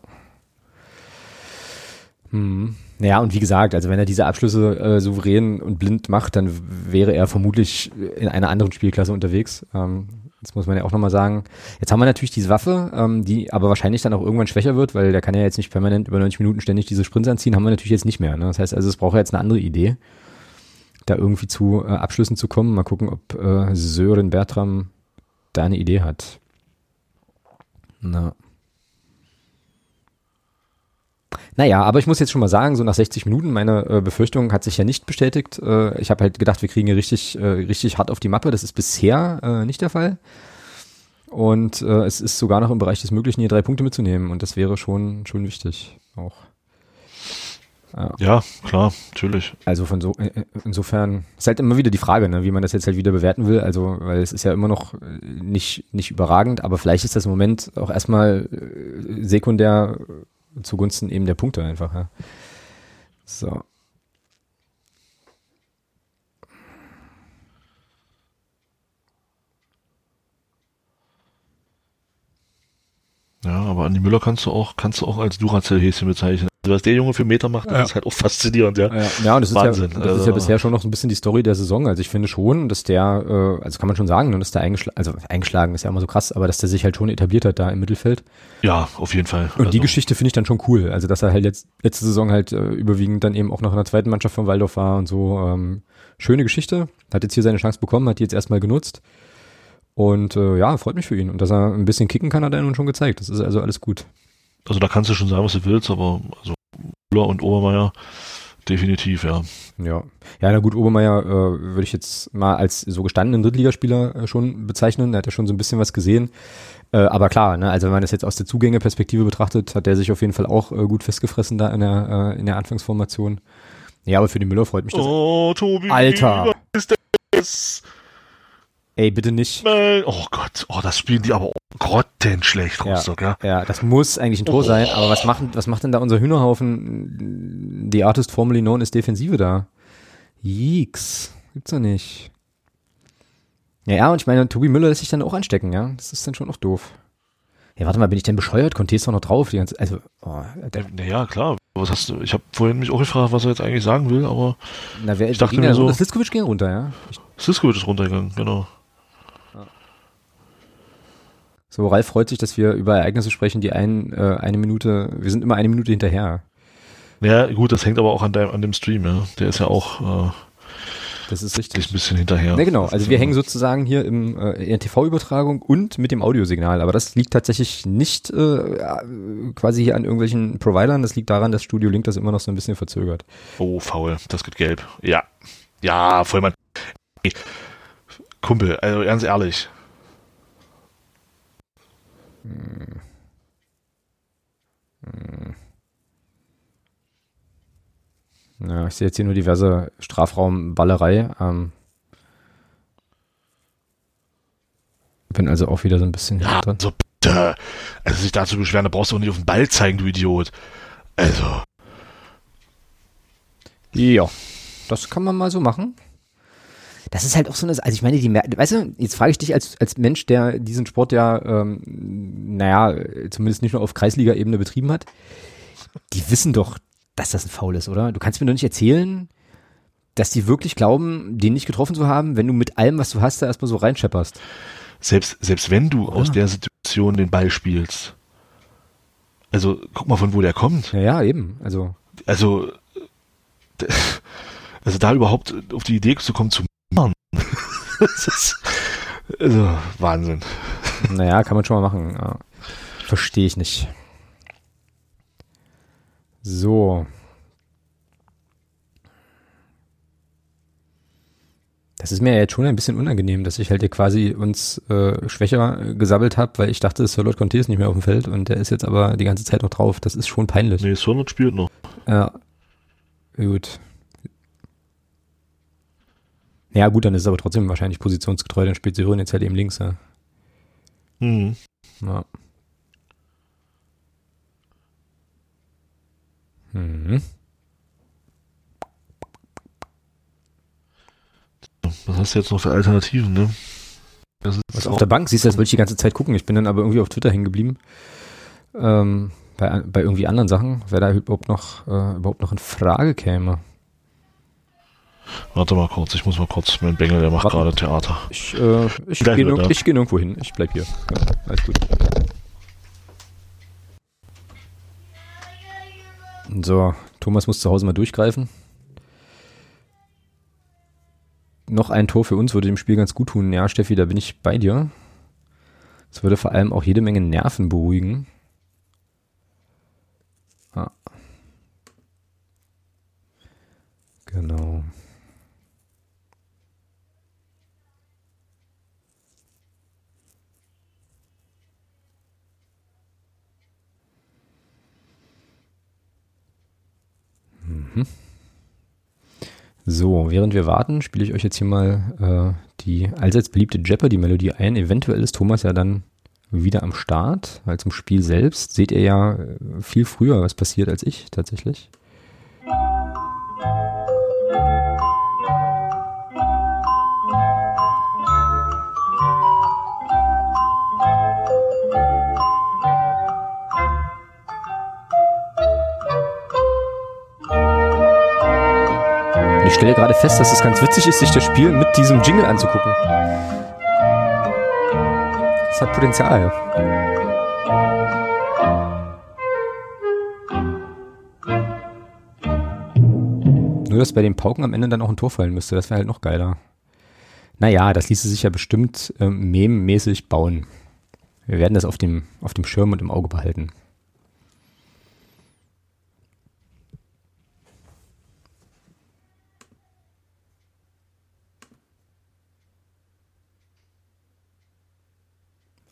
Hm. Ja, und wie gesagt, also wenn er diese Abschlüsse äh, souverän und blind macht, dann wäre er vermutlich in einer anderen Spielklasse unterwegs. Ähm, das muss man ja auch nochmal sagen. Jetzt haben wir natürlich diese Waffe, ähm, die aber wahrscheinlich dann auch irgendwann schwächer wird, weil der kann ja jetzt nicht permanent über 90 Minuten ständig diese Sprints anziehen, haben wir natürlich jetzt nicht mehr. Ne? Das heißt also, es braucht jetzt eine andere Idee, da irgendwie zu äh, Abschlüssen zu kommen. Mal gucken, ob äh, Sören Bertram da eine Idee hat. Na. Naja, aber ich muss jetzt schon mal sagen, so nach 60 Minuten, meine äh, Befürchtung hat sich ja nicht bestätigt. Äh, ich habe halt gedacht, wir kriegen hier richtig, äh, richtig hart auf die Mappe. Das ist bisher äh, nicht der Fall. Und äh, es ist sogar noch im Bereich des Möglichen, hier drei Punkte mitzunehmen. Und das wäre schon, schon wichtig auch. Ja. ja, klar, natürlich. Also von so, äh, äh, insofern ist halt immer wieder die Frage, ne, wie man das jetzt halt wieder bewerten will. Also, weil es ist ja immer noch nicht, nicht überragend, aber vielleicht ist das im Moment auch erstmal sekundär zugunsten eben der Punkte einfach. Ja. So. Ja, aber Andi Müller kannst du auch, kannst du auch als Duracell-Häschen bezeichnen. Also was der Junge für Meter macht, das ja. ist halt auch faszinierend, ja. Ja, ja und das, Wahnsinn. Ist, ja, das also, ist ja bisher schon noch so ein bisschen die Story der Saison. Also ich finde schon, dass der, äh, also kann man schon sagen, ne, dass der eingeschlagen, also eingeschlagen ist ja immer so krass, aber dass der sich halt schon etabliert hat da im Mittelfeld. Ja, auf jeden Fall. Und also. die Geschichte finde ich dann schon cool. Also dass er halt jetzt, letzte Saison halt äh, überwiegend dann eben auch noch in der zweiten Mannschaft von Waldorf war und so. Ähm, schöne Geschichte. Hat jetzt hier seine Chance bekommen, hat die jetzt erstmal genutzt. Und äh, ja, freut mich für ihn. Und dass er ein bisschen kicken kann, hat er nun schon gezeigt. Das ist also alles gut. Also da kannst du schon sagen, was du willst, aber also Müller und Obermeier definitiv, ja. Ja, ja, na gut, Obermeier äh, würde ich jetzt mal als so gestandenen Drittligaspieler äh, schon bezeichnen. Der hat ja schon so ein bisschen was gesehen. Äh, aber klar, ne, also wenn man das jetzt aus der Zugängerperspektive betrachtet, hat der sich auf jeden Fall auch äh, gut festgefressen da in der, äh, in der Anfangsformation. Ja, aber für den Müller freut mich das. Oh, Tobi, Alter. ist das? Ey, bitte nicht. Oh Gott, oh, das spielen die aber grottenschlecht, Rostock, ja. Ja, ja das muss eigentlich ein Tor oh. sein, aber was macht, was macht denn da unser Hühnerhaufen, die Artist formerly known ist Defensive da? Jeeks, gibt's doch nicht. Ja, ja, und ich meine, Tobi Müller lässt sich dann auch anstecken, ja. Das ist dann schon auch doof. Ja, warte mal, bin ich denn bescheuert? Conte ist doch noch drauf. Die ganze, also, oh, der, naja, klar. Was hast du? Ich habe vorhin mich auch gefragt, was er jetzt eigentlich sagen will, aber Na, wer, ich dachte mir so, Siskovic ging runter, ja. Siskovic ist runtergegangen, genau. So, Ralf freut sich, dass wir über Ereignisse sprechen, die ein, äh, eine Minute, wir sind immer eine Minute hinterher. Ja, gut, das hängt aber auch an, deinem, an dem Stream, ja. Der ist ja auch äh, das ist richtig. ein bisschen hinterher. Ne, genau. Also wir hängen sozusagen hier im, äh, in der TV-Übertragung und mit dem Audiosignal. Aber das liegt tatsächlich nicht äh, quasi hier an irgendwelchen Providern. Das liegt daran, dass Studio Link das immer noch so ein bisschen verzögert. Oh, faul. Das geht gelb. Ja. Ja, Vollmann. Kumpel, also ganz ehrlich. Hm. Hm. Ja, ich sehe jetzt hier nur diverse Strafraumballerei. Ähm, bin also auch wieder so ein bisschen ja, drin. So bitte. Also sich dazu beschweren, da brauchst du auch nicht auf den Ball zeigen, du Idiot. Also. Ja, das kann man mal so machen. Das ist halt auch so eine, also ich meine, die, weißt du, jetzt frage ich dich als, als Mensch, der diesen Sport ja, ähm, naja, zumindest nicht nur auf Kreisliga-Ebene betrieben hat, die wissen doch, dass das ein Foul ist, oder? Du kannst mir doch nicht erzählen, dass die wirklich glauben, den nicht getroffen zu haben, wenn du mit allem, was du hast, da erstmal so reinschepperst. Selbst, selbst wenn du oder? aus der Situation den Ball spielst, also guck mal, von wo der kommt. Ja, ja eben. Also, also, also da überhaupt auf die Idee zu kommen, zu machen. das ist also Wahnsinn. Naja, kann man schon mal machen. Ja. Verstehe ich nicht. So. Das ist mir jetzt schon ein bisschen unangenehm, dass ich halt hier quasi uns äh, schwächer gesabbelt habe, weil ich dachte, Sirlot Conte ist nicht mehr auf dem Feld und der ist jetzt aber die ganze Zeit noch drauf. Das ist schon peinlich. Nee, Sirlot spielt noch. Ja. Gut. Ja, gut, dann ist es aber trotzdem wahrscheinlich positionsgetreu, dann spielt Syrin jetzt halt eben links, ja. Mhm. Ja. Mhm. Was hast du jetzt noch für Alternativen, ne? Was auf der Bank siehst, du, das wollte ich die ganze Zeit gucken. Ich bin dann aber irgendwie auf Twitter hängen geblieben. Ähm, bei, bei irgendwie anderen Sachen, wer da überhaupt noch, äh, überhaupt noch in Frage käme. Warte mal kurz, ich muss mal kurz, mein Bengel, der macht gerade Theater. Ich, äh, ich gehe nirg geh nirgendwo hin, ich bleib hier. Ja, alles gut. So, Thomas muss zu Hause mal durchgreifen. Noch ein Tor für uns würde dem Spiel ganz gut tun. Ja, Steffi, da bin ich bei dir. Es würde vor allem auch jede Menge Nerven beruhigen. Ah. Genau. Mhm. So, während wir warten, spiele ich euch jetzt hier mal äh, die allseits beliebte Jeopardy-Melodie ein. Eventuell ist Thomas ja dann wieder am Start, weil zum Spiel selbst seht ihr ja äh, viel früher, was passiert als ich tatsächlich. Stelle gerade fest, dass es ganz witzig ist, sich das Spiel mit diesem Jingle anzugucken. Es hat Potenzial. Nur, dass bei den Pauken am Ende dann auch ein Tor fallen müsste. Das wäre halt noch geiler. Naja, das ließe sich ja bestimmt ähm, meme-mäßig bauen. Wir werden das auf dem, auf dem Schirm und im Auge behalten.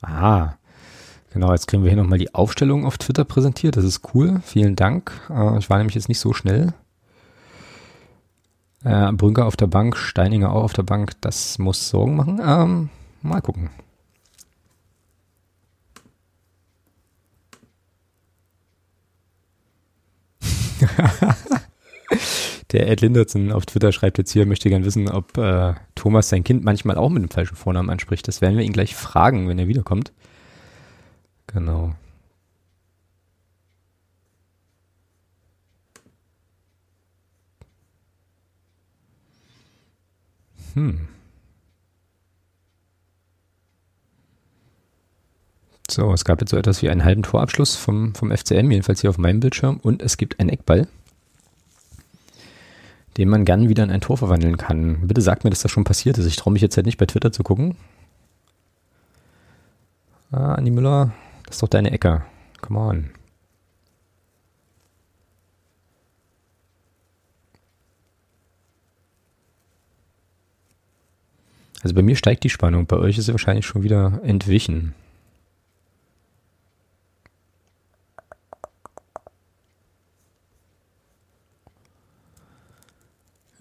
Ah, genau, jetzt kriegen wir hier nochmal die Aufstellung auf Twitter präsentiert. Das ist cool. Vielen Dank. Äh, ich war nämlich jetzt nicht so schnell. Äh, Brünker auf der Bank, Steininger auch auf der Bank. Das muss Sorgen machen. Ähm, mal gucken. Der Ed Lindertson auf Twitter schreibt jetzt hier, möchte gern wissen, ob äh, Thomas sein Kind manchmal auch mit dem falschen Vornamen anspricht. Das werden wir ihn gleich fragen, wenn er wiederkommt. Genau. Hm. So, es gab jetzt so etwas wie einen halben Torabschluss vom, vom FCM, jedenfalls hier auf meinem Bildschirm. Und es gibt einen Eckball den man gern wieder in ein Tor verwandeln kann. Bitte sagt mir, dass das schon passiert ist. Ich traue mich jetzt halt nicht bei Twitter zu gucken. Ah, Andi Müller, das ist doch deine Ecke. Come on. Also bei mir steigt die Spannung, bei euch ist sie wahrscheinlich schon wieder entwichen.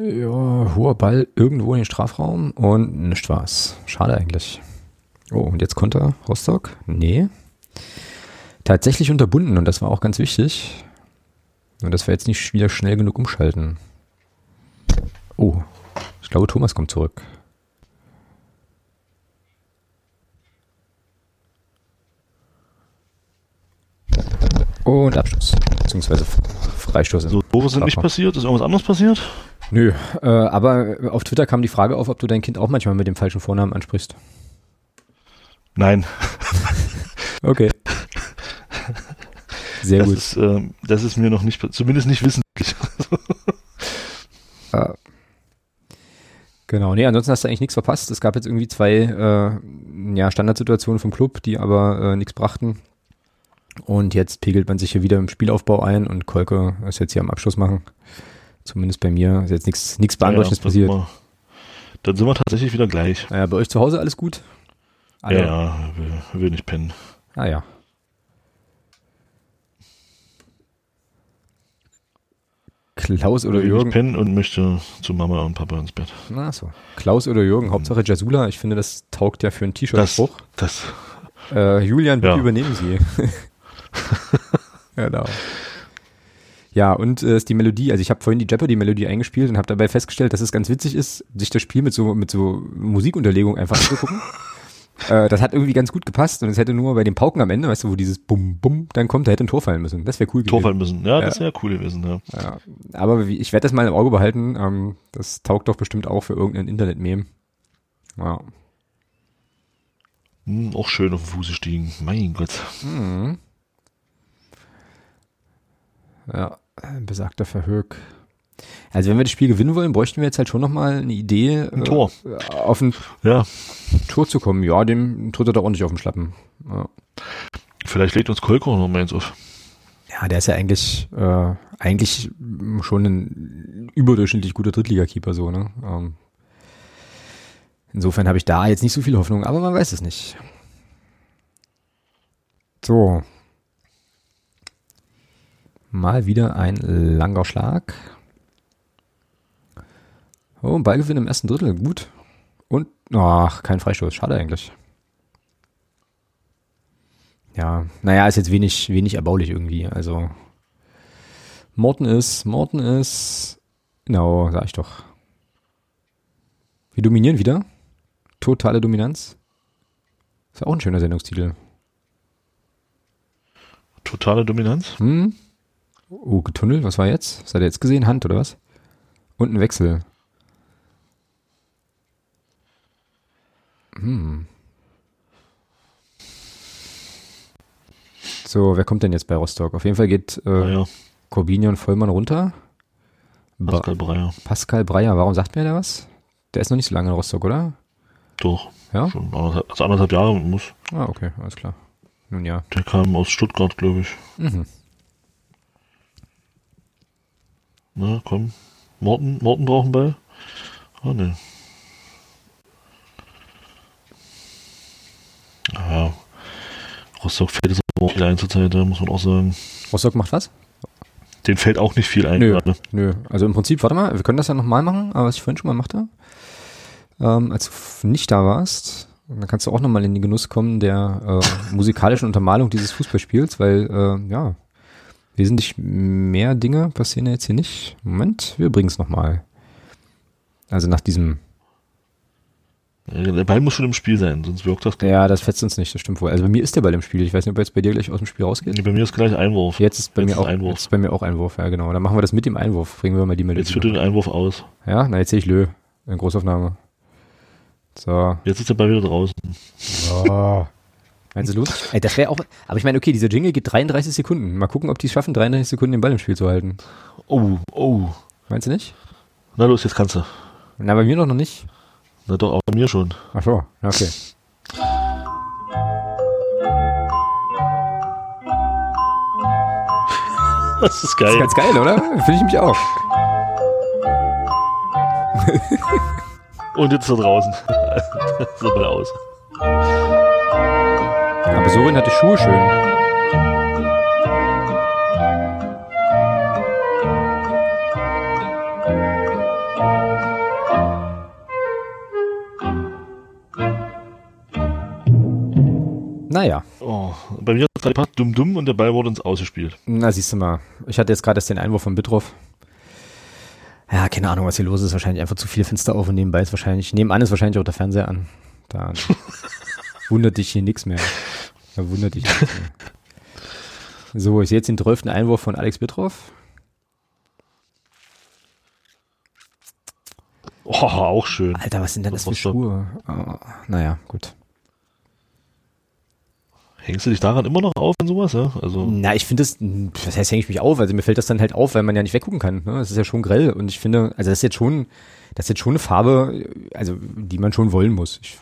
Ja, hoher Ball irgendwo in den Strafraum und nichts war's. Schade eigentlich. Oh, und jetzt Konter Rostock? Nee. Tatsächlich unterbunden und das war auch ganz wichtig. Und dass wir jetzt nicht wieder schnell genug umschalten. glaube, Thomas kommt zurück. Und Abschluss. Beziehungsweise Freistoß. So, Tore sind nicht passiert? Ist irgendwas anderes passiert? Nö, äh, aber auf Twitter kam die Frage auf, ob du dein Kind auch manchmal mit dem falschen Vornamen ansprichst. Nein. okay. Sehr das gut. Ist, äh, das ist mir noch nicht, zumindest nicht wissentlich. ja. Genau, nee, ansonsten hast du eigentlich nichts verpasst. Es gab jetzt irgendwie zwei äh, ja, Standardsituationen vom Club, die aber äh, nichts brachten. Und jetzt pegelt man sich hier wieder im Spielaufbau ein und Kolke ist jetzt hier am Abschluss machen. Zumindest bei mir ist jetzt nichts nichts Bahnbrechendes ja, passiert. Wir, dann sind wir tatsächlich wieder gleich. Ja, bei euch zu Hause alles gut? Alle. Ja, will, will nicht pennen. Ah ja. Klaus oder will Jürgen? Ich pennen und möchte zu Mama und Papa ins Bett. Na so. Klaus oder Jürgen, Mhm. Hauptsache Jasula. Ich finde, das taugt ja für einen T-Shirt-Spruch. Das, das Äh, Julian, bitte Ja. übernehmen Sie. genau. Ja, und äh, ist die Melodie, also ich habe vorhin die Jeopardy-Melodie eingespielt und habe dabei festgestellt, dass es ganz witzig ist, sich das Spiel mit so mit so Musikunterlegung einfach anzugucken. äh, das hat irgendwie ganz gut gepasst und es hätte nur bei den Pauken am Ende, weißt du, wo dieses Bum Bum dann kommt, da hätte ein Tor fallen müssen. Das wäre cool Tor gewesen. fallen müssen. Ja, Ja. das wäre cool gewesen, ja. Ja, aber wie- ich werde das mal im Auge behalten. Ähm, das taugt doch bestimmt auch für irgendein Internet-Meme. Ja. Hm, auch schön auf den Fuß gestiegen. Mein Gott. Mhm. Ja, besagter Verhög. Also wenn wir das Spiel gewinnen wollen, bräuchten wir jetzt halt schon nochmal eine Idee, Ein Tor. äh, auf ein Ja, Tor zu kommen. Ja, dem tritt er da ordentlich auf den Schlappen. Ja, vielleicht legt uns Kolko noch mal eins auf. ja der ist ja eigentlich, äh, eigentlich schon ein überdurchschnittlich guter Drittligakeeper so, ne? Ähm, insofern habe ich da jetzt nicht so viel Hoffnung, aber man weiß es nicht. So. Mal wieder ein langer Schlag. Oh, ein Ballgewinn im ersten Drittel, gut. Und, ach, kein Freistoß, schade eigentlich. Ja, naja, ist jetzt wenig, wenig erbaulich irgendwie, also. Morten ist, Morten ist, genau, sag ich doch. Wir dominieren wieder. Totale Dominanz. Ist auch ein schöner Sendungstitel. Totale Dominanz. Hm? Oh, getunnelt, was war jetzt? Was hat er jetzt gesehen? Hand oder was? Und ein Wechsel. Hm. So, wer kommt denn jetzt bei Rostock? Auf jeden Fall geht äh, Naja, Corbinian Vollmann runter. Ba Pascal Breyer. Pascal Breyer, warum sagt mir der was? Der ist noch nicht so lange in Rostock, oder? Doch. Ja? Schon anderthalb, also anderthalb Jahre muss. Ah, okay, alles klar. Nun ja. Der kam aus Stuttgart, glaube ich. Mhm. Na, komm. Morten, Morten brauchen Ball. Ah, ne. Ja. Rostock fällt es aber auch viel ein zur Zeit, muss man auch sagen. Rostock macht was? Den fällt auch nicht viel ein Nö. gerade. Nö, also im Prinzip, warte mal, wir können das ja nochmal machen, aber was ich vorhin schon mal machte, ähm, als du nicht da warst, dann kannst du auch nochmal in den Genuss kommen der äh, musikalischen Untermalung dieses Fußballspiels, weil, äh, ja, wesentlich mehr Dinge passieren ja jetzt hier nicht. Moment, wir bringen es nochmal. Also nach diesem, Der Ball muss schon im Spiel sein, sonst wirkt das. ja, das fetzt uns nicht, das stimmt wohl. Also bei mir ist der Ball im Spiel, ich weiß nicht, ob er jetzt bei dir gleich aus dem Spiel rausgeht. Nee, bei mir ist gleich Einwurf. Jetzt ist bei Jetzt mir ist auch Einwurf. Jetzt ist bei mir auch Einwurf, ja genau. Dann machen wir das mit dem Einwurf. Bringen wir mal die Melodie. Jetzt führt den Einwurf aus. Ja, na jetzt sehe ich Lö in Großaufnahme. So. Jetzt ist der Ball wieder draußen. Oh. Meinst du los? Ey, das wäre auch. Aber ich meine, okay, dieser Jingle geht 33 Sekunden. Mal gucken, ob die es schaffen, 33 Sekunden den Ball im Spiel zu halten. Oh, oh. Meinst du nicht? Na los, jetzt kannst du. Na, bei mir doch noch nicht. Na doch, auch bei mir schon. Ach so, okay. Das ist geil. Das ist ganz geil, oder? Finde ich mich auch. Und jetzt er draußen. so Ball aus. Aber Sorin hat die Schuhe schön. Naja, Oh, bei mir hat es gerade gepasst, dumm dumm und der Ball wurde ins Ausgespielt. na siehst du mal. Ich hatte jetzt gerade erst den Einwurf von Bitroff. Ja, keine Ahnung, was hier los ist. Wahrscheinlich einfach zu viele Fenster auf und nebenbei ist wahrscheinlich, nebenan ist wahrscheinlich auch der Fernseher an. Da wundert dich hier nichts mehr. Da wundert dich nichts mehr. So, ich sehe jetzt den 12. Einwurf von Alex Bitroff. Oh, auch schön. Alter, was sind denn das, Das für. Schuhe? Oh, naja, gut. Hängst du dich daran immer noch auf und sowas, ja? Also, Na, ich finde das, was heißt, hänge ich mich auf? Also mir fällt das dann halt auf, weil man ja nicht weggucken kann. Ne? Das ist ja schon grell und ich finde, also das ist jetzt schon, das ist jetzt schon eine Farbe, also die man schon wollen muss. Ich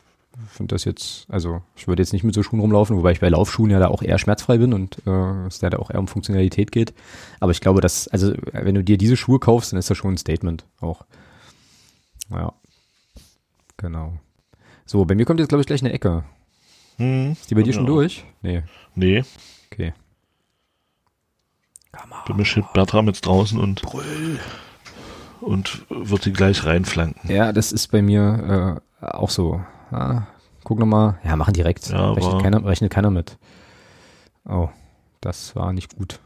finde das jetzt, also ich würde jetzt nicht mit so Schuhen rumlaufen, wobei ich bei Laufschuhen ja da auch eher schmerzfrei bin und äh, es da auch eher um Funktionalität geht. Aber ich glaube, dass, also wenn du dir diese Schuhe kaufst, dann ist das schon ein Statement auch. Ja. Genau. So, bei mir kommt jetzt, glaube ich, gleich eine Ecke. hm, Ist die bei dir schon durch? Nee, nee, okay. bei mir steht Bertram jetzt draußen und, und wird die gleich reinflanken. Ja, das ist bei mir äh, auch so. Ah, guck nochmal. Ja, machen direkt. Ja, rechnet, keiner, rechnet keiner mit. Oh, das war nicht gut.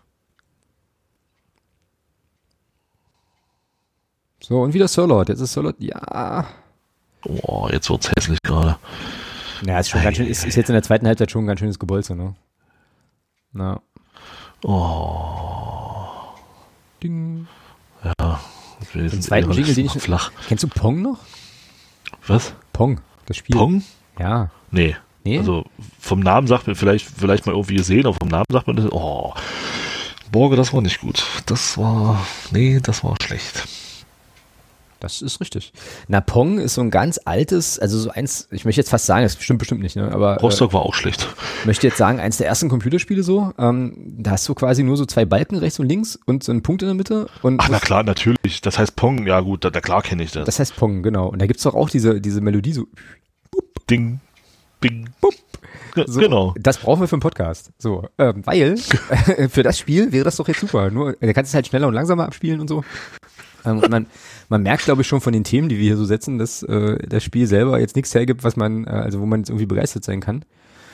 So, und wieder Sirlot. Jetzt ist Sirlot, ja. Oh, jetzt wird's hässlich gerade. Ja, ist schon ganz schön, ist, ist jetzt in der zweiten Halbzeit schon ein ganz schönes Gebolze, ne? Na, Oh, ding. ja. Den zweiten Jingle, den ich- flach. Kennst du Pong noch? Was? Pong, das Spiel. Pong? Ja. Nee. Nee? Also vom Namen sagt man vielleicht, vielleicht mal irgendwie gesehen, aber vom Namen sagt man das, oh, Borge, das war nicht gut. Das war, nee, das war schlecht. Das ist richtig. Na, Pong ist so ein ganz altes, also so eins, ich möchte jetzt fast sagen, das stimmt bestimmt nicht, ne? aber äh, Rostock war auch schlecht. möchte jetzt sagen, eins der ersten Computerspiele so, ähm, da hast du quasi nur so zwei Balken rechts und links und so einen Punkt in der Mitte und Ach, na klar, natürlich. Das heißt Pong, ja gut, da, da klar kenne ich das. das heißt Pong, genau. Und da gibt's doch auch diese, diese Melodie so, Ding, bing, Bup. So Genau. das brauchen wir für einen Podcast. So, ähm, weil für das Spiel wäre das doch jetzt super. Nur, da kannst du es halt schneller und langsamer abspielen und so. Ähm, und man, man merkt, glaube ich, schon von den Themen, die wir hier so setzen, dass äh, das Spiel selber jetzt nichts hergibt, was man, äh, also wo man jetzt irgendwie begeistert sein kann.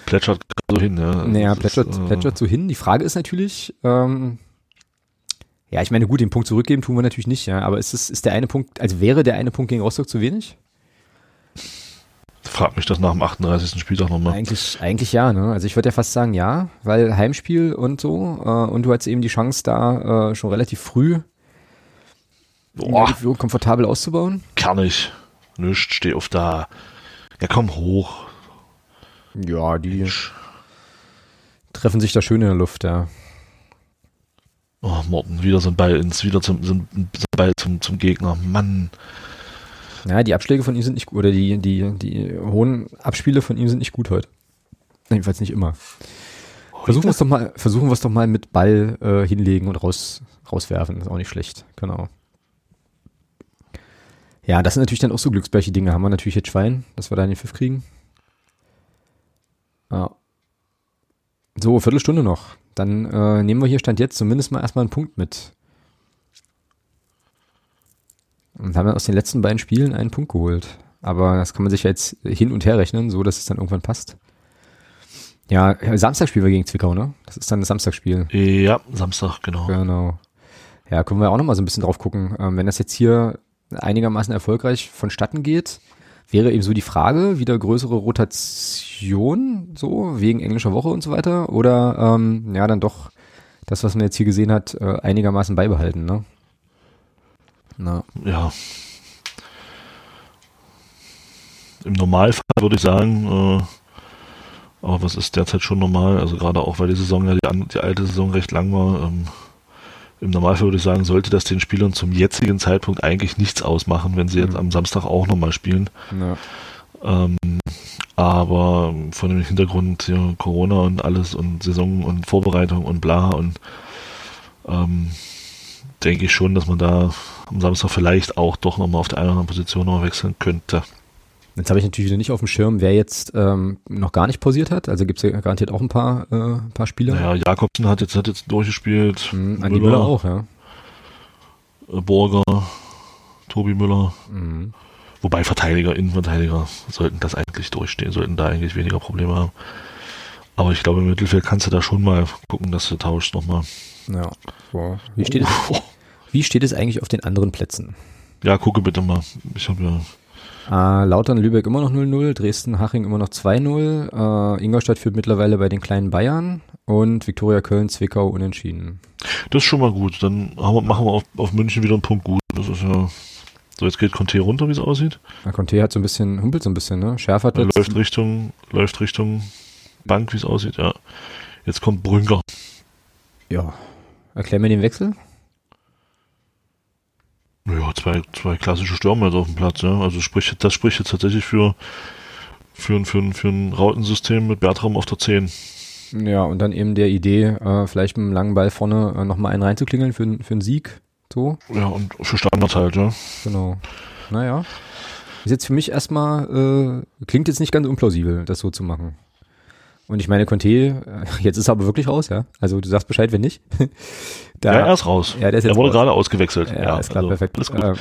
Plätschert so hin, ja. Naja, Das ist, plätschert, äh, plätschert so hin. Die Frage ist natürlich, ähm, ja, ich meine, gut, den Punkt zurückgeben tun wir natürlich nicht, ja, aber ist es, ist der eine Punkt, also wäre der eine Punkt gegen Rostock zu wenig? Frag mich das nach dem 38. Spieltag nochmal. Eigentlich, eigentlich ja, ne? Also ich würde ja fast sagen ja, weil Heimspiel und so, äh, und du hattest eben die Chance da äh, schon relativ früh Boah, die komfortabel auszubauen. kernig. Nischt, steh auf da. Ja, komm hoch. Ja, die treffen sich da schön in der Luft, ja. Oh, Morten, wieder so ein Ball ins, wieder zum, so ein Ball zum, zum Gegner. Mann. Ja, die Abschläge von ihm sind nicht gut, oder die, die, die hohen Abspiele von ihm sind nicht gut heute. Jedenfalls nicht immer. Versuchen wir es doch mal, versuchen wir es doch mal mit Ball äh, hinlegen und raus, rauswerfen. Ist auch nicht schlecht, genau. Ja, das sind natürlich dann auch so glücksbärche Dinge. Haben wir natürlich jetzt Schwein, dass wir da den Pfiff kriegen. Ja. So, Viertelstunde noch. Dann äh, nehmen wir hier Stand jetzt zumindest mal erstmal einen Punkt mit. Und haben dann aus den letzten beiden Spielen einen Punkt geholt. Aber das kann man sich ja jetzt hin und her rechnen, so dass es dann irgendwann passt. Ja, Samstag spielen wir gegen Zwickau, ne? Das ist dann das Samstagspiel. Ja, Samstag, genau. Genau. Ja, können wir auch noch mal so ein bisschen drauf gucken. Ähm, wenn das jetzt hier einigermaßen erfolgreich vonstatten geht, wäre eben so die Frage, wieder größere Rotation, so, wegen englischer Woche und so weiter, oder ähm, ja, dann doch das, was man jetzt hier gesehen hat, äh, einigermaßen beibehalten, ne? Na, Ja. Im Normalfall würde ich sagen, äh, aber was ist derzeit schon normal? Also gerade auch, weil die Saison ja die, die alte Saison recht lang war. Ähm, Im Normalfall würde ich sagen, sollte das den Spielern zum jetzigen Zeitpunkt eigentlich nichts ausmachen, wenn sie jetzt Mhm. am Samstag auch nochmal spielen. ja. Ähm, aber vor dem Hintergrund ja, Corona und alles und Saison und Vorbereitung und bla und ähm, denke ich schon, dass man da am Samstag vielleicht auch doch nochmal auf der einen oder anderen Position noch wechseln könnte. Jetzt habe ich natürlich wieder nicht auf dem Schirm, wer jetzt ähm, noch gar nicht pausiert hat. Also gibt es ja garantiert auch ein paar, äh, ein paar Spieler. Naja, Jakobsen hat jetzt, hat jetzt durchgespielt. Mhm, Andi Müller auch, ja. äh, Borger, Tobi Müller. Mhm. Wobei Verteidiger, Innenverteidiger sollten das eigentlich durchstehen, sollten da eigentlich weniger Probleme haben. Aber ich glaube, im Mittelfeld kannst du da schon mal gucken, dass du tauschst nochmal. Ja. So. Wie, steht es, wie steht es eigentlich auf den anderen Plätzen? Ja, gucke bitte mal. Ich habe ja. Äh, Lautern, Lübeck immer noch 0-0, Dresden, Haching immer noch 2-0, äh, Ingolstadt führt mittlerweile bei den kleinen Bayern und Viktoria Köln, Zwickau unentschieden. Das ist schon mal gut. Dann haben machen wir auf, auf München wieder einen Punkt gut. Das ist ja. So, jetzt geht Conte runter, wie es aussieht. Ja, Conte hat so ein bisschen, humpelt so ein bisschen, ne? Schärfer jetzt, Läuft Richtung, läuft Richtung Bank, wie es aussieht, ja. Jetzt kommt Brünker. ja. Erklär mir den Wechsel. Ja, zwei, zwei klassische Stürmer jetzt auf dem Platz, ja. Also spricht, das spricht jetzt tatsächlich für, für, ein- für, für ein Rautensystem mit Bertram auf der 10. Ja, und dann eben der Idee, äh, vielleicht mit einem langen Ball vorne äh, nochmal einen reinzuklingeln für, für einen Sieg. So, Ja, und für Standards halt, ja. genau. Naja. Ist jetzt für mich erstmal, äh, klingt jetzt nicht ganz unplausibel, das so zu machen. Und ich meine, Conte, äh, jetzt ist er aber wirklich raus, ja. Also du sagst Bescheid, wenn nicht. da, Ja, er ist raus. Ja, der ist jetzt er wurde raus. gerade ausgewechselt. Ja, ist klar, also, perfekt. Alles gut. Äh,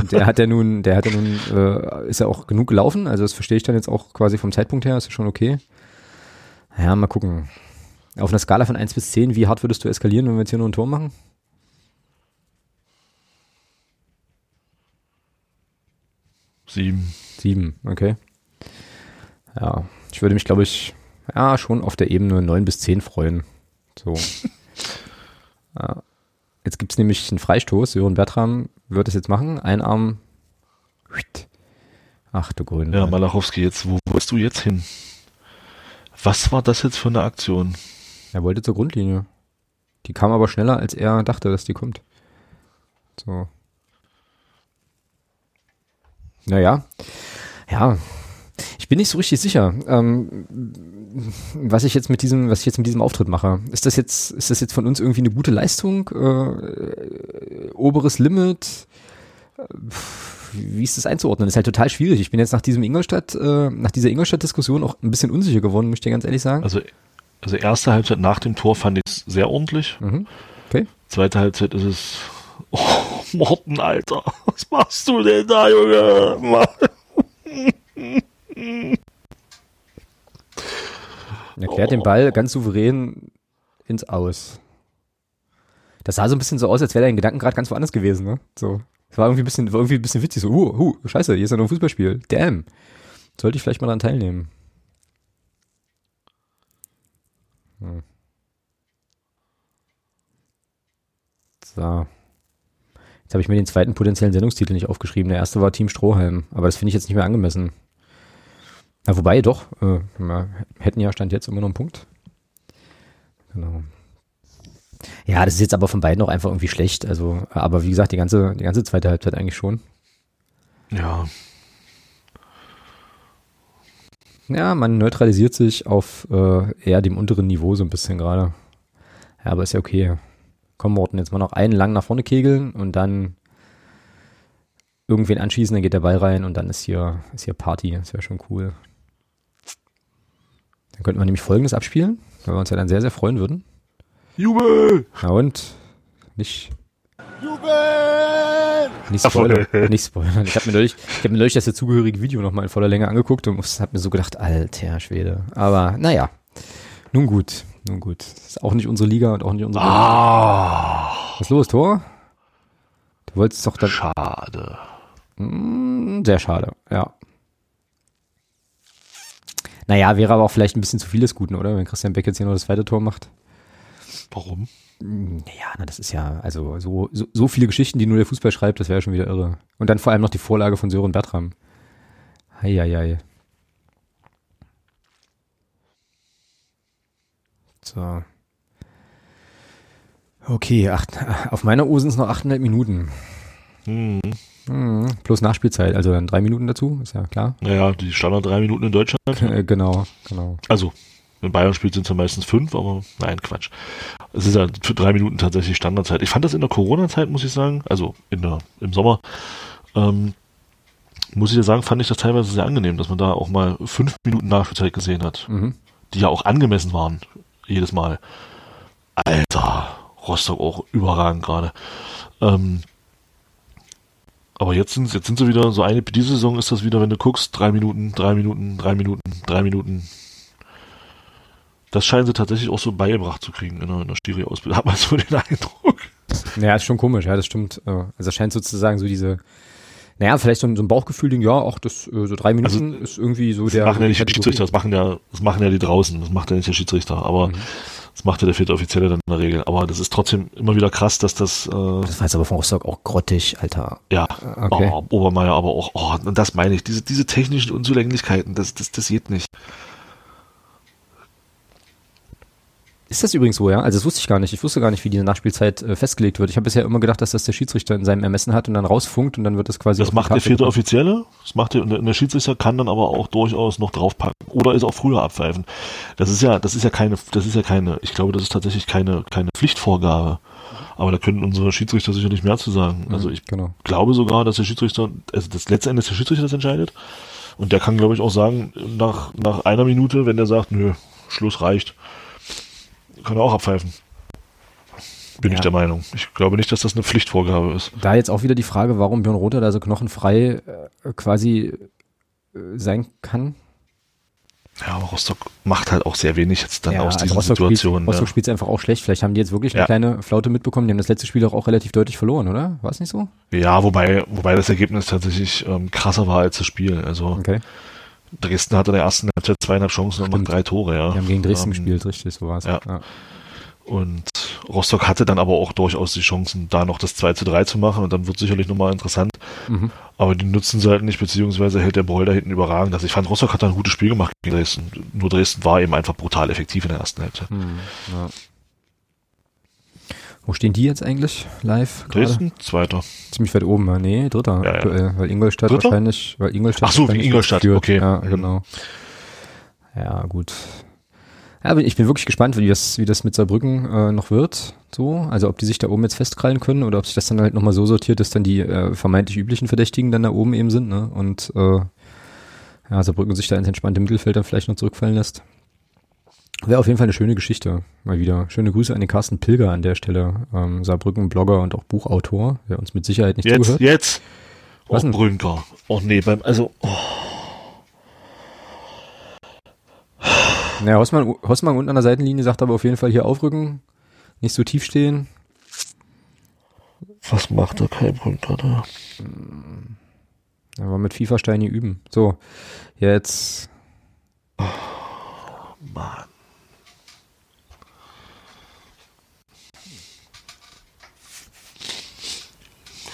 und der hat ja nun, der hat ja nun, äh, ist ja auch genug gelaufen, also das verstehe ich dann jetzt auch quasi vom Zeitpunkt her, ist ja schon okay. Ja, mal gucken. Auf einer Skala von 1 bis 10, wie hart würdest du eskalieren, wenn wir jetzt hier nur ein Tor machen? Sieben. 7, okay. Ja, ich würde mich, glaube ich, ja, schon auf der Ebene 9 bis 10 freuen. So. ja. Jetzt gibt's nämlich einen Freistoß. Sören Bertram wird es jetzt machen. Ein Arm. Ach du Grüne. Ja, Malachowski, jetzt, wo willst du jetzt hin? Was war das jetzt für eine Aktion? Er wollte zur Grundlinie. Die kam aber schneller, als er dachte, dass die kommt. So. Naja. Ja. Ich bin nicht so richtig sicher, ähm, was ich jetzt mit diesem, was ich jetzt mit diesem Auftritt mache. Ist das jetzt, ist das jetzt von uns irgendwie eine gute Leistung? Äh, oberes Limit? Äh, Wie ist das einzuordnen? Das ist halt total schwierig. Ich bin jetzt nach diesem Ingolstadt, äh, nach dieser Ingolstadt-Diskussion auch ein bisschen unsicher geworden, möchte ich dir ganz ehrlich sagen. Also, also erste Halbzeit nach dem Tor fand ich es sehr ordentlich. Mhm. Okay. Zweite Halbzeit ist es. Oh, Morten, Alter. Was machst du denn da, Junge? Mann. Er klärt den Ball ganz souverän ins Aus. Das sah so ein bisschen so aus, als wäre dein Gedanken gerade ganz woanders gewesen, ne? So. Es war irgendwie ein bisschen, war irgendwie ein bisschen witzig, so, uh, uh, scheiße, hier ist ja noch ein Fußballspiel. Damn. Sollte ich vielleicht mal daran teilnehmen. Hm. So. Jetzt habe ich mir den zweiten potenziellen Sendungstitel nicht aufgeschrieben. Der erste war Team Strohhalm, aber das finde ich jetzt nicht mehr angemessen. Na, wobei doch, äh, wir hätten ja Stand jetzt immer noch einen Punkt. Genau. Ja, das ist jetzt aber von beiden auch einfach irgendwie schlecht. Also, aber wie gesagt, die ganze, die ganze zweite Halbzeit eigentlich schon. Ja, Ja, man neutralisiert sich auf äh, eher dem unteren Niveau so ein bisschen gerade. Ja, aber ist ja okay. Komm, Morten, jetzt mal noch einen lang nach vorne kegeln und dann irgendwen anschießen, dann geht der Ball rein und dann ist hier, ist hier Party. Das wäre schon cool. Dann könnten wir nämlich folgendes abspielen, weil wir uns ja dann sehr, sehr freuen würden. Jubel! Na und? Nicht. Nicht spoilern. nicht spoilern. Ich habe mir neulich, ich hab mir neulich das dazugehörige Video nochmal in voller Länge angeguckt und habe mir so gedacht, alter Schwede. Aber naja, nun gut, nun gut. Ist auch nicht unsere Liga und auch nicht unsere. Ah, Was ist los, Tor? Du wolltest doch dann. schade. Mm, Sehr schade, ja. Naja, wäre aber auch vielleicht ein bisschen zu viel des Guten, oder? Wenn Christian Beck jetzt hier noch das zweite Tor macht. Warum? Ja, na, das ist ja, also so, so, so viele Geschichten, die nur der Fußball schreibt, das wäre schon wieder irre. Und dann vor allem noch die Vorlage von Sören Bertram. Heieiei. So. Okay, acht, auf meiner Uhr sind es noch 8,5 Minuten. Hm. Mhm, plus Nachspielzeit, also dann drei Minuten dazu, ist ja klar. Naja, die Standard drei Minuten in Deutschland. Äh, genau, genau. Also, wenn Bayern spielt, sind es ja meistens fünf, aber nein, Quatsch. Es ist ja für drei Minuten tatsächlich Standardzeit. Ich fand das in der Corona-Zeit, muss ich sagen, also in der, im Sommer, ähm, muss ich ja sagen, fand ich das teilweise sehr angenehm, dass man da auch mal fünf Minuten Nachspielzeit gesehen hat, Mhm. die ja auch angemessen waren, jedes Mal. Alter, Rostock auch überragend gerade. Ähm, aber jetzt sind, jetzt sind sie wieder so eine, diese Saison ist das wieder, wenn du guckst, drei Minuten, drei Minuten, drei Minuten, drei Minuten. Das scheinen sie tatsächlich auch so beigebracht zu kriegen in der, in der Stiri-Ausbildung. Hat man so den Eindruck. Ja, ist schon komisch, ja, das stimmt. äh, Also es scheint sozusagen so diese, Naja, vielleicht so ein, so ein Bauchgefühl, ja, auch das äh, so drei Minuten Also, ist irgendwie so Das der. machen ja nicht Kategorie. Schiedsrichter, das machen ja, das machen ja die draußen, das macht ja nicht der Schiedsrichter, aber Mhm. Das macht ja der vierte Offizielle dann in der Regel. Aber das ist trotzdem immer wieder krass, dass das, äh, Das war jetzt aber von Rostock auch grottig, Alter. ja, okay. oh, Obermeier aber auch, oh, und das meine ich, diese, diese technischen Unzulänglichkeiten, das, das, das geht nicht. Ist das übrigens so, ja? Also das wusste ich gar nicht. Ich wusste gar nicht, wie diese Nachspielzeit äh, festgelegt wird. Ich habe bisher immer gedacht, dass das der Schiedsrichter in seinem Ermessen hat und dann rausfunkt und dann wird das quasi. Das macht der vierte gebracht. Offizielle, das macht der, und der Schiedsrichter kann dann aber auch durchaus noch draufpacken oder ist auch früher abpfeifen. Das ist ja, das ist ja keine, das ist ja keine, ich glaube, das ist tatsächlich keine, keine Pflichtvorgabe. Aber da können unsere Schiedsrichter sicherlich mehr zu sagen. Also ich Genau. glaube sogar, dass der Schiedsrichter, also das letzte Ende ist der Schiedsrichter das entscheidet. Und der kann, glaube ich, auch sagen, nach, nach einer Minute, wenn der sagt, nö, Schluss reicht, kann er auch abpfeifen. Bin Ja. ich der Meinung. Ich glaube nicht, dass das eine Pflichtvorgabe ist. Da jetzt auch wieder die Frage, warum Björn Rother da so knochenfrei äh, quasi äh, sein kann. Ja, aber Rostock macht halt auch sehr wenig jetzt dann aus also diesen Rostock Situationen. Spielt, Rostock ja. spielt es einfach auch schlecht. Vielleicht haben die jetzt wirklich eine Ja. kleine Flaute mitbekommen. Die haben das letzte Spiel auch, auch relativ deutlich verloren, oder? War es nicht so? ja, wobei, wobei das Ergebnis tatsächlich ähm, krasser war als das Spiel. Also Okay. Dresden hatte in der ersten Halbzeit zweieinhalb Chancen und macht drei Tore, ja. Die haben gegen Dresden Ähm, gespielt, richtig, so war es. ja. Und Rostock hatte dann aber auch durchaus die Chancen, da noch das 2 zu 3 zu machen und dann wird sicherlich nochmal interessant. Mhm. Aber die nutzen sie halt nicht, beziehungsweise hält der Broll da hinten überragend. Also ich fand, Rostock hat da ein gutes Spiel gemacht gegen Dresden. Nur Dresden war eben einfach brutal effektiv in der ersten Halbzeit. Hm, ja. Wo stehen die jetzt eigentlich live? Dresden, zweiter. Ziemlich weit oben, ja. nee, dritter Ja, ja. aktuell, weil Ingolstadt Dritter? wahrscheinlich, weil Ingolstadt Ach so, wegen Ingolstadt, okay. Ja, genau. Ja, gut. Ja, ich bin wirklich gespannt, wie das, wie das mit Saarbrücken äh, noch wird. So, also ob die sich da oben jetzt festkrallen können oder ob sich das dann halt nochmal so sortiert, dass dann die äh, vermeintlich üblichen Verdächtigen dann da oben eben sind, ne? Und äh, ja, Saarbrücken sich da ins entspannte Mittelfeld dann vielleicht noch zurückfallen lässt. Wäre auf jeden Fall eine schöne Geschichte, mal wieder. Schöne Grüße an den Carsten Pilger an der Stelle, ähm, Saarbrücken-Blogger und auch Buchautor, der uns mit Sicherheit nicht Jetzt, zugehört. jetzt. Was Och, denn? Brünker. Oh nee, beim, also, oh, Naja, Hossmann, Hossmann unten an der Seitenlinie sagt aber auf jeden Fall hier aufrücken, nicht so tief stehen. was macht der Kai Brünker da? Aber mit FIFA-Steine üben. So, jetzt. Mann.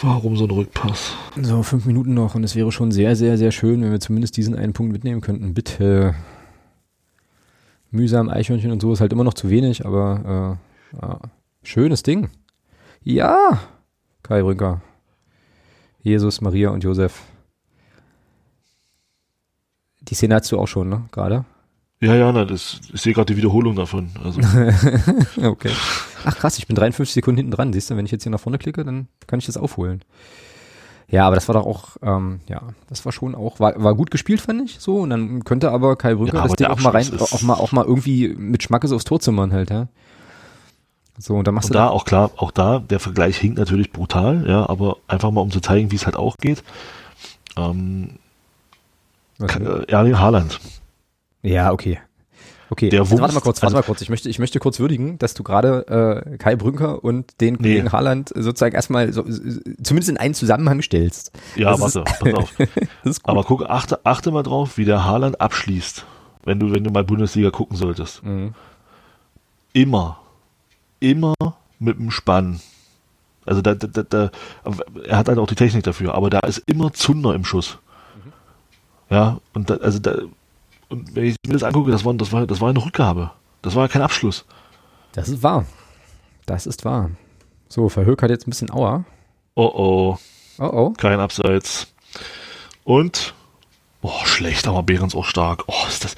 Warum so ein Rückpass? So, fünf Minuten noch und es wäre schon sehr, sehr, sehr schön, wenn wir zumindest diesen einen Punkt mitnehmen könnten. Bitte. Mühsam, Eichhörnchen und so ist halt immer noch zu wenig, aber äh, ja. schönes Ding. Ja, Kai Brünker. Jesus, Maria und Josef. Die Szene hast du auch schon, ne? Gerade? Ja, ja, na, das, ich sehe gerade die Wiederholung davon. Also, Okay. Ach krass, ich bin 53 Sekunden hinten dran. Siehst du, wenn ich jetzt hier nach vorne klicke, dann kann ich das aufholen. Ja, aber das war doch auch, ähm, ja, das war schon auch, war, war gut gespielt, fand ich so. Und dann könnte aber Kai Brünker Ja, das Ding auch mal rein, auch mal, auch mal irgendwie mit Schmackes aufs Tor zimmern halt, ja. So, und dann machst und du da auch klar, auch da, der Vergleich hinkt natürlich brutal, ja, aber einfach mal um zu zeigen, wie es halt auch geht. Ähm, äh, Erling Haaland. Ja, okay. Okay, Der Jetzt warte mal kurz, warte also- mal kurz. Ich möchte, ich möchte kurz würdigen, dass du gerade äh, Kai Brünker und den Nee. Kollegen Haaland sozusagen erstmal so, zumindest in einen Zusammenhang stellst. Ja, Das warte, pass auf. Ist. Aber guck, achte, achte mal drauf, wie der Haaland abschließt, wenn du, wenn du mal Bundesliga gucken solltest. Mhm. Immer, immer mit dem Spann. Also da, da, da, da, er hat halt auch die Technik dafür, aber da ist immer Zunder im Schuss. Ja, und da, also da, und wenn ich mir das angucke, das war, das war, das war eine Rückgabe. Das war kein Abschluss. Das ist wahr. Das ist wahr. So, Verhoek hat jetzt ein bisschen Aua. Oh oh, Oh oh. kein Abseits. Und, boah, schlecht, aber Behrens auch stark. Oh, ist das,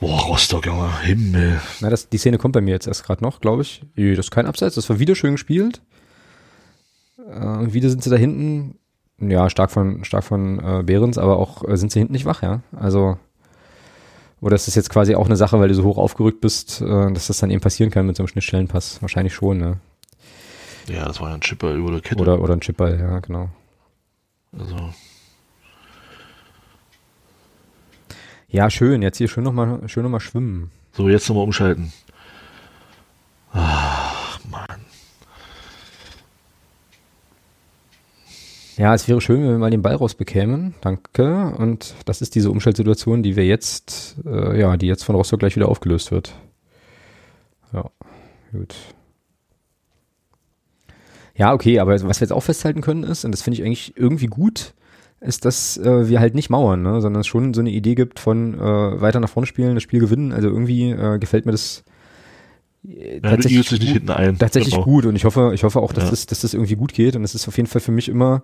boah, Rostock, Junge, Himmel. Na, das, die Szene kommt bei mir jetzt erst gerade noch, glaube ich. Jö, Das ist kein Abseits, das war wieder schön gespielt. Äh, wieder sind sie da hinten, ja, stark von, stark von äh, Behrens, aber auch äh, sind sie hinten nicht wach, ja. Also, oder ist das jetzt quasi auch eine Sache, weil du so hoch aufgerückt bist, äh, dass das dann eben passieren kann mit so einem Schnittstellenpass? Wahrscheinlich schon, ne? Ja, das war ja ein Chipper über der Kette. Oder, oder ein Chipball, ja, genau. Also, Ja, schön, jetzt hier schön nochmal schön noch mal schwimmen. so, jetzt nochmal umschalten. Ach, Mann. Ja, es wäre schön, wenn wir mal den Ball rausbekämen. Danke. Und das ist diese Umschaltsituation, die wir jetzt, äh, ja, die jetzt von Rostock gleich wieder aufgelöst wird. Ja, gut. Ja, okay, aber was wir jetzt auch festhalten können ist, und das finde ich eigentlich irgendwie gut, ist, dass äh, wir halt nicht mauern, ne? sondern es schon so eine Idee gibt von äh, weiter nach vorne spielen, das Spiel gewinnen. Also irgendwie äh, gefällt mir das äh, ja, tatsächlich, gut, nicht hinten ein. tatsächlich genau. gut und ich hoffe, ich hoffe auch, dass, ja. das, dass das irgendwie gut geht und es ist auf jeden Fall für mich immer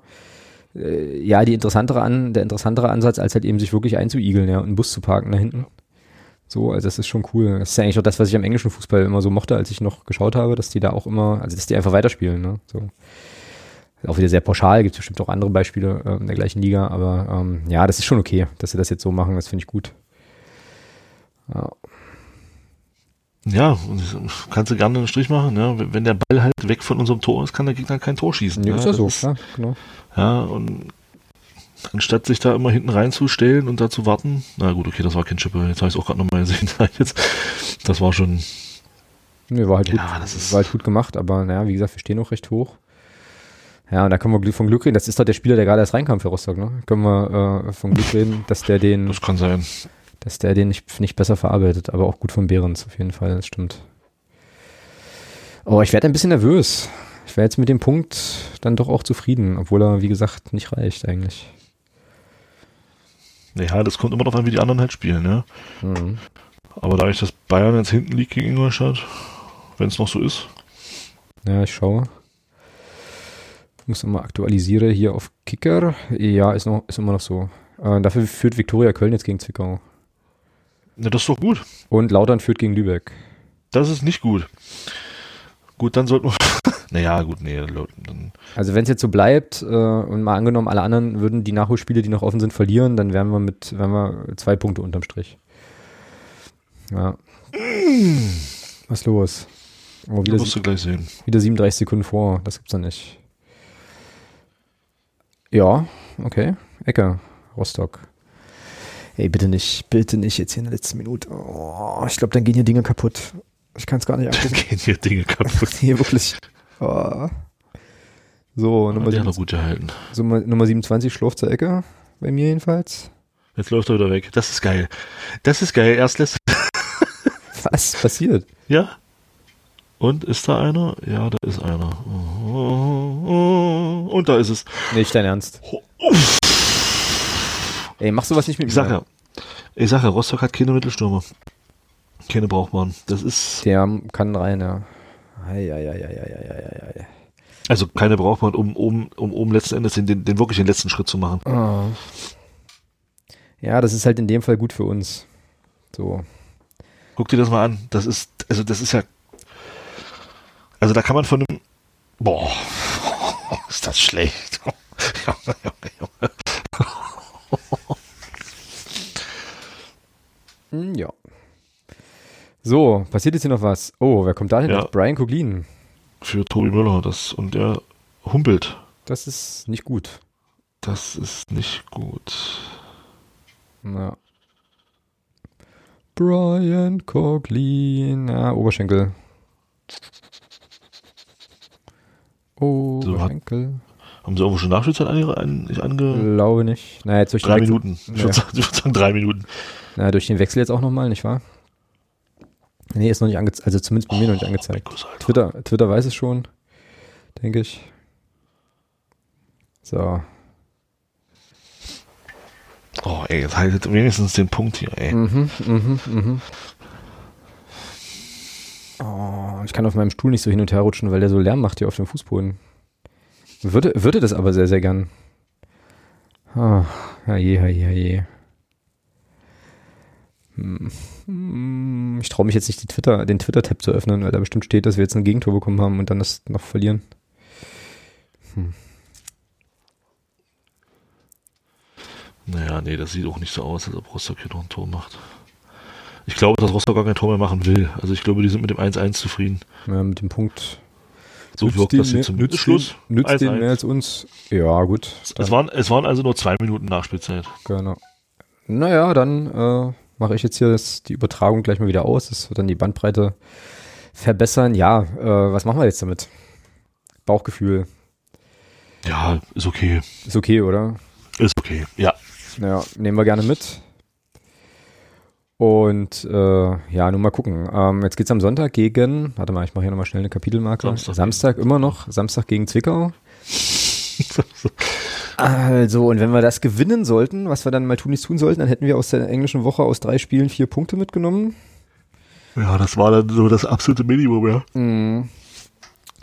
äh, ja die interessantere an, der interessantere Ansatz, als halt eben sich wirklich einzuigeln, ja, und einen Bus zu parken da hinten. So, also das ist schon cool. Das ist ja eigentlich auch das, was ich am englischen Fußball immer so mochte, als ich noch geschaut habe, dass die da auch immer, also dass die einfach weiterspielen, ne? So. Auch wieder sehr pauschal, gibt bestimmt auch andere Beispiele äh, in der gleichen Liga, aber ähm, ja, das ist schon okay, dass sie das jetzt so machen, das finde ich gut. Ja. Ja, kannst du gerne einen Strich machen, ja. Wenn der Ball halt weg von unserem Tor ist, kann der Gegner kein Tor schießen. Ja, ja ist ja so, ist, ja, genau. Ja, und anstatt sich da immer hinten reinzustellen und da zu warten, na gut, okay, das war kein Chippe, jetzt habe ich es auch gerade nochmal gesehen. das war schon. Nee, war halt, ja, gut, das ist war halt gut gemacht, aber naja, wie gesagt, wir stehen noch recht hoch. Ja, und da können wir von Glück reden. Das ist doch der Spieler, der gerade erst reinkam für Rostock, ne? Können wir äh, von Glück reden, dass der den. Das kann sein. Dass der den nicht, nicht besser verarbeitet, aber auch gut von Behrens auf jeden Fall, das stimmt. Oh, ich werde ein bisschen nervös. Ich wäre jetzt mit dem Punkt dann doch auch zufrieden, obwohl er, wie gesagt, nicht reicht eigentlich. Naja, das kommt immer darauf an, wie die anderen halt spielen, ne? Mhm. Aber da ich das Bayern jetzt hinten liegt gegen Ingolstadt, wenn es noch so ist. Ja, ich schaue muss nochmal aktualisiere hier auf Kicker. Ja, ist, noch, ist immer noch so. Äh, dafür führt Viktoria Köln jetzt gegen Zwickau. Ja, das ist doch gut. Und Lautern führt gegen Lübeck. Das ist nicht gut. Gut, dann sollten wir. naja, gut, nee. Dann also, wenn es jetzt so bleibt äh, und mal angenommen, alle anderen würden die Nachholspiele, die noch offen sind, verlieren, dann wären wir mit wären wir zwei Punkte unterm Strich. Ja. Was ist los? Oh, wieder, musst du gleich sehen. wieder 37 Sekunden vor. Das gibt's doch nicht. Ja, okay. Ecke, Rostock. Ey, bitte nicht, bitte nicht jetzt hier in der letzten Minute. Oh, ich glaube, dann gehen hier Dinge kaputt. Ich kann es gar nicht angucken. Dann gehen hier Dinge kaputt. nee, wirklich. Oh. So, Nummer, sieben, gut erhalten. so, Nummer 27 schlurft zur Ecke. Bei mir jedenfalls. Jetzt läuft er wieder weg. Das ist geil. Das ist geil. Erst lässt. Was passiert? Ja, und ist da einer? Ja, da ist einer. Und da ist es. Nicht dein Ernst. Ey, machst du was nicht mit mir? Ich sag ja, ich sag ja, Rostock hat keine Mittelstürmer. Keine brauchbaren. Das ist. Der kann rein, ja. Ei, ei, ei, ei, ei, ei, Also keine brauchbaren, um, um, um, um letzten Endes den, den, den wirklich den letzten Schritt zu machen. Oh. Ja, das ist halt in dem Fall gut für uns. So. Guck dir das mal an. Das ist, also das ist ja also da kann man von einem. Boah, ist das schlecht. Hm, ja. So, passiert jetzt hier noch was? Oh, wer kommt da hin? Ja. Brian Kuglin. Für Tobi Müller, das und der humpelt. Das ist nicht gut. Das ist nicht gut. Na. Brian Coglin. Ja, Oberschenkel. Oh, so, haben sie irgendwo schon Nachspielzeit ange, an, ange Glaube nicht. Naja, jetzt durch drei Minuten. Ich würde sagen, würd sagen, drei Minuten. Naja, durch den Wechsel jetzt auch nochmal, nicht wahr? Nee, ist noch nicht angezeigt. Also zumindest bei oh, mir noch nicht oh, angezeigt. Gott, Twitter, Twitter weiß es schon, denke ich. So. Oh, ey, jetzt haltet wenigstens den Punkt hier, ey. Mhm, mhm, mhm. Oh, ich kann auf meinem Stuhl nicht so hin und her rutschen, weil der so Lärm macht hier auf dem Fußboden. Würde, würde das aber sehr, sehr gern. Oh, je, je, je. Hm. Ich traue mich jetzt nicht, Twitter, den Twitter-Tab zu öffnen, weil da bestimmt steht, dass wir jetzt ein Gegentor bekommen haben und dann das noch verlieren. Hm. Naja, nee, das sieht auch nicht so aus, als ob Rostock hier noch ein Tor macht. Ich glaube, dass Rostock gar kein Tor mehr machen will. Also ich glaube, die sind mit dem 1-1 zufrieden. Ja, mit dem Punkt. So wirkt das jetzt zum nützt Schluss. Den, nützt 1 -1. den mehr als uns. Ja, gut. Es waren, es waren also nur zwei Minuten Nachspielzeit. Genau. Naja, dann äh, mache ich jetzt hier das, die Übertragung gleich mal wieder aus. Das wird dann die Bandbreite verbessern. Ja, äh, was machen wir jetzt damit? Bauchgefühl. Ja, ist okay. Ist okay, oder? Ist okay, ja. Naja, nehmen wir gerne mit. Und äh, ja, nun mal gucken. Ähm, jetzt geht's am Sonntag gegen, warte mal, ich mache hier nochmal schnell eine Kapitelmarke. Samstag. Samstag immer noch, Samstag gegen Zwickau. Also, und wenn wir das gewinnen sollten, was wir dann mal tun, nichts tun sollten, dann hätten wir aus der englischen Woche aus drei Spielen vier Punkte mitgenommen. Ja, das war dann so das absolute Minimum, ja. Mhm.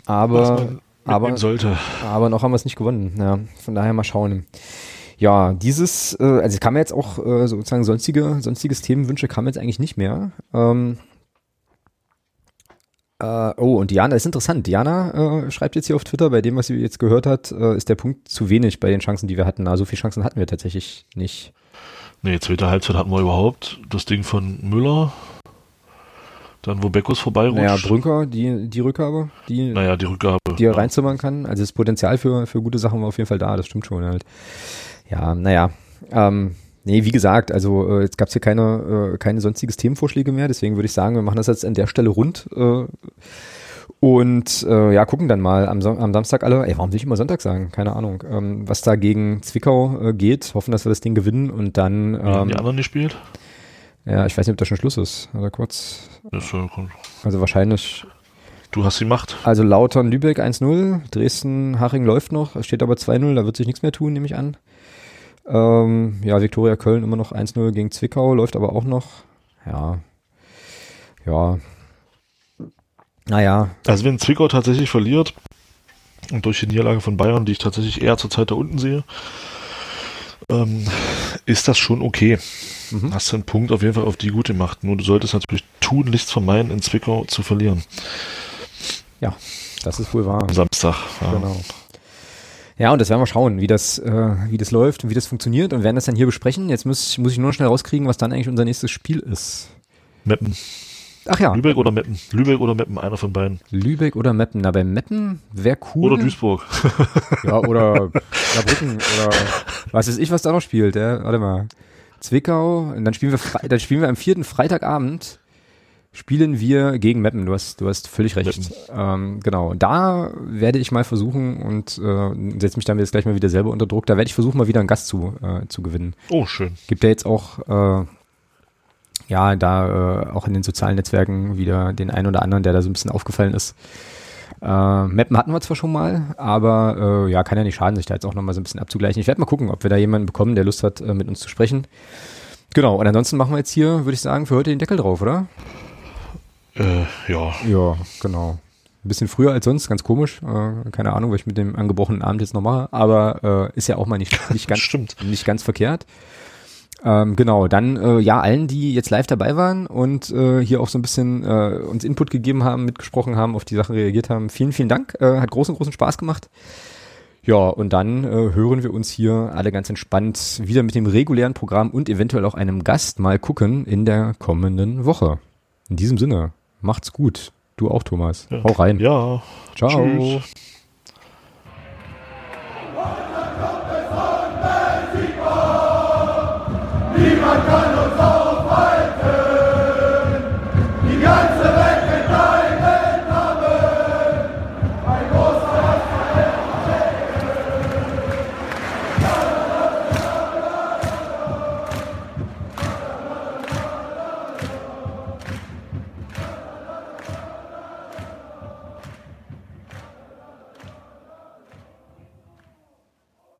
Was Aber, man aber, sollte. aber noch haben wir es nicht gewonnen. Ja, von daher mal schauen. Ja, dieses, äh, also kam jetzt auch äh, sozusagen sonstige, sonstiges Themenwünsche kam jetzt eigentlich nicht mehr. Ähm, äh, oh, und Diana, ist interessant. Diana äh, schreibt jetzt hier auf Twitter, bei dem, was sie jetzt gehört hat, äh, ist der Punkt zu wenig bei den Chancen, die wir hatten. Na, so viele Chancen hatten wir tatsächlich nicht. Nee, zweite Halbzeit hatten wir überhaupt das Ding von Müller. Dann, wo Beckus vorbeirutscht. Naja, Brünker, die, die Rückgabe, die, Naja, die Rückgabe. die er ja. reinzimmern kann. Also das Potenzial für, für gute Sachen war auf jeden Fall da, das stimmt schon halt. Ja, naja. Ähm, nee, wie gesagt, also äh, jetzt gab's hier keine, äh, keine sonstiges Themenvorschläge mehr, deswegen würde ich sagen, wir machen das jetzt an der Stelle rund äh, und äh, ja, gucken dann mal am, Son am Samstag alle, ey, warum will ich immer Sonntag sagen? Keine Ahnung, ähm, was da gegen Zwickau äh, geht, hoffen, dass wir das Ding gewinnen und dann, ähm, die anderen gespielt? ja, ich weiß nicht, ob da schon Schluss ist, oder kurz, also wahrscheinlich du hast die Macht. Also Lautern Lübeck 1-0, Dresden Haching läuft noch, es steht aber 2-0, da wird sich nichts mehr tun, nehme ich an. Ähm, ja, Viktoria Köln immer noch 1-0 gegen Zwickau, läuft aber auch noch. Ja. Ja. Naja, Also wenn Zwickau tatsächlich verliert und durch die Niederlage von Bayern, die ich tatsächlich eher zur Zeit da unten sehe, ähm, ist das schon okay. Mhm. Hast du einen Punkt auf jeden Fall auf die gut gemacht. Nur du solltest natürlich tunlichst vermeiden, in Zwickau zu verlieren. ja, das ist wohl wahr. Am Samstag. Ja. Genau. Ja, und das werden wir schauen, wie das, äh, wie das läuft und wie das funktioniert und werden das dann hier besprechen. Jetzt muss, muss ich nur noch schnell rauskriegen, was dann eigentlich unser nächstes Spiel ist. Meppen. Ach ja, Lübeck oder Meppen? Lübeck oder Meppen, einer von beiden. Lübeck oder Meppen. Na, bei Meppen wäre cool. Oder Duisburg. Ja, oder Saarbrücken oder was weiß ich, was da noch spielt. Ja? Warte mal. Zwickau, und dann spielen wir dann spielen wir am vierten Freitagabend spielen wir gegen Meppen. Du hast, du hast völlig recht. Ähm, genau. Da werde ich mal versuchen und äh, setze mich dann jetzt gleich mal wieder selber unter Druck. Da werde ich versuchen, mal wieder einen Gast zu, äh, zu gewinnen. Oh, schön. Gibt ja jetzt auch äh, ja da äh, auch in den sozialen Netzwerken wieder den einen oder anderen, der da so ein bisschen aufgefallen ist. Äh, Mappen hatten wir zwar schon mal, aber äh, ja, kann ja nicht schaden, sich da jetzt auch nochmal so ein bisschen abzugleichen. Ich werde mal gucken, ob wir da jemanden bekommen, der Lust hat, äh, mit uns zu sprechen. Genau, und ansonsten machen wir jetzt hier, würde ich sagen, für heute den Deckel drauf, oder? Äh, ja. Ja, genau. Ein bisschen früher als sonst, ganz komisch. Äh, keine Ahnung, was ich mit dem angebrochenen Abend jetzt noch mache, aber äh, ist ja auch mal nicht, nicht ganz Stimmt. nicht ganz verkehrt. Ähm, genau, dann äh, ja allen, die jetzt live dabei waren und äh, hier auch so ein bisschen äh, uns Input gegeben haben, mitgesprochen haben, auf die Sachen reagiert haben. Vielen, vielen Dank. Äh, hat großen, großen Spaß gemacht. Ja, und dann äh, hören wir uns hier alle ganz entspannt wieder mit dem regulären Programm und eventuell auch einem Gast mal gucken in der kommenden Woche. In diesem Sinne, macht's gut. Du auch, Thomas. Ja. Hau rein. Ja. Ciao. Tschüss. Niemand kann